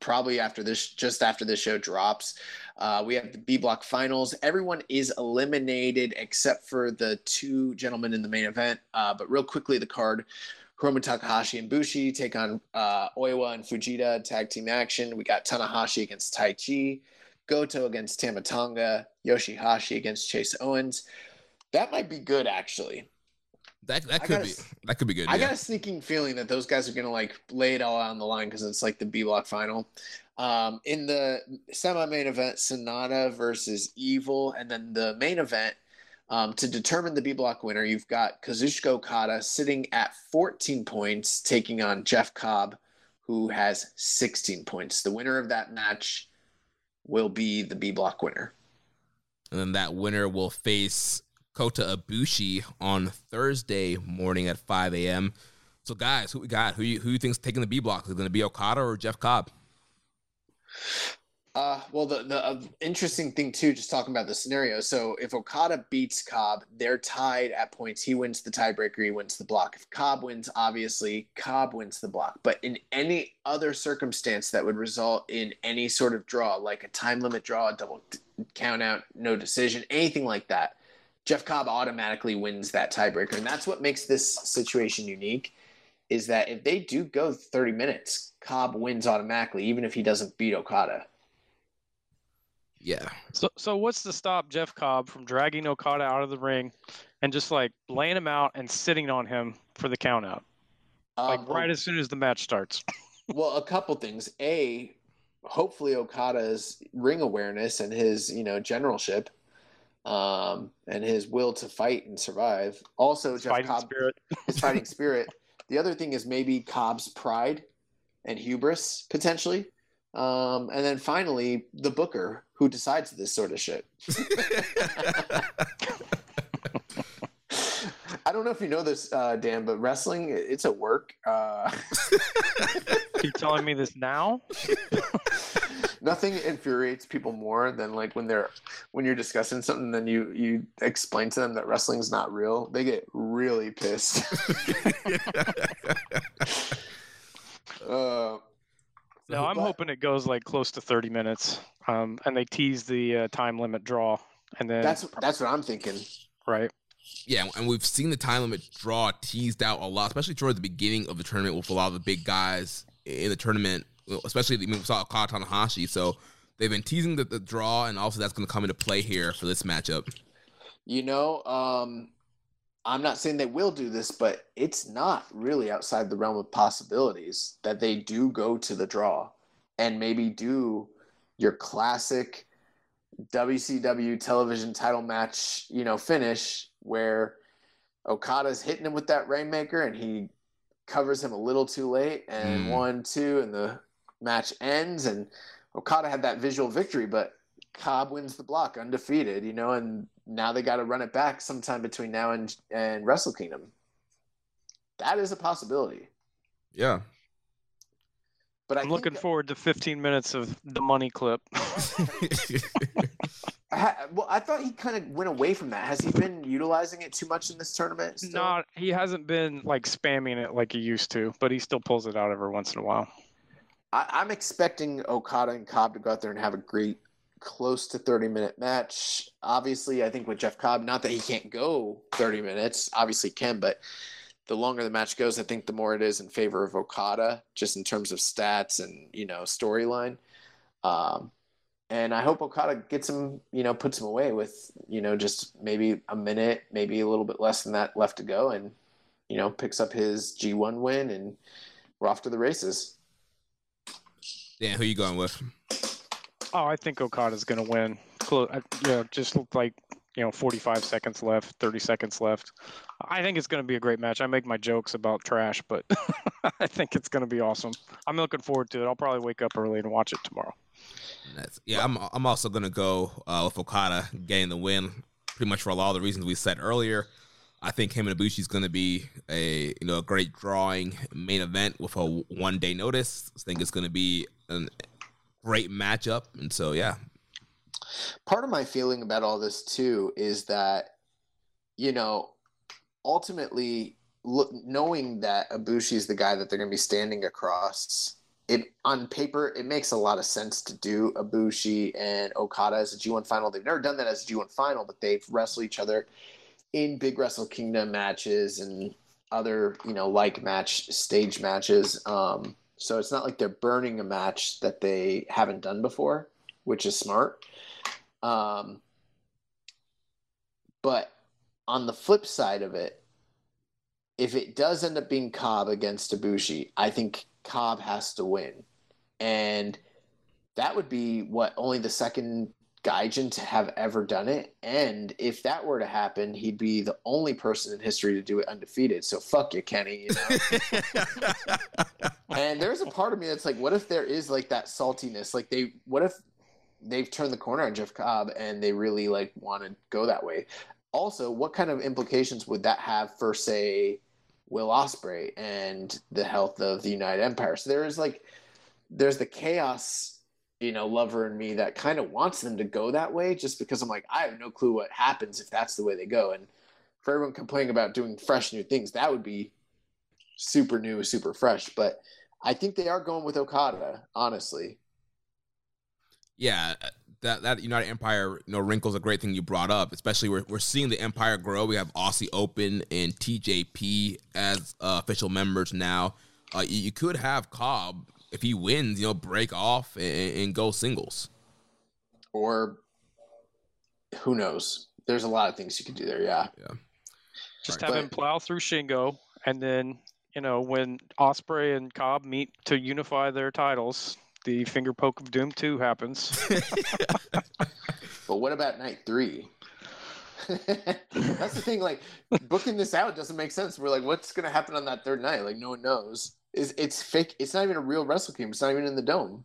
probably after this, just after this show drops. Uh, we have the B Block Finals. Everyone is eliminated except for the two gentlemen in the main event. Uh, but real quickly, the card Hiromu Takahashi and Bushi take on uh, Oiwa and Fujita tag team action. We got Tanahashi against Taichi, Goto against Tama Tonga, Yoshihashi against Chase Owens. That might be good, actually. That that could be s- that could be good. I yeah. got a sneaking feeling that those guys are gonna like lay it all out on the line because it's like the B block final. Um, in the semi-main event, Sanada versus Evil, and then the main event um, to determine the B block winner, you've got Kazuchika Okada sitting at 14 points, taking on Jeff Cobb, who has 16 points. The winner of that match will be the B block winner. and then that winner will face Kota Ibushi on Thursday morning at 5 a.m. So, guys, who we got? Who you, who you think's taking the B block? Is it going to be Okada or Jeff Cobb? Uh, well, the the uh, interesting thing too, just talking about the scenario. So if Okada beats Cobb, they're tied at points. He wins the tiebreaker. He wins the block. If Cobb wins, obviously Cobb wins the block. But in any other circumstance that would result in any sort of draw, like a time limit draw, a double t- count out, no decision, anything like that, Jeff Cobb automatically wins that tiebreaker, and that's what makes this situation unique. Is that if they do go 30 minutes, Cobb wins automatically, even if he doesn't beat Okada. Yeah. So, so what's to stop Jeff Cobb from dragging Okada out of the ring and just like laying him out and sitting on him for the count out? Like Um, right as soon as the match starts. *laughs* well, a couple things. A, hopefully Okada's ring awareness and his, you know, generalship, um, and his will to fight and survive. Also, Jeff Fighting Cobb, spirit. *laughs* his fighting spirit. The other thing is maybe Cobb's pride and hubris potentially. Um, and then finally, the booker who decides this sort of shit. *laughs* I don't know if you know this, uh, Dan, but wrestling, it's a work. Uh, *laughs* you telling me this now? *laughs* nothing infuriates people more than like when they're when you're discussing something then you you explain to them that wrestling's not real they get really pissed uh, No, I'm but- hoping it goes like close to 30 minutes. Um, and they tease the uh, time limit draw, and then that's that's what i'm thinking right. Yeah, and we've seen the time limit draw teased out a lot, especially toward the beginning of the tournament with a lot of the big guys in the tournament, especially I mean, we saw Okada Tanahashi. So they've been teasing the, the draw, and also that's going to come into play here for this matchup. you know um i'm not saying they will do this but it's not really outside the realm of possibilities that they do go to the draw and maybe do your classic WCW television title match, you know, finish where Okada's hitting him with that rainmaker and he covers him a little too late and Mm. one, two, and the match ends and Okada had that visual victory, but Cobb wins the block undefeated, you know, and now they got to run it back sometime between now and and Wrestle Kingdom. That is a possibility. Yeah. But I I'm think- looking forward to 15 minutes of the money clip. I *laughs* *laughs* ha- well, I thought he kind of went away from that. Has he been utilizing it too much in this tournament? Still? Not he hasn't been like spamming it like he used to, but he still pulls it out every once in a while. I, I'm expecting Okada and Cobb to go out there and have a great, close to 30 minute match. Obviously, I think with Jeff Cobb, not that he can't go 30 minutes, obviously can, but the longer the match goes, I think the more it is in favor of Okada, just in terms of stats and you know storyline. Um, and I hope Okada gets him, you know, puts him away with you know just maybe a minute, maybe a little bit less than that left to go, and you know picks up his G1 win, and we're off to the races. Dan, who you going with? Oh, I think Okada's going to win. Close, you know, just like you know 45 seconds left, 30 seconds left. I think it's going to be a great match. I make my jokes about trash, but *laughs* I think it's going to be awesome. I'm looking forward to it. I'll probably wake up early and watch it tomorrow. That's, yeah, I'm I'm also gonna go uh, with Okada getting the win, pretty much for a lot of the reasons we said earlier. I think him and Ibushi's gonna be a you know a great drawing main event with a one day notice. I think it's gonna be a great matchup, and so yeah, part of my feeling about all this too is that you know ultimately look, knowing that Ibushi is the guy that they're going to be standing across it on paper it makes a lot of sense to do Ibushi and Okada as a G1 final. They've never done that as a G1 final but they've wrestled each other in big wrestle kingdom matches and other you know like match stage matches. Um, so it's not like they're burning a match that they haven't done before, which is smart. Um, but on the flip side of it, if it does end up being Cobb against Ibushi, I think Cobb has to win, and that would be what only the second Gaijin to have ever done it. And if that were to happen, he'd be the only person in history to do it undefeated. So fuck you, Kenny. You know. *laughs* and there's a part of me that's like, what if there is like that saltiness? Like they, what if they've turned the corner on Jeff Cobb and they really like want to go that way? Also, what kind of implications would that have for say Will Ospreay and the health of the United Empire? So there is like, there's the chaos you know, lover in me that kind of wants them to go that way just because I'm like, I have no clue what happens if that's the way they go. And for everyone complaining about doing fresh new things, that would be super new, super fresh. But I think they are going with Okada, honestly. Yeah, that that United Empire, you know, wrinkles a great thing you brought up. Especially we're we're seeing the Empire grow. We have Aussie Open and TJP as uh, official members now. Uh, you, you could have Cobb if he wins, you know, break off and, and go singles. Or who knows? There's a lot of things you could do there. Yeah. Yeah. Just right. have but, him plow through Shingo, and then you know when Ospreay and Cobb meet to unify their titles, the finger poke of doom two happens. *laughs* but what about night three? *laughs* That's the thing. Like booking this out doesn't make sense. We're like, what's going to happen on that third night? Like no one knows is it's fake. It's not even a real Wrestle Kingdom. It's not even in the dome.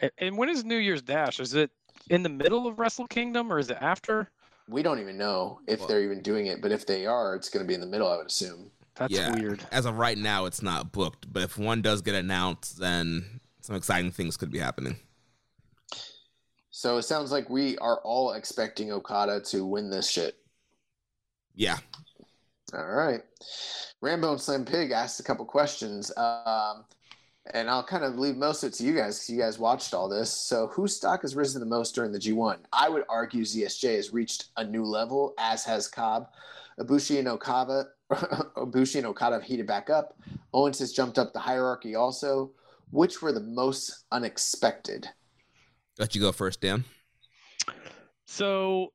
*laughs* and when is New Year's Dash? Is it in the middle of Wrestle Kingdom or is it after? We don't even know if well, they're even doing it, but if they are, it's going to be in the middle. I would assume. That's yeah, weird. As of right now, it's not booked, but if one does get announced, then some exciting things could be happening. So it sounds like we are all expecting Okada to win this shit. Yeah. All right. Rambo and Slim Pig asked a couple questions, um, and I'll kind of leave most of it to you guys because you guys watched all this. So, whose stock has risen the most during the G1? I would argue ZSJ has reached a new level, as has Cobb. Ibushi and Okada, *laughs* Ibushi and Okada have heated back up. Owens has jumped up the hierarchy also. Which were the most unexpected? Let you go first, Dan. So,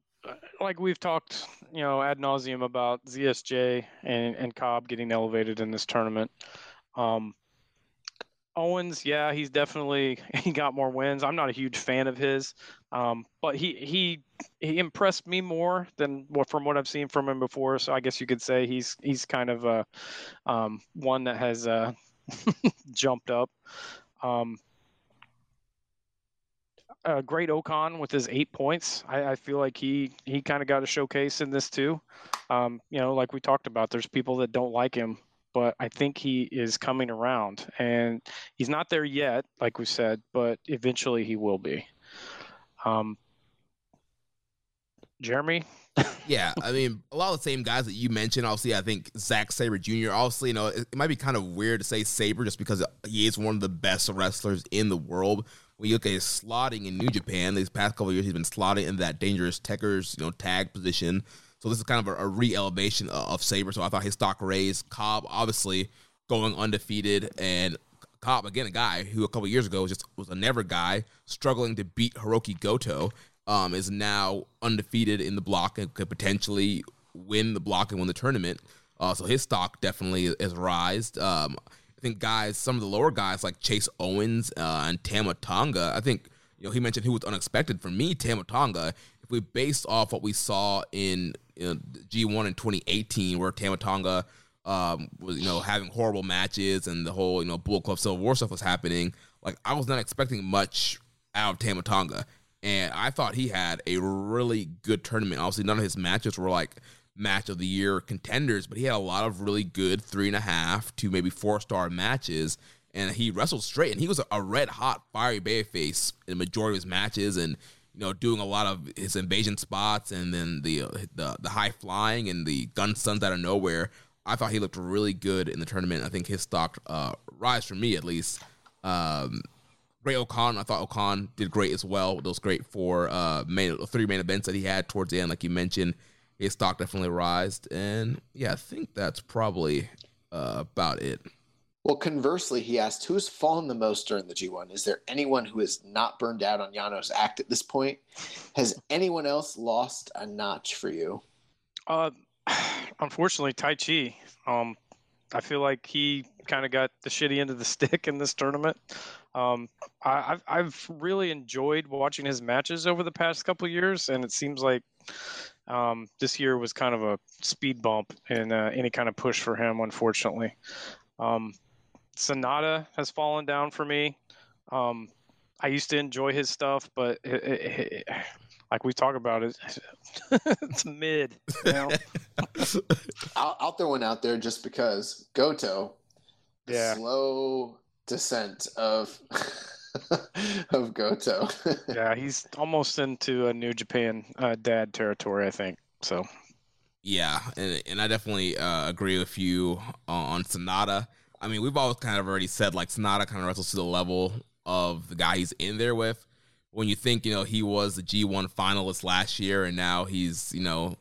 like we've talked you know ad nauseum about ZSJ and and Cobb getting elevated in this tournament. Um, Owens, yeah, he's definitely *laughs* he got more wins. I'm not a huge fan of his, um, but he he he impressed me more than what from what I've seen from him before. So I guess you could say he's he's kind of a um, one that has uh, *laughs* jumped up. Um, uh, Great-O-Khan with his eight points. I, I feel like he he kind of got a showcase in this too. Um, you know, like we talked about, there's people that don't like him, but I think he is coming around, and he's not there yet, like we said, but eventually he will be. Um, Jeremy. *laughs* yeah, I mean, a lot of the same guys that you mentioned. Obviously, I think Zack Sabre Jr. Obviously, you know, it, it might be kind of weird to say Sabre just because he is one of the best wrestlers in the world when you look at his slotting in New Japan, these past couple years, he's been slotting in that Dangerous Tekkers, you know, tag position. So this is kind of a, a re-elevation of, of Sabre. So I thought his stock raised. Cobb obviously going undefeated, and Cobb again a guy who a couple years ago was just was a never guy struggling to beat Hirooki Goto. Um, is now undefeated in the block and could potentially win the block and win the tournament. Uh, so his stock definitely has rised. Um, think guys, some of the lower guys like Chase Owens uh, and Tama Tonga, I think you know he mentioned who was unexpected for me, Tama Tonga. If we based off what we saw in you know, G1 in 2018, where Tama Tonga um, was you know having horrible matches and the whole you know Bullet Club Civil War stuff was happening, like I was not expecting much out of Tama Tonga. And I thought he had a really good tournament. Obviously, none of his matches were like match of the year contenders, but he had a lot of really good three and a half to maybe four star matches. And he wrestled straight, and he was a red hot, fiery babyface in the majority of his matches, and you know, doing a lot of his invasion spots, and then the the, the high flying and the gun stuns out of nowhere. I thought he looked really good in the tournament. I think his stock uh, rise for me at least. Um, Great-O-Khan, I thought O-Khan did great as well. Those great four uh, main three main events that he had towards the end, like you mentioned his stock definitely rised. And yeah, I think that's probably uh, about it. Well, conversely, he asked, who's fallen the most during the G1? Is there anyone who is not burned out on Yano's act at this point? Has anyone else lost a notch for you? Uh, *sighs* unfortunately, Taichi. Um, I feel like he kind of got the shitty end of the *laughs* stick in this tournament. Um, I, have I've really enjoyed watching his matches over the past couple years, and it seems like um, this year was kind of a speed bump in uh, any kind of push for him. Unfortunately, um, Sanada has fallen down for me. Um, I used to enjoy his stuff, but it, it, it, like we talk about it, *laughs* it's mid. You know? *laughs* I'll, I'll, throw one out there just because Goto, yeah. slow descent of *laughs* *laughs* of Goto. *laughs* yeah, he's almost into a New Japan uh, dad territory, I think. So. Yeah, and, and I definitely uh, agree with you on Sanada. I mean, we've always kind of already said like Sanada kind of wrestles to the level of the guy he's in there with. When you think, you know, he was the G1 finalist last year and now he's, you know,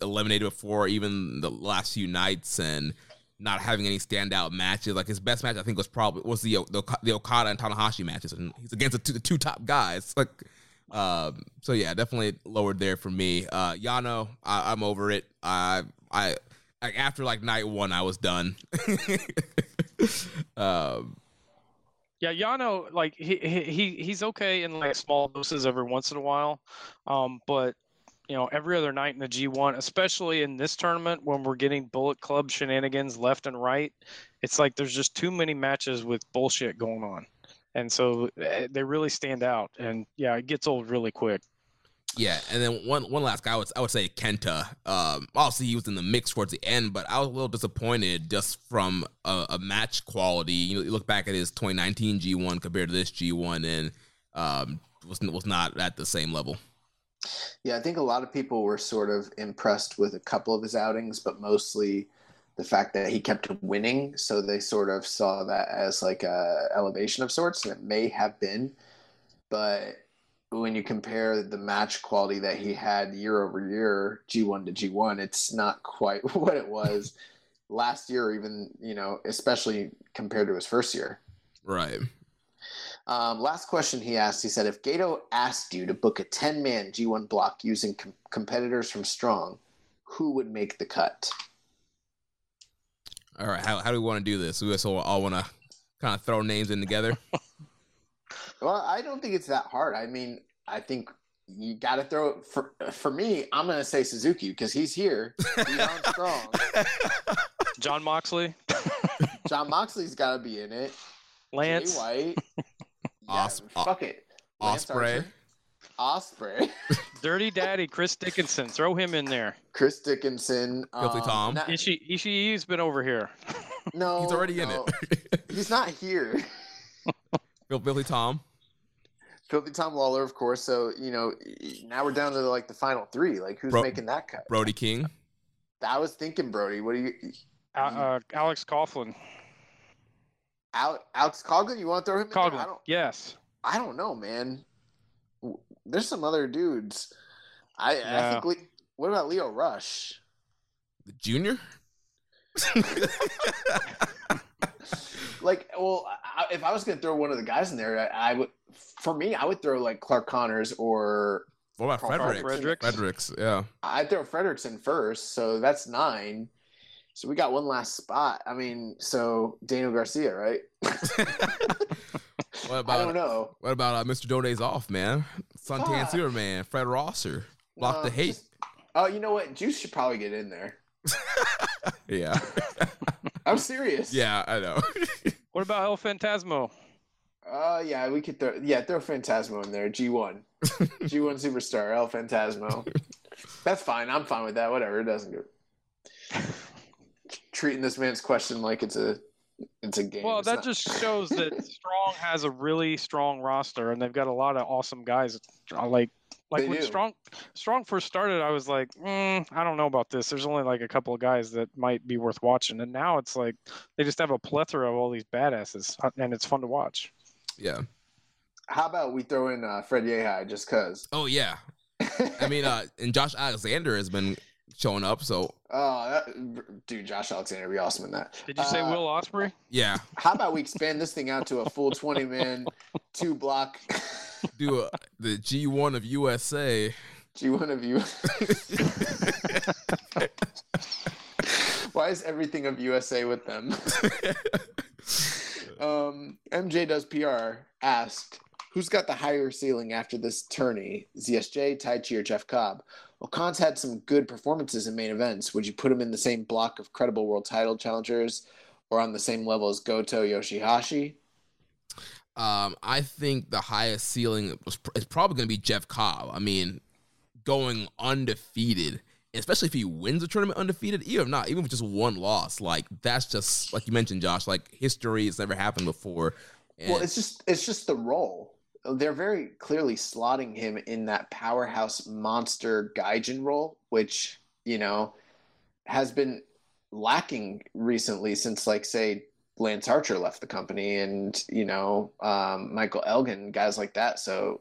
eliminated before even the last few nights and not having any standout matches. Like his best match, I think, was probably was the the, the Okada and Tanahashi matches, and he's against the two, the two top guys. *laughs* Like, um, so yeah, definitely lowered there for me. Uh, Yano, I, am over it. I I like after like night one, I was done. *laughs* um, yeah, Yano, like he he he's okay in like small doses every once in a while, um, but you know every other night in the G1, especially in this tournament when we're getting Bullet Club shenanigans left and right, it's like there's just too many matches with bullshit going on, and so eh, they really stand out. And yeah, it gets old really quick. Yeah, and then one one last guy, I would I would say Kenta. Um, obviously he was in the mix towards the end, but I was a little disappointed just from a, a match quality. You know, you look back at his 2019 G1 compared to this G1, and um, was was not at the same level. Yeah, I think a lot of people were sort of impressed with a couple of his outings, but mostly the fact that he kept winning. So they sort of saw that as like a elevation of sorts, and it may have been, but when you compare the match quality that he had year over year, G1 to G1, it's not quite *laughs* what it was last year, even, you know, especially compared to his first year. Right. Um, last question he asked he said, if Gedo asked you to book a 10 man G1 block using com- competitors from Strong, who would make the cut? All right. How, how do we want to do this? We also all want to kind of throw names in together. *laughs* Well, I don't think it's that hard. I mean, I think you got to throw it for for me. I'm going to say Suzuki because he's here. He's on strong. *laughs* Jon Moxley. *laughs* Jon Moxley's got to be in it. Lance Jay White. Yeah, Os- fuck it. Lance Ospreay. Archer. Ospreay. *laughs* Dirty Daddy Chris Dickinson. Throw him in there. Chris Dickinson. Filthy um, Tom. not- Ishi Ishii's been over here. *laughs* no, He's already in no. it. *laughs* He's not here. Bill Billy Tom. Filthy Tom Lawler, of course. So you know, now we're down to like the final three. Like, who's Bro- making that cut? Brody King. I was thinking Brody. What do you, Uh, uh, Alex Coughlin. Al- Alex Coughlin? You want to throw him? in there? I Coughlin. don't. Yes. I don't know, man. There's some other dudes. I, I think. Le- what about Lio Rush? The junior. *laughs* Like, well, I, if I was going to throw one of the guys in there, I, I would. For me, I would throw like Clark Connors or What about Frederick? Fredericks? Fredericks. Fredericks, yeah. I'd throw Fredericks in first. So that's nine. So we got one last spot. I mean, so Daniel Garcia, right? *laughs* What about, I don't know. what about uh, Mr. Donay's Off, man? Suntan Fuck. Superman, Fred Rosser, Block No, the Hate. just- Oh, you know what? Juice should probably get in there. *laughs* Yeah, *laughs* I'm serious. yeah, I know. What about El Fantasmo? Uh, yeah, we could throw. Yeah, throw Fantasmo in there. G1, G1 superstar El Fantasmo. That's fine. I'm fine with that. Whatever. It doesn't go. Treating this man's question like it's a it's a game. Well, It's that not- just *laughs* shows that Strong has a really strong roster, and they've got a lot of awesome guys. uh, Like, like They when do. Strong Strong first started, I was like, mm, I don't know about this. There's only like a couple of guys that might be worth watching, and now it's like they just have a plethora of all these badasses, uh, and it's fun to watch. yeah. How about we throw in uh, Fred Yehi just cause? Oh yeah. I mean, uh, and Josh Alexander has been showing up. So, oh, that, dude, Josh Alexander would be awesome in that. Did you say Uh, Will Ospreay? yeah, How about we expand this thing out to a full 20 man, *laughs* two block do a, the G1 of USA. G1 of you? *laughs* Why is everything of USA with them? *laughs* um, MJ does PR asked, who's got the higher ceiling after this tourney? ZSJ, Taichi, or Jeff Cobb? Well, Khan's had some good performances in main events. Would you put him in the same block of credible world title challengers or on the same level as Goto Yoshihashi? Um, I think the highest ceiling was, is probably going to be Jeff Cobb. I mean, going undefeated, especially if he wins the tournament undefeated, even if not, even with just one loss, like that's just like you mentioned, Josh. Like history has never happened before. And Well, it's just it's just the role. They're very clearly slotting him in that powerhouse monster Gaijin role, which you know has been lacking recently since, like, say, Lance Archer left the company, and you know um, Michael Elgin, guys like that. So,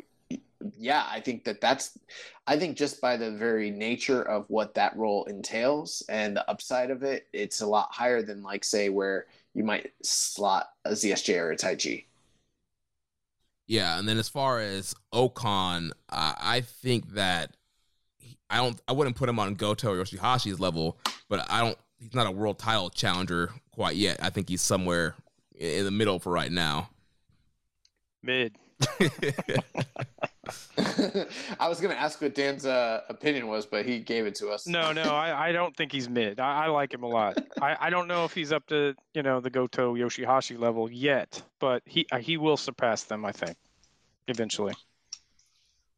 yeah, I think that that's. I think just by the very nature of what that role entails and the upside of it, it's a lot higher than, like, say, where you might slot a ZSJ or a Taichi. Yeah, and then as far as O-Khan, uh, I think that he- I don't, I wouldn't put him on Goto or Yoshihashi's level, but I don't. He's not a world title challenger quite yet. I think he's somewhere in the middle for right now. Mid. *laughs* *laughs* *laughs* I was going to ask what Dan's uh, opinion was, but he gave it to us. No, no, I, I don't think he's mid. I, I like him a lot. I, I don't know if he's up to you know the Goto Yoshihashi level yet, but he uh, he will surpass them. I think eventually.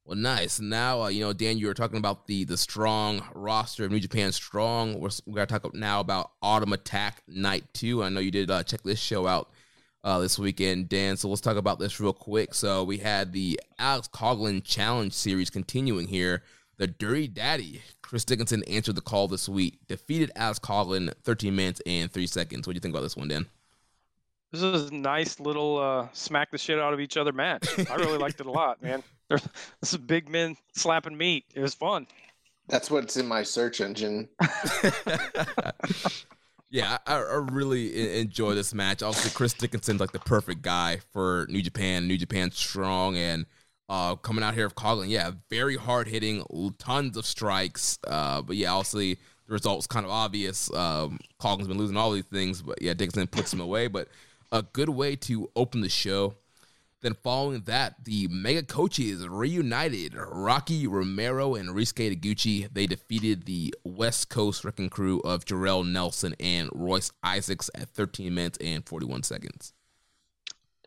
Well, nice. Now, uh, you know, Dan, you were talking about the the strong roster of New Japan Strong. We're, we're going to talk now about Autumn Attack Night 2. I know you did uh, check this show out uh, this weekend, Dan. So let's talk about this real quick. So we had the Alex Coughlin Challenge Series continuing here. The Dirty Daddy, Chris Dickinson, answered the call this week, defeated Alex Coughlin 13 minutes and 3 seconds. What do you think about this one, Dan? This is a nice little uh, smack the shit out of each other match. I really liked it a lot, man. *laughs* This is big men slapping meat. It was fun. That's what's in my search engine. *laughs* *laughs* yeah, I, I really enjoy this match. Obviously, Chris Dickinson's like the perfect guy for New Japan. New Japan strong and uh, coming out here of Coughlin. Yeah, very hard hitting, tons of strikes. Uh, but yeah, obviously the result's kind of obvious. Um, Coughlin's been losing all these things, but yeah, Dickinson puts him away. But a good way to open the show. Then following that, the Mega Coaches reunited. Rocky Romero and Ryusuke Taguchi. They defeated the West Coast Wrecking Crew of Jorel Nelson and Royce Isaacs at 13 minutes and 41 seconds.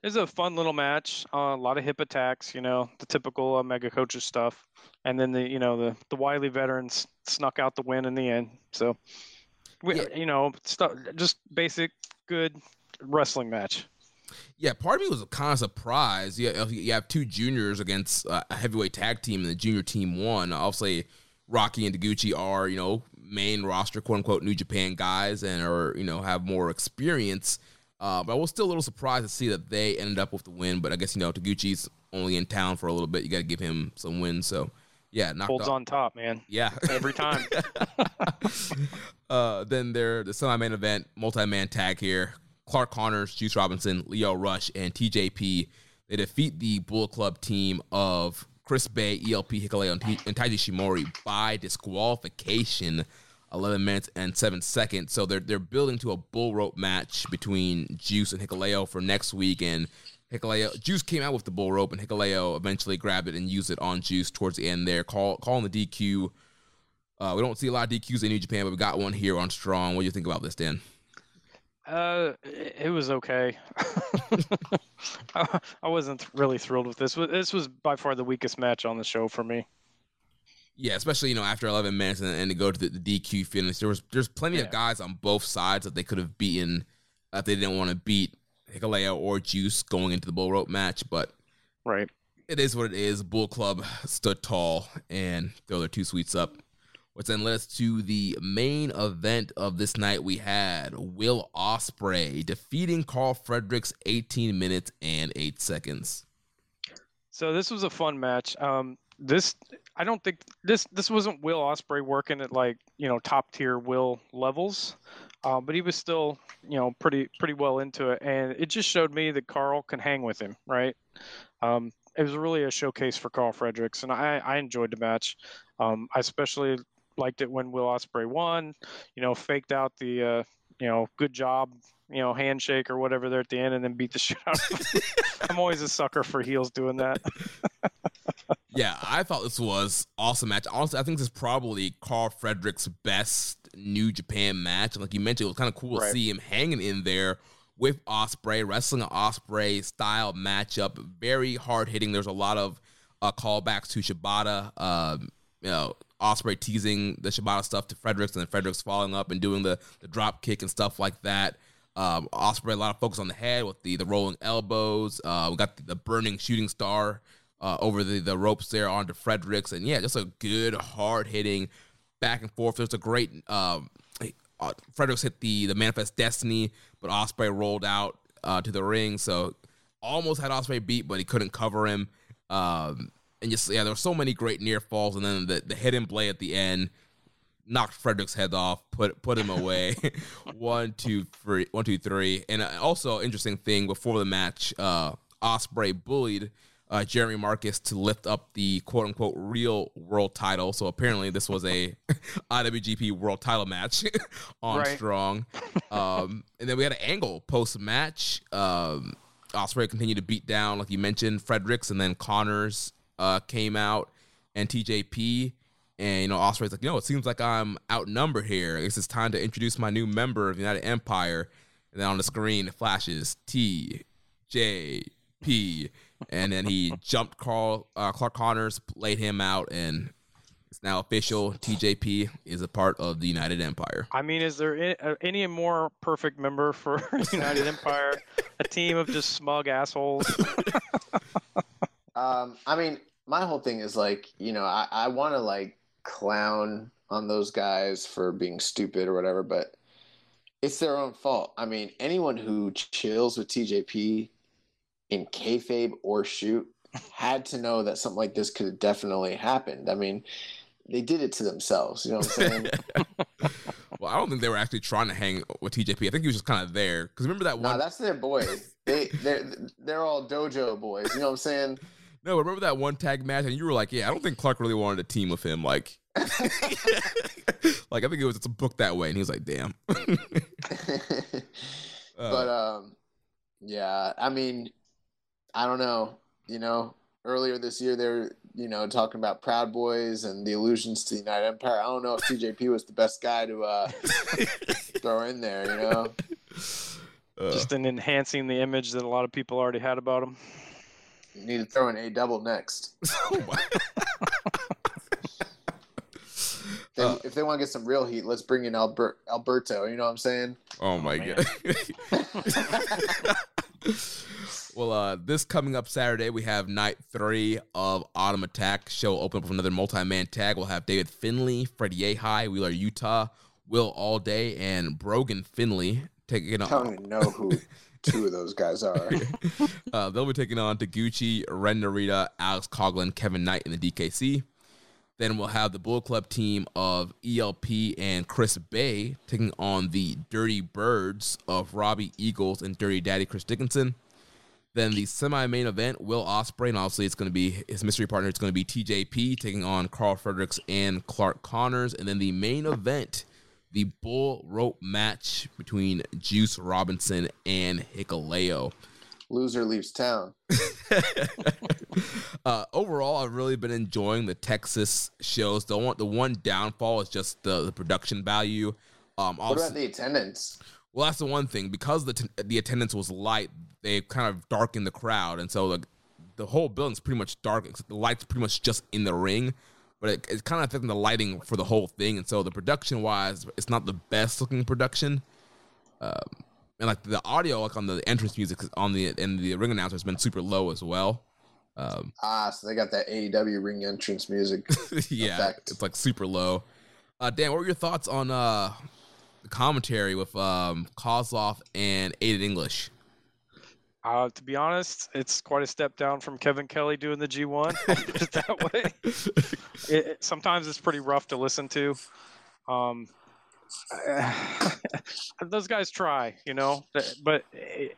It was a fun little match. Uh, a lot of hip attacks, you know, the typical uh, mega coaches stuff. And then the you know the the Wiley veterans snuck out the win in the end. So, we, Yeah. you know, stuff just basic good wrestling match. Yeah, part of me was kind of surprised. You have, you have two juniors against a heavyweight tag team, and the junior team won. Obviously, Rocky and Taguchi are you know main roster quote unquote New Japan guys and are you know have more experience. Uh, but I was still a little surprised to see that they ended up with the win. But I guess you know Taguchi's only in town for a little bit. You got to give him some wins. So yeah, knocked Holds out- on top, man. Yeah, Every time. *laughs* uh, then there, the semi-main event, multi-man tag here. Clark Connors, Juice Robinson, Lio Rush, and TJP. They defeat the Bull Club team of Chris Bey, ELP Hikuleo, and, and Taiji Ishimori by disqualification, 11 minutes and 7 seconds. So they're they're building to a bull rope match between Juice and Hikuleo for next week. And Hikuleo, Juice came out with the bull rope, and Hikuleo eventually grabbed it and used it on Juice towards the end there, call, calling the DQ. Uh, we don't see a lot of DQs in New Japan, but we got one here on Strong. What do you think about this, Dan? Uh, it was okay. *laughs* I wasn't really thrilled with this. This was by far the weakest match on the show for me. Yeah, especially you know after 11 minutes and, and to go to the, the DQ finish, there was there's plenty Yeah. of guys on both sides that they could have beaten if they didn't want to beat Hikuleo or Juice going into the bull rope match. But Right. it is what it is. Bull Club stood tall and throw their two sweets up. Which then led us to the main event of this night. We had Will Ospreay defeating Karl Fredericks 18 minutes and 8 seconds. So this was a fun match. Um, this I don't think this this wasn't Will Ospreay working at like you know top tier Will levels, uh, but he was still you know pretty pretty well into it, and it just showed me that Karl can hang with him, right? Um, it was really a showcase for Karl Fredericks, and I I enjoyed the match. Um, I especially liked it when Will Ospreay won, you know, faked out the uh, you know good job you know handshake or whatever there at the end, and then beat the *laughs* shit out. of him. I'm always a sucker for heels doing that. *laughs* yeah, I thought this was awesome match. Honestly, I think this is probably Karl Frederick's best New Japan match. Like you mentioned, it was kind of cool Right. to see him hanging in there with Ospreay, wrestling an Ospreay style matchup. Very hard hitting. There's a lot of uh, callbacks to Shibata. Um, you know, Ospreay teasing the Shibata stuff to Fredericks, and then Fredericks following up and doing the the drop kick and stuff like that. Um, Ospreay a lot of focus on the head with the the rolling elbows. Uh, we got the, the burning shooting star uh, over the, the ropes there onto Fredericks, and yeah, just a good hard hitting back and forth. There's a great um, uh, Fredericks hit the the manifest destiny, but Ospreay rolled out uh, to the ring, so almost had Ospreay beat, but he couldn't cover him. Um, and just yeah, there were so many great near falls, and then the the hidden blade at the end knocked Frederick's head off, put put him away. *laughs* one, two, three, one, two, three. And uh, also interesting thing before the match, uh, Ospreay bullied uh, Jeremy Marcus to lift up the quote unquote real world title. So apparently this was a *laughs* IWGP World Title match *laughs* on Right. Strong. Um, and then we had an angle post match. Um, Ospreay continued to beat down, like you mentioned, Fredericks, and then Connors uh, came out and TJP. And you know, Ospreay's like, you know, it seems like I'm outnumbered here. I guess it's time to introduce my new member of the United Empire. And then on the screen it flashes T J P, and then he *laughs* jumped Carl uh, Clark Connors, laid him out, and it's now official. TJP is a part of the United Empire. I mean, is there any, any more perfect member for *laughs* United Empire? A team of just smug assholes. *laughs* Um, I mean, my whole thing is like, you know, I, I want to like clown on those guys for being stupid or whatever, but it's their own fault. I mean, anyone who chills with TJP in kayfabe or shoot had to know that something like this could have definitely happened. I mean, they did it to themselves. You know what I'm saying? *laughs* well, I don't think they were actually trying to hang with TJP. I think he was just kind of there. Because remember that one? nah, that's their boys. They they're they're all dojo boys. You know what I'm saying? No, remember that one tag match? And you were like, yeah, I don't think Clark really wanted a team with him. Like, *laughs* *laughs* like I think it was just booked that way. And he was like, damn. *laughs* Uh, but um yeah i mean i don't know you know earlier this year they were you know talking about proud boys and the allusions to the united empire i don't know if tjp was the best guy to uh throw in there you know uh, just in enhancing the image that a lot of people already had about him. You need to throw in a double next oh *laughs* if they, Uh. if they want to get some real heat let's bring in Albert, alberto you know what i'm saying Oh my man. god. *laughs* well, uh, this coming up Saturday, we have night three of Autumn Attack. Show open up with another multi-man tag. We'll have David Finlay, Freddie Yehi, Wheeler Yuta, Will Allday, and Brogan Finlay taking i don't on. even know who two of those guys are *laughs* Uh, they'll be taking on Taguchi, Ren Narita, Alex Coughlin, Kevin Knight in the DKC. Then we'll have the Bull Club team of ELP and Chris Bey taking on the Dirty Birds of Robbie Eagles and Dirty Daddy Chris Dickinson. Then the semi-main event, Will Ospreay, and obviously it's going to be his mystery partner. It's going to be TJP taking on Karl Fredericks and Clark Connors. And then the main event, the bull rope match between Juice Robinson and Hikuleo. loser leaves town *laughs* uh, overall, I've really been enjoying the Texas shows. The one, the one downfall is just the, the production value. Um, what about the attendance well, that's the one thing because the t- the attendance was light. They kind of darkened the crowd, and so like the whole building's pretty much dark. Except the lights pretty much just in the ring, but it, it's kind of affecting the lighting for the whole thing. And so the production wise, it's not the best looking production. Um, and like the audio, like on the entrance music on the and the ring announcer has been super low as well. Um, ah so they got that aew ring entrance music *laughs* yeah, effect. it's like super low. Uh, Dan, what were your thoughts on uh, the commentary with um, Koslov and Aiden English? Uh, to be honest, it's quite a step down from Kevin Kelly doing the G1. I'll *laughs* put it that way. *laughs* It, it- sometimes it's pretty rough to listen to. Um, *sighs* those guys try, you know, but it,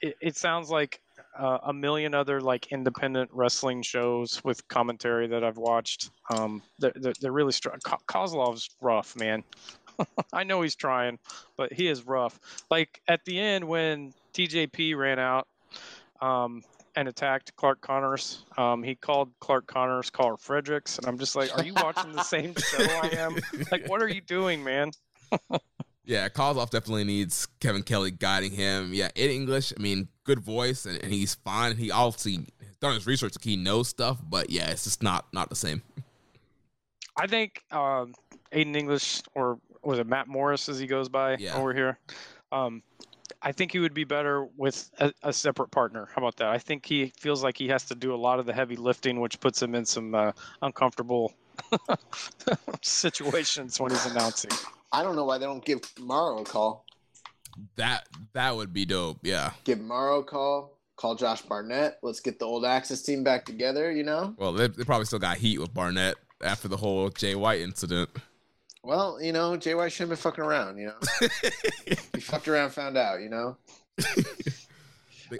it, it sounds like uh, a million other like independent wrestling shows with commentary that I've watched. Um, they're, they're, they're really strong. Ko- Koslov's rough, man. *laughs* I know he's trying, but he is rough. Like at the end when TJP ran out um, and attacked Clark Connors, um, he called Clark Connors Karl Fredericks, and I'm just like, are you watching the same *laughs* show I am? Like, what are you doing, man? *laughs* Yeah, Koslov definitely needs Kevin Kelly guiding him. Yeah, in English, I mean, good voice, and, and he's fine. He obviously done his research, like he knows stuff, but yeah, it's just not not the same. *laughs* I think um, Aiden English, or was it Matt Morris as he goes by Yeah. over here? Um, I think he would be better with a, a separate partner. How about that? I think he feels like he has to do a lot of the heavy lifting, which puts him in some uh, uncomfortable *laughs* situations when he's announcing. I don't know why they don't give Mauro a call. That that would be dope. Yeah. Give Mauro a call. Call Josh Barnett. Let's get the old AXS team back together. You know. Well, they, they probably still got heat with Barnett after the whole Jay White incident. Well, you know, JY shouldn't be fucking around. You know, *laughs* he fucked around, found out. You know.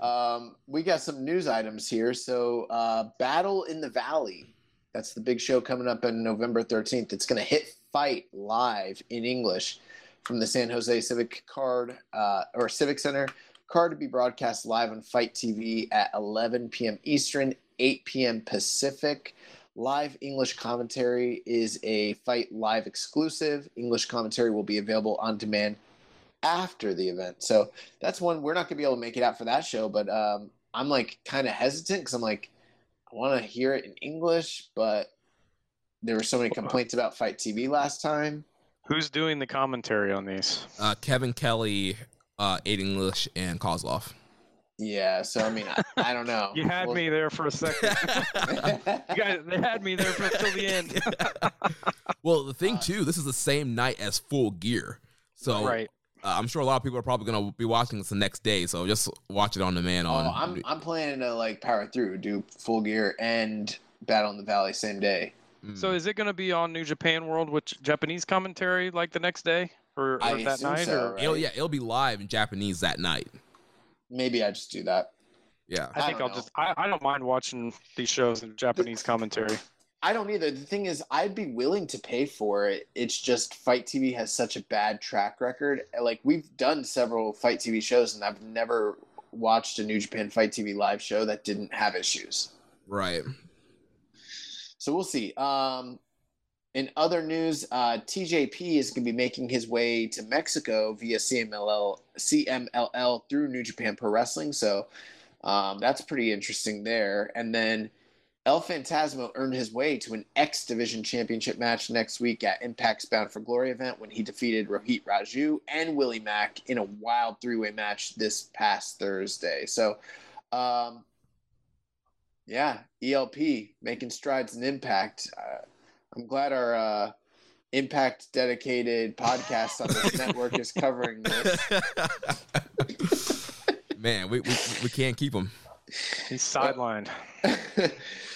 Um, we got some news items here. So, uh, Battle in the Valley. That's the big show coming up on November 13th. It's going to hit FITE live in English from the San Jose Civic Card uh, or Civic Center. Card to be broadcast live on FITE TV at 11 p.m. Eastern, 8 p.m. Pacific. Live English commentary is a FITE Live exclusive. English commentary will be available on demand after the event. So that's one we're not gonna be able to make it out for that show, but um, I'm like kind of hesitant because I'm like I want to hear it in English, but there were so many complaints about FITE TV last time. Who's doing the commentary on these? Uh, Kevin Kelly, uh, Aiden English, and Koslov. Yeah, so I mean I, I don't *laughs* know. You had Well- me there for a second. *laughs* you guys, they had me there for till the end. *laughs* well, the thing too, this is the same night as Full Gear, so right. uh, I'm sure a lot of people are probably gonna be watching this the next day. So just watch it on demand. Oh, On I'm I'm planning to like power through, do full gear and Battle in the Valley same day. Mm. So is it going to be on New Japan World with Japanese commentary like the next day or, or I that night? so, or right? it'll yeah, it'll be live in Japanese that night. Maybe I just do that. Yeah. I I think don't I'll know. just I, I don't mind watching these shows in Japanese commentary. I don't either. The thing is, I'd be willing to pay for it. It's just FITE TV has such a bad track record. Like we've done several FITE TV shows, and I've never watched a New Japan Fight TV live show that didn't have issues. Right. So we'll see. Um, in other news, uh, TJP is going to be making his way to Mexico via CMLL, CMLL through New Japan Pro Wrestling. So um, that's pretty interesting there. And then El Fantasmo earned his way to an X Division Championship match next week at Impact's Bound for Glory event when he defeated Rohit Raju and Willie Mack in a wild three way match this past Thursday. So, um, yeah, ELP making strides in Impact. Uh, I'm glad our uh, Impact dedicated podcast on this network is covering this. *laughs* Man, we, we we can't keep him. He's sidelined. *laughs*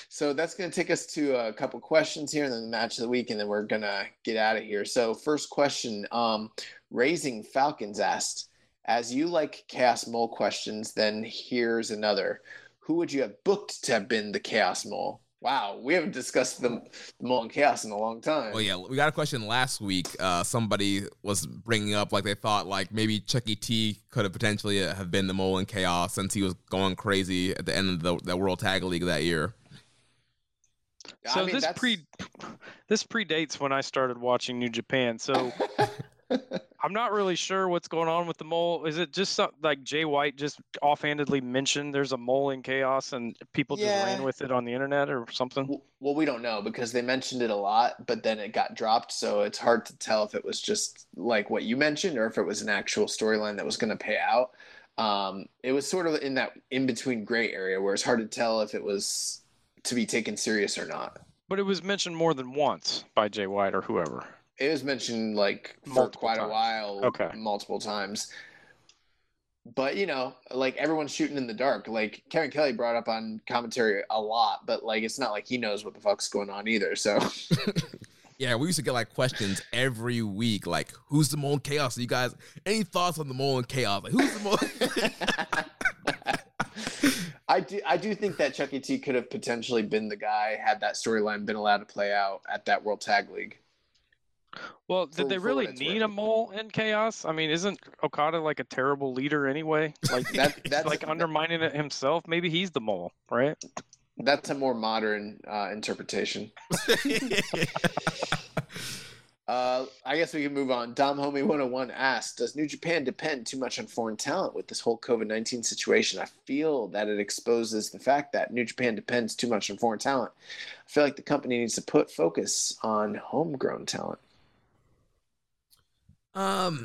so that's going to take us to a couple questions here and then the match of the week and then we're going to get out of here so first question um, raising falcons asked as you like chaos mole questions then here's another who would you have booked to have been the chaos mole wow we haven't discussed the, the mole and chaos in a long time Well, yeah, we got a question last week. Uh, somebody was bringing up like they thought like maybe Chucky T could have potentially uh, have been the mole in chaos since he was going crazy at the end of the, the World Tag League that year. I So mean, this that's- pre this predates when I started watching New Japan. So *laughs* I'm not really sure what's going on with the mole. Is it just some, like Jay White just offhandedly mentioned there's a mole in chaos and people just ran with it on the internet or something? Well, we don't know because they mentioned it a lot, but then it got dropped. So it's hard to tell if it was just like what you mentioned or if it was an actual storyline that was going to pay out. Um, it was sort of in that in between gray area where it's hard to tell if it was to be taken serious or not. But it was mentioned more than once by Jay White or whoever. It was mentioned like for Multiple quite a while, Okay. multiple times. but you know, like everyone's shooting in the dark. Like Kevin Kelly brought up on commentary a lot, but like it's not like he knows what the fuck's going on either. So *laughs* Yeah, we used to get like questions every week, like who's the mole in chaos? So you guys, any thoughts on the mole in chaos? Like who's the mole? *laughs* *laughs* I do I do think that Chucky T could have potentially been the guy had that storyline been allowed to play out at that World Tag League. Well, did For- they really need worth. a mole in chaos? I mean, isn't Okada like a terrible leader anyway? *laughs* Like That he's *laughs* that's like undermining it himself. Maybe he's the mole, right? that's a more modern uh, interpretation. *laughs* Uh, I guess we can move on. Dom Homie 101 asks Does New Japan depend too much on foreign talent with this whole COVID 19 situation? I feel that it exposes the fact that New Japan depends too much on foreign talent. I feel like the company needs to put focus on homegrown talent. Um,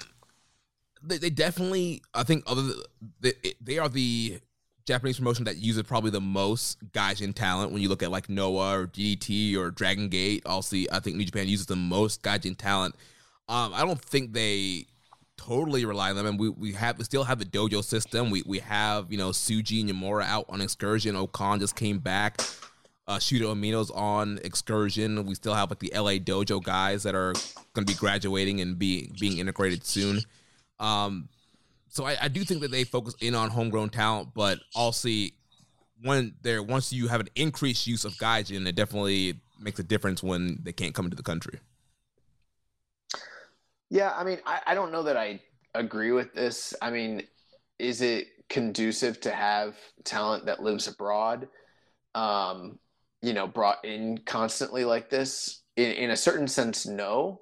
they, they definitely. I think other th- they, they are the Japanese promotion that uses probably the most gaijin talent. When you look at like Noah or DDT or Dragon Gate, also I think New Japan uses the most gaijin talent. Um, I don't think they totally rely on them, and we, we have we still have the dojo system. We we have you know Tsuji and Uemura out on excursion. O-Khan just came back. Uh, Shota Umino's on excursion. We still have like the LA Dojo guys that are going to be graduating and be being integrated soon. Um, so I, I do think that they focus in on homegrown talent, but also when there once you have an increased use of gaijin, it definitely makes a difference when they can't come into the country. Yeah, I mean, I, I don't know that I agree with this. I mean, is it conducive to have talent that lives abroad, um, you know, brought in constantly like this? In, in a certain sense, no,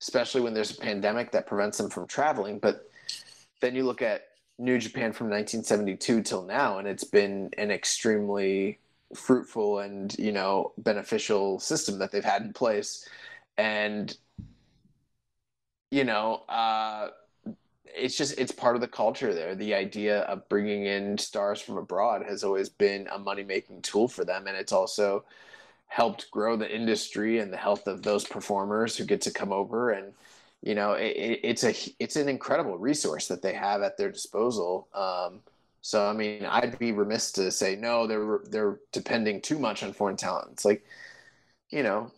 especially when there's a pandemic that prevents them from traveling. But then you look at New Japan from 1972 till now, and it's been an extremely fruitful and you know beneficial system that they've had in place, and you know, uh, it's just it's part of the culture there. The idea of bringing in stars from abroad has always been a money making tool for them, and it's also helped grow the industry and the health of those performers who get to come over and you know it, it, it's a it's an incredible resource that they have at their disposal. Um, so i mean i'd be remiss to say no they're they're depending too much on foreign talent. It's like you know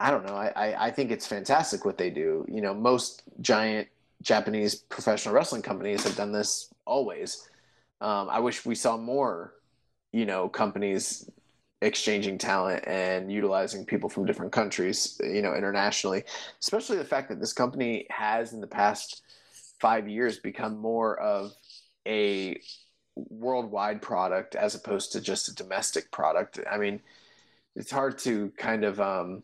i don't know. I i, I think it's fantastic what they do. You know most giant japanese professional wrestling companies have done this always um, i wish we saw more you know companies exchanging talent and utilizing people from different countries, you know, internationally. Especially the fact that this company has in the past five years become more of a worldwide product as opposed to just a domestic product. I mean, it's hard to kind of, um,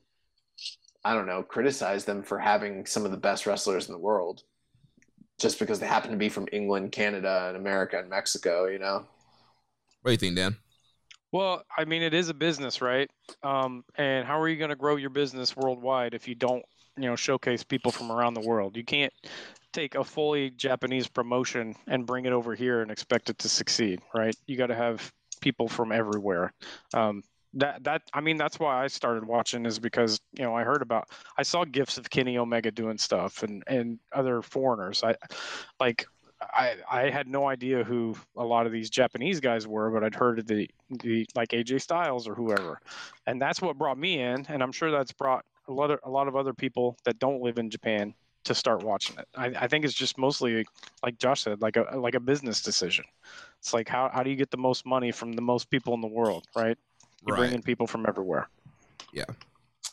I don't know, criticize them for having some of the best wrestlers in the world just because they happen to be from England, Canada, and America and Mexico, you know? What do you think, Dan? Well, I mean, it is a business, right? Um, and how are you going to grow your business worldwide if you don't, you know, showcase people from around the world? You can't take a fully Japanese promotion and bring it over here and expect it to succeed, right? You got to have people from everywhere. Um, that that I mean, that's why I started watching is because you know I heard about I saw gifs of Kenny Omega doing stuff and and other foreigners. I like I I had no idea who a lot of these Japanese guys were, but I'd heard of the the like AJ Styles or whoever, and that's what brought me in, and I'm sure that's brought a lot of a lot of other people that don't live in Japan to start watching it. I, I think it's just mostly like Josh said, like a like a business decision. It's like how how do you get the most money from the most people in the world, right? You bring in people from everywhere. Yeah.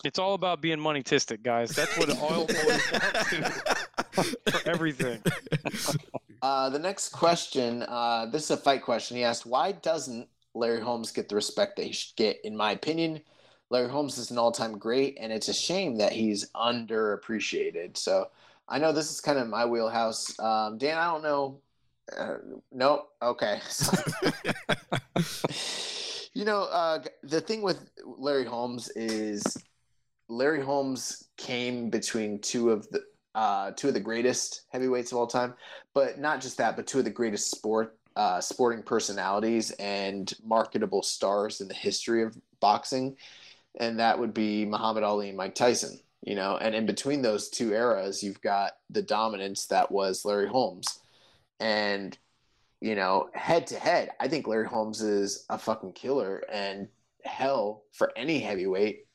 It's all about being money tistic, guys. That's what *laughs* it all boils down to for everything. *laughs* Uh, the next question, uh, this is a fight question. He asked, "Why doesn't Larry Holmes get the respect that he should get?" In my opinion, Larry Holmes is an all-time great, and it's a shame that he's underappreciated. So, I know this is kind of my wheelhouse. Um, Dan, I don't know. Uh, nope. Okay. *laughs* you know, uh, the thing with Larry Holmes is Larry Holmes came between two of the uh, two of the greatest heavyweights of all time, but not just that, but two of the greatest sport uh, sporting personalities and marketable stars in the history of boxing, and that would be Muhammad Ali and Mike Tyson. You know, and in between those two eras, you've got the dominance that was Larry Holmes, and you know, head to head, I think Larry Holmes is a fucking killer and hell for any heavyweight,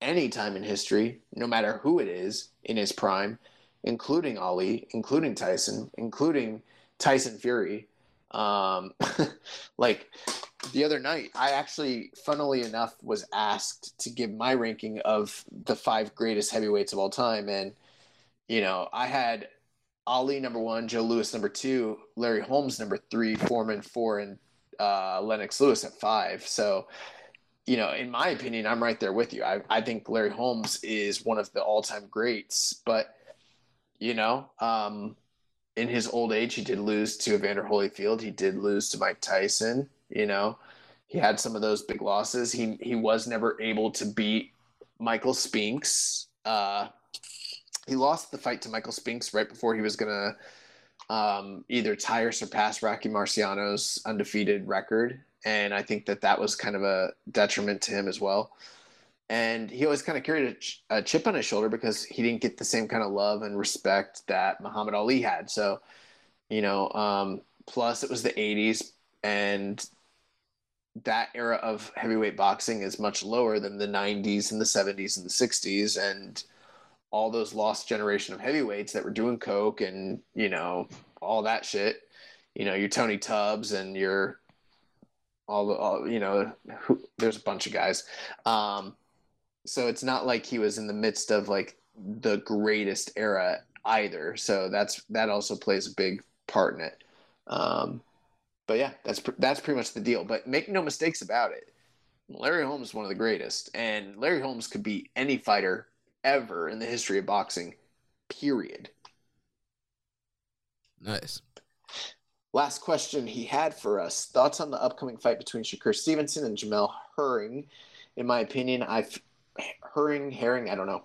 any time in history, no matter who it is in his prime, including Ali, including Tyson, including Tyson Fury. Um, *laughs* like the other night, I actually, funnily enough, was asked to give my ranking of the five greatest heavyweights of all time. And, you know, I had Ali number one, Joe Louis number two, Larry Holmes number three, Foreman four, and uh, Lennox Lewis at five. So, you know, in my opinion, I'm right there with you. I, I think Larry Holmes is one of the all time greats, but, you know, um, in his old age, he did lose to Evander Holyfield. He did lose to Mike Tyson. You know, he had some of those big losses. He he was never able to beat Michael Spinks. Uh, he lost the fight to Michael Spinks right before he was gonna um, either tie or surpass Rocky Marciano's undefeated record, and I think that that was kind of a detriment to him as well. And he always kind of carried a, ch- a chip on his shoulder because he didn't get the same kind of love and respect that Muhammad Ali had. So, you know, um, plus it was the 80s, and that era of heavyweight boxing is much lower than the 90s and the 70s and the 60s and all those lost generation of heavyweights that were doing coke and you know all that shit. You know your tony tubbs and your all the all, you know who, there's a bunch of guys. Um, so it's not like he was in the midst of like the greatest era either. So that's that also plays a big part in it. Um, but yeah, that's that's pretty much the deal. But make no mistakes about it. Larry Holmes is one of the greatest, and Larry Holmes could be any fighter ever in the history of boxing. Period. Nice. Last question he had for us: thoughts on the upcoming fight between Shakur Stevenson and Jamel Herring. In my opinion, I've Herring, Herring, I don't know.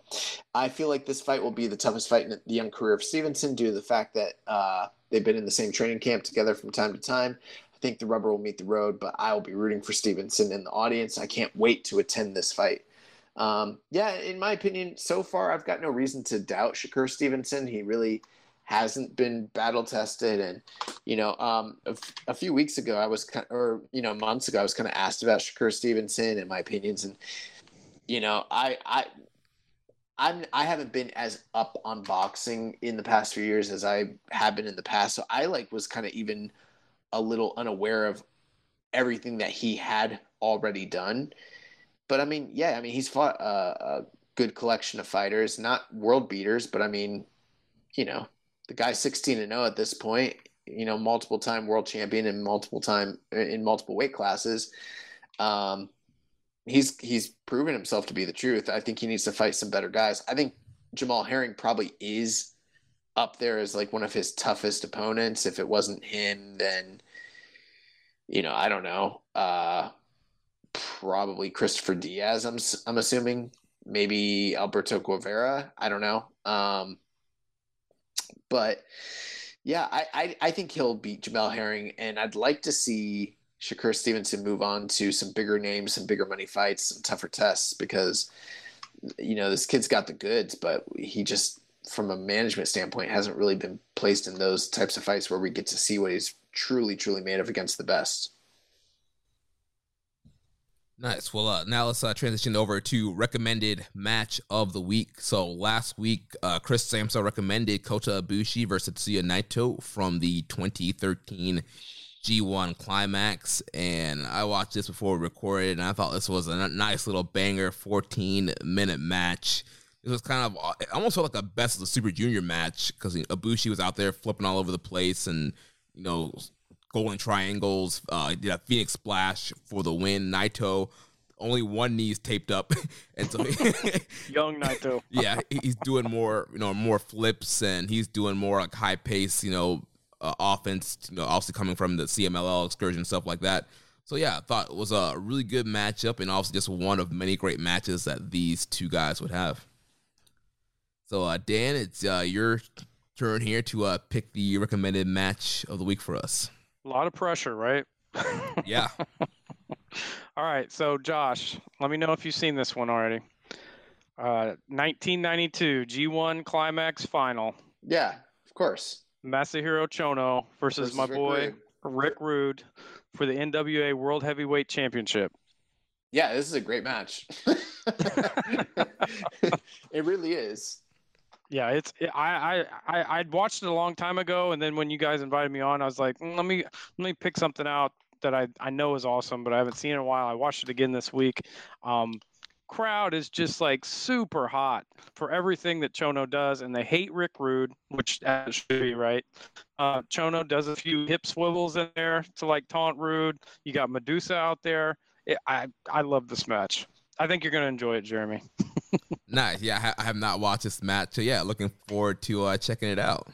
I feel like this fight will be the toughest fight in the young career of Stevenson due to the fact that uh, They've been in the same training camp together from time to time. I think the rubber will meet the road, but I will be rooting for Stevenson in the audience. I can't wait to attend this fight. Um, yeah, in my opinion, so far I've got no reason to doubt Shakur Stevenson. He really hasn't been battle tested, and you know, um, a, f- a few weeks ago I was kind, or you know, months ago I was kind of asked about Shakur Stevenson and my opinions, and you know, I I I'm I haven't been as up on boxing in the past few years as I have been in the past. So I like was kind of even a little unaware of everything that he had already done. But I mean, yeah, I mean he's fought a, good collection of fighters, not world beaters, but I mean, you know, the guy's 16 and 0 at this point. You know, multiple time world champion and multiple time in multiple weight classes. Um, he's he's proven himself to be the truth. I think he needs to fight some better guys. I think Jamel Herring probably is up there as like one of his toughest opponents. If it wasn't him, then you know I don't know. Uh, probably Christopher Diaz. I'm I'm assuming maybe Alberto Guevara. I don't know. Um, but yeah, I, I I think he'll beat Jamel Herring, and I'd like to see Shakur Stevenson move on to some bigger names, some bigger money fights, some tougher tests because you know this kid's got the goods, but he just from a management standpoint hasn't really been placed in those types of fights where we get to see what he's truly truly made of against the best. Nice. Well, uh, now let's uh, transition over to recommended match of the week. So last week, uh, Chris Samsa recommended Kota Ibushi versus Tetsuya Naito from the 2013 G1 Climax, and I watched this before we recorded, and I thought this was a nice little banger, 14 minute match. It was kind of it almost felt like a best of the Super Junior match because Ibushi was out there flipping all over the place, and you know, golden triangles. Uh, did a Phoenix Splash for the win. Naito only one knee's taped up, *laughs* and so *laughs* young Naito. *laughs* yeah, he's doing more, you know, more flips, and he's doing more like high pace, you know, uh, offense, you know, obviously coming from the CMLL excursion stuff like that. So yeah, I thought it was a really good matchup, and obviously just one of many great matches that these two guys would have. So uh, Dan, it's uh, your turn here to uh, pick the recommended match of the week for us. A lot of pressure, right? yeah. *laughs* All right, so Josh, let me know if you've seen this one already. Uh, 1992 G1 Climax Final. Yeah, of course. Masahiro Chono versus, Versus my Rick boy Rude. Rick Rude for the NWA World Heavyweight Championship. Yeah, this is a great match. *laughs* *laughs* it really is. Yeah, it's it, I I I I'd watched it a long time ago, and then when you guys invited me on, I was like, "Mm, let me let me pick something out that I I know is awesome, but I haven't seen in a while. I watched it again this week. Um, crowd is just like super hot for everything that Chono does, and they hate Rick Rude, which that should be right. Uh, Chono does a few hip swivels in there to like taunt Rude. You got Madusa out there. It, I I love this match. I think you're gonna enjoy it, Jeremy. *laughs* Nice. Yeah, I, ha- I have not watched this match. So yeah, looking forward to uh, checking it out.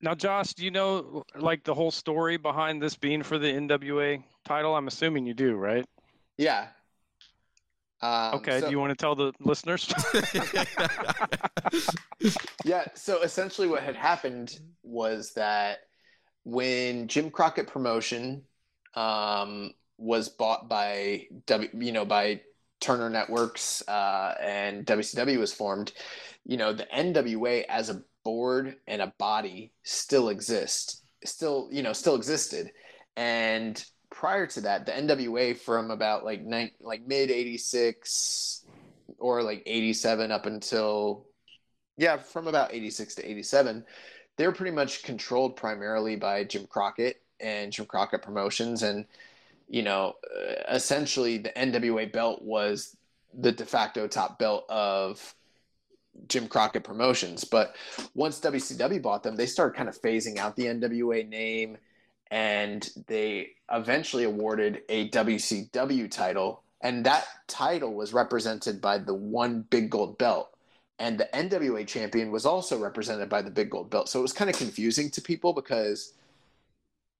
Now, Josh, do you know like the whole story behind this being for the NWA title? I'm assuming you do, right? Yeah. Um, Okay. so- do you want to tell the listeners? *laughs* *laughs* Yeah, so essentially what had happened was that when Jim Crockett Promotion um, was bought by W, you know, by Turner Networks uh, and WCW was formed, you know, the NWA as a board and a body still exists, still, you know, still existed. And prior to that, the NWA from about like nine, like mid 86 or like 87 up until yeah, from about 86 to 87, they were pretty much controlled primarily by Jim Crockett and Jim Crockett Promotions. And, you know, uh, essentially the NWA belt was the de facto top belt of Jim Crockett Promotions. But once WCW bought them, they started kind of phasing out the NWA name and they eventually awarded a WCW title. And that title was represented by the one big gold belt and the NWA champion was also represented by the big gold belt. So it was kind of confusing to people because,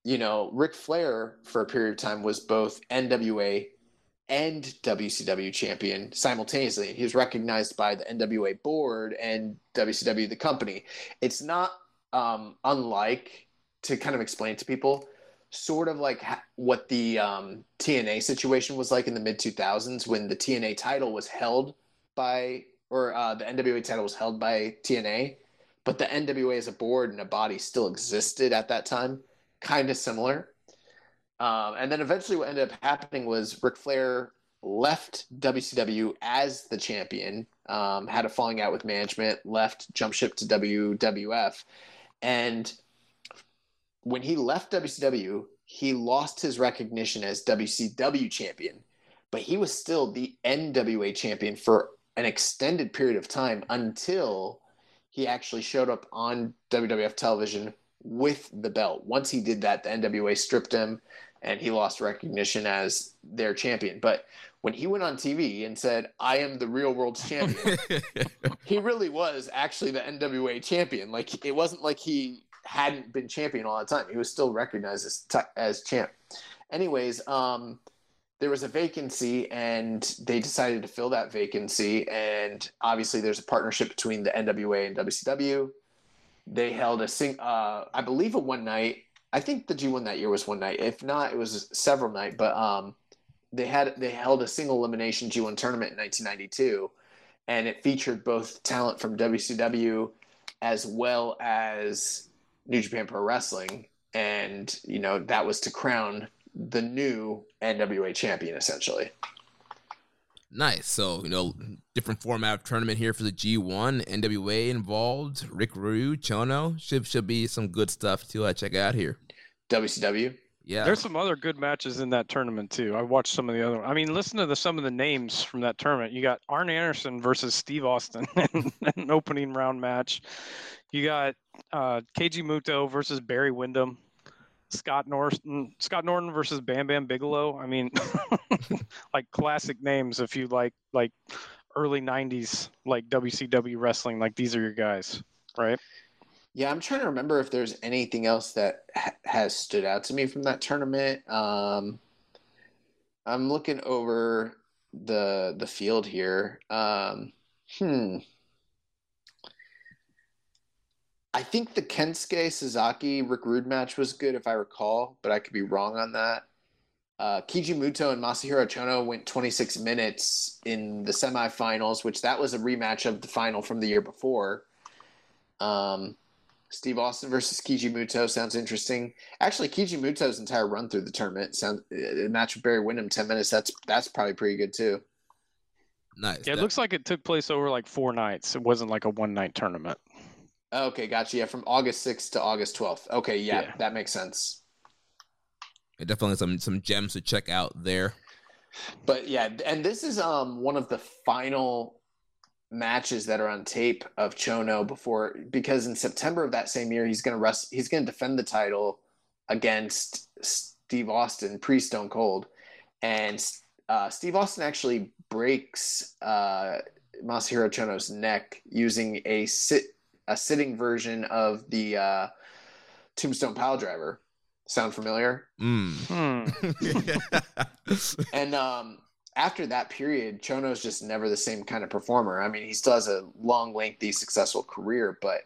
you know, Ric Flair for a period of time was both NWA and WCW champion simultaneously. He was recognized by the NWA board and WCW the company. It's not um, unlike to kind of explain to people. Sort of like ha- what the um, TNA situation was like in the mid 2000s when the TNA title was held by or uh, the NWA title was held by TNA, but the NWA as a board and a body still existed at that time, kind of similar. Um, and then eventually, what ended up happening was Ric Flair left WCW as the champion, um, had a falling out with management, left, jump ship to WWF, and when he left WCW, he lost his recognition as WCW champion, but he was still the NWA champion for an extended period of time until he actually showed up on WWF television with the belt. Once he did that, the NWA stripped him and he lost recognition as their champion. But when he went on TV and said, I am the real world's champion, *laughs* he really was actually the NWA champion. Like it wasn't like he hadn't been champion all the time. He was still recognized as t- as champ. Anyways, um, there was a vacancy, and they decided to fill that vacancy. And obviously, there's a partnership between the NWA and WCW. They held a sing, uh, I believe, a one night. I think the G1 that year was one night. If not, it was several night. But um, they had they held a single elimination G1 tournament in 1992, and it featured both talent from WCW as well as New Japan Pro Wrestling, and you know that was to crown the new NWA champion essentially. Nice. So, you know, different format of tournament here for the G1. NWA involved. Rick Rude, Chono. Should should be some good stuff to uh, check out here. WCW. Yeah. There's some other good matches in that tournament too. I watched some of the other. I mean, listen to the, some of the names from that tournament. You got Arn Anderson versus Steve Austin *laughs* in an opening round match. You got uh, Keiji Muto versus Barry Windham. Scott Norton, Scott Norton versus Bam Bam Bigelow. I mean, *laughs* like classic names. If you like, like early '90s, like WCW wrestling, like these are your guys, right? Yeah, I'm trying to remember if there's anything else that ha- has stood out to me from that tournament. Um, I'm looking over the the field here. Um, hmm. I think the Kensuke Sasaki Rick Rude match was good, if I recall, but I could be wrong on that. Uh, Keiji Muto and Masahiro Chono went 26 minutes in the semifinals, which that was a rematch of the final from the year before. Um, Steve Austin versus Keiji Muto sounds interesting. Actually, Keiji Muto's entire run through the tournament sounds a match with Barry Windham ten minutes. That's that's probably pretty good too. Nice. Yeah, it That- looks like it took place over like four nights. It wasn't like a one night tournament. Okay, gotcha. Yeah, from August sixth to August twelfth. Okay, yeah, Yeah. that makes sense. yeah, definitely some some gems to check out there. But yeah, and this is um one of the final matches that are on tape of Chono before because in September of that same year he's gonna rest he's gonna defend the title against Steve Austin pre Stone Cold, and uh, Steve Austin actually breaks uh, Masahiro Chono's neck using a sit a sitting version of the uh, Tombstone Pile Driver. Sound familiar? Mm. Hmm. *laughs* And um, after that period, Chono's just never the same kind of performer. I mean, he still has a long, lengthy, successful career, but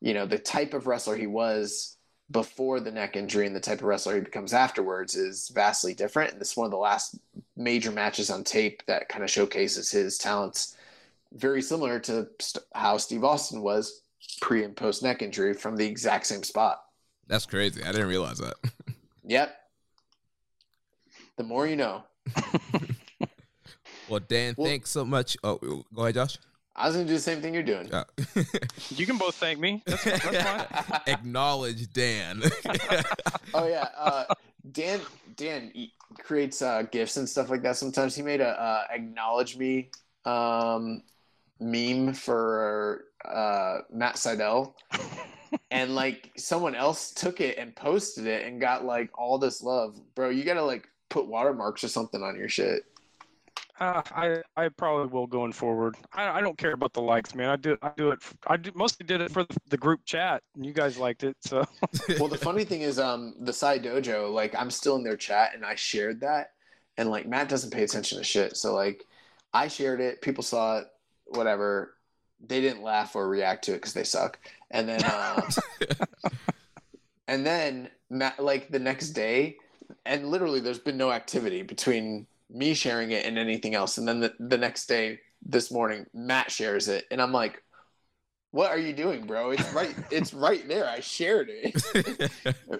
you know, the type of wrestler he was before the neck injury and the type of wrestler he becomes afterwards is vastly different. And this is one of the last major matches on tape that kind of showcases his talents. Very similar to st- how Steve Austin was pre and post neck injury from the exact same spot. That's crazy. I didn't realize that. *laughs* Yep. The more you know. *laughs* Well, Dan, Well- thanks so much. Oh, go ahead, Josh. I was gonna do the same thing you're doing. Uh, *laughs* You can both thank me. That's, that's fine. acknowledge Dan. Oh yeah, uh, Dan Dan e- creates uh, gifs and stuff like that. Sometimes he made a uh, acknowledge me um, meme for uh, Matt Sydal, and like someone else took it and posted it and got like all this love, bro. You gotta like put watermarks or something on your shit. Uh, I I probably will going forward. I, I don't care about the likes, man. I do I do it. I do, mostly did it for the, the group chat, and you guys liked it. So *laughs* Well, the funny thing is, um, the side dojo, like I'm still in their chat and I shared that, and like Matt doesn't pay attention to shit, so like I shared it, people saw it, whatever. They didn't laugh or react to it because they suck. And then, um, *laughs* and then Matt, like the next day, and literally, there's been no activity between me sharing it and anything else. And then the, the next day, this morning, Matt shares it, and I'm like, "What are you doing, bro? It's right, it's right there. I shared it." *laughs*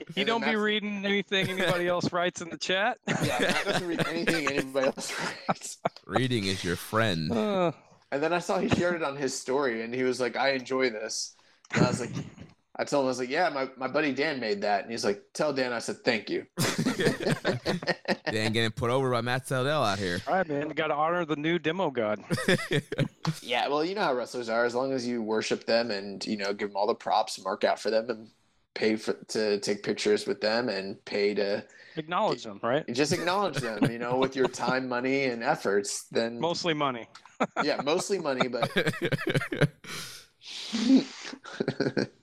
*laughs* you don't then be reading anything anybody else writes in the chat. Yeah, Matt doesn't read anything anybody else writes. Reading is your friend. Uh, And then I saw he shared it on his story, and he was like, "I enjoy this." And I was like, *laughs* I told him I was like, "Yeah, my, my buddy Dan made that," and he's like, "Tell Dan I said thank you." *laughs* Dan getting put over by Matt Sydal out here. all right, man. You got to honor the new demo god. *laughs* yeah, well, you know how wrestlers are. As long as you worship them and you know give them all the props, mark out for them, and pay for to take pictures with them, and pay to Acknowledge them, right? just acknowledge them, you know, with your time, money, and efforts. Then Mostly money. *laughs* yeah, mostly money, but *laughs*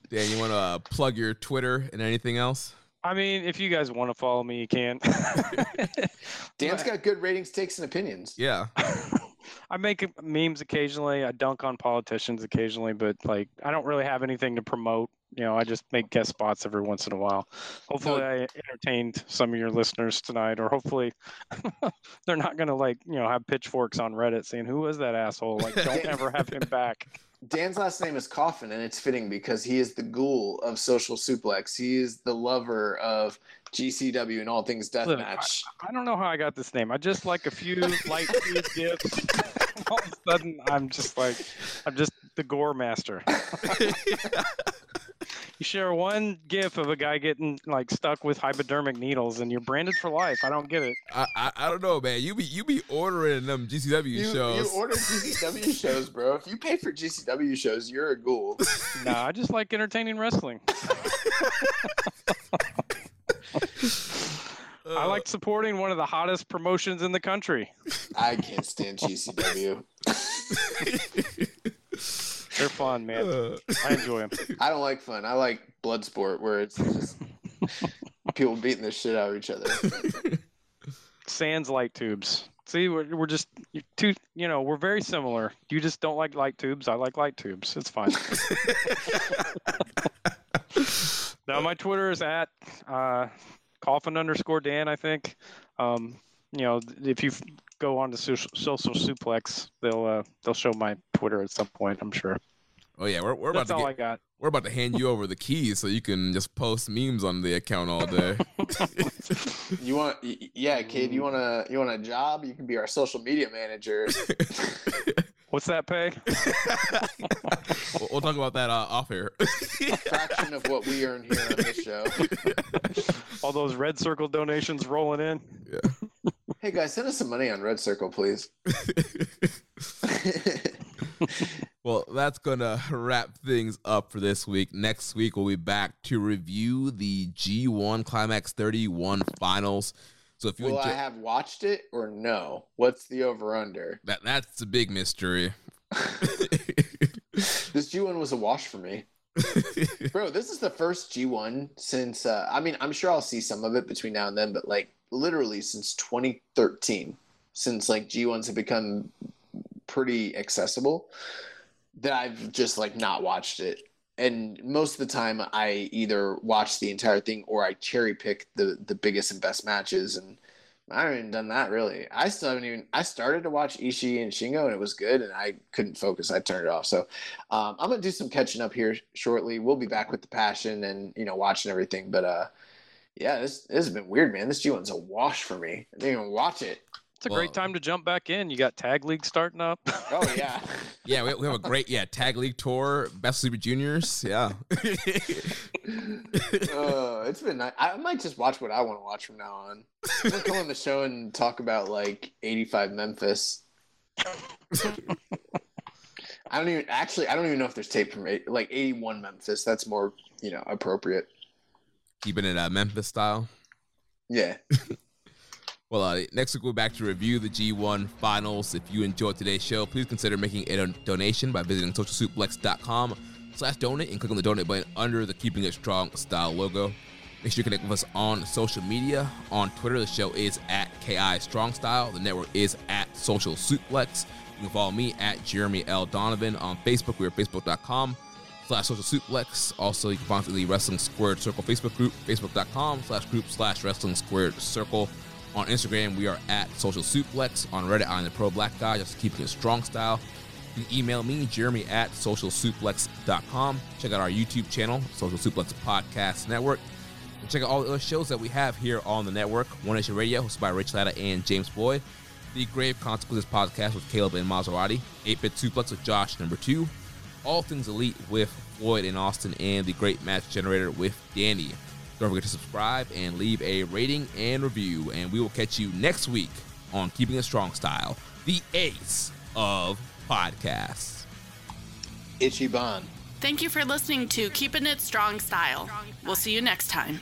Dan, you want to uh, plug your Twitter and anything else? I mean, if you guys want to follow me, you can. *laughs* Dan's got good ratings, takes, and opinions. Yeah. I make memes occasionally. I dunk on politicians occasionally, but like I don't really have anything to promote. You know, I just make guest spots every once in a while. Hopefully, I entertained some of your listeners tonight, or hopefully *laughs* they're not gonna like you know have pitchforks on Reddit saying who was that asshole? Like, *laughs* don't ever have him back. Dan's last name is Coffin, and it's fitting because he is the ghoul of social suplex. He is the lover of GCW and all things deathmatch. I don't know how I got this name. I just like a few light feed *laughs* gifts. All of a sudden, I'm just like, I'm just the gore master. You share one gif of a guy getting like stuck with hypodermic needles, and you're branded for life. I don't get it. I, I I don't know, man. You be you be ordering them GCW You, shows. you order GCW *laughs* shows, bro. If you pay for GCW shows, you're a ghoul. Nah, I just like entertaining wrestling. *laughs* I uh, like supporting one of the hottest promotions in the country. I can't stand GCW. *laughs* They're fun, man. Uh, I enjoy them. *laughs* I don't like fun. I like blood sport where it's just *laughs* people beating the shit out of each other. Sans light tubes. See, we're, we're just you- two. You know, we're very similar. You just don't like light tubes. I like light tubes. It's fine. *laughs* now my Twitter is at uh, coffin underscore Dan. I think. Um, you know, if you go on to social, social suplex, they'll uh, they'll show my Twitter at some point. I'm sure. Oh yeah, we're, we're about That's to all get, I got. we're about to hand you over the keys so you can just post memes on the account all day. *laughs* *laughs* You want, y- y- yeah, kid. You want a you want a job? You can be our social media manager. *laughs* What's that pay? we'll, we'll talk about that uh, off air. fraction of what we earn here on this show. All those red circle donations rolling in. Hey guys, send us some money on Red Circle, please. *laughs* *laughs* Well, that's gonna wrap things up for this week. Next week we'll be back to review the G1 Climax 31 finals. So if you Will enjoy- I have watched it or no? What's the over under? that, that's a big mystery. *laughs* This G1 was a wash for me. Bro, this is the first G1 since uh, I mean, I'm sure I'll see some of it between now and then, but like literally since 2013, since like G1s have become pretty accessible, that I've just like not watched it. And most of the time I either watch the entire thing or I cherry pick the the biggest and best matches and I haven't even done that really. I still haven't even. I started to watch Ishii and Shingo, and it was good, and I couldn't focus. I turned it off. So um, I'm gonna do some catching up here shortly. We'll be back with the passion and you know watching everything. But uh, yeah, this this has been weird, man. This G1's a wash for me. I didn't even watch it. It's a Well- great time to jump back in. You got tag league starting up. Oh *laughs* yeah. yeah, we, we have a great yeah tag league tour, best super juniors. Yeah, *laughs* uh, it's been. nice. I might just watch what I want to watch from now on. I'm gonna come on the show and talk about like 85 Memphis. I don't even actually. I don't even know if there's tape from eight, like 81 Memphis. That's more you know appropriate. Keeping it uh, Memphis style. Yeah. *laughs* Well, uh, next week we'll be back to review the G1 finals. If you enjoyed today's show, please consider making a don- donation by visiting socialsuplex.com slash donate and click on the donate button under the Keeping It Strong style logo. Make sure you connect with us on social media. On Twitter, the show is at KI Strong Style. The network is at Social Suplex. You can follow me at Jeremy L. Donovan. On Facebook, we are facebook.com slash social suplex. Also, you can find the Wrestling Squared Circle Facebook group, facebook.com slash group slash wrestling squared circle. On Instagram, we are at social suplex. On Reddit, I'm the pro black guy, just keeping it strong style. You can email me, Jeremy at socialsuplex.com. Check out our YouTube channel, Social Suplex Podcast Network. And check out all the other shows that we have here on the network. One Nation Radio, hosted by Rich Latta and James Boyd. The Grave Consequences Podcast with Caleb and Maserati. 8-Bit Suplex with Josh, number two. All Things Elite with Floyd and Austin, and the Great Match Generator with Danny. Don't forget to subscribe and leave a rating and review, and we will catch you next week on Keeping It Strong Style, the ace of podcasts. Itchy Ichiban. Thank you for listening to Keeping It Strong Style. We'll see you next time.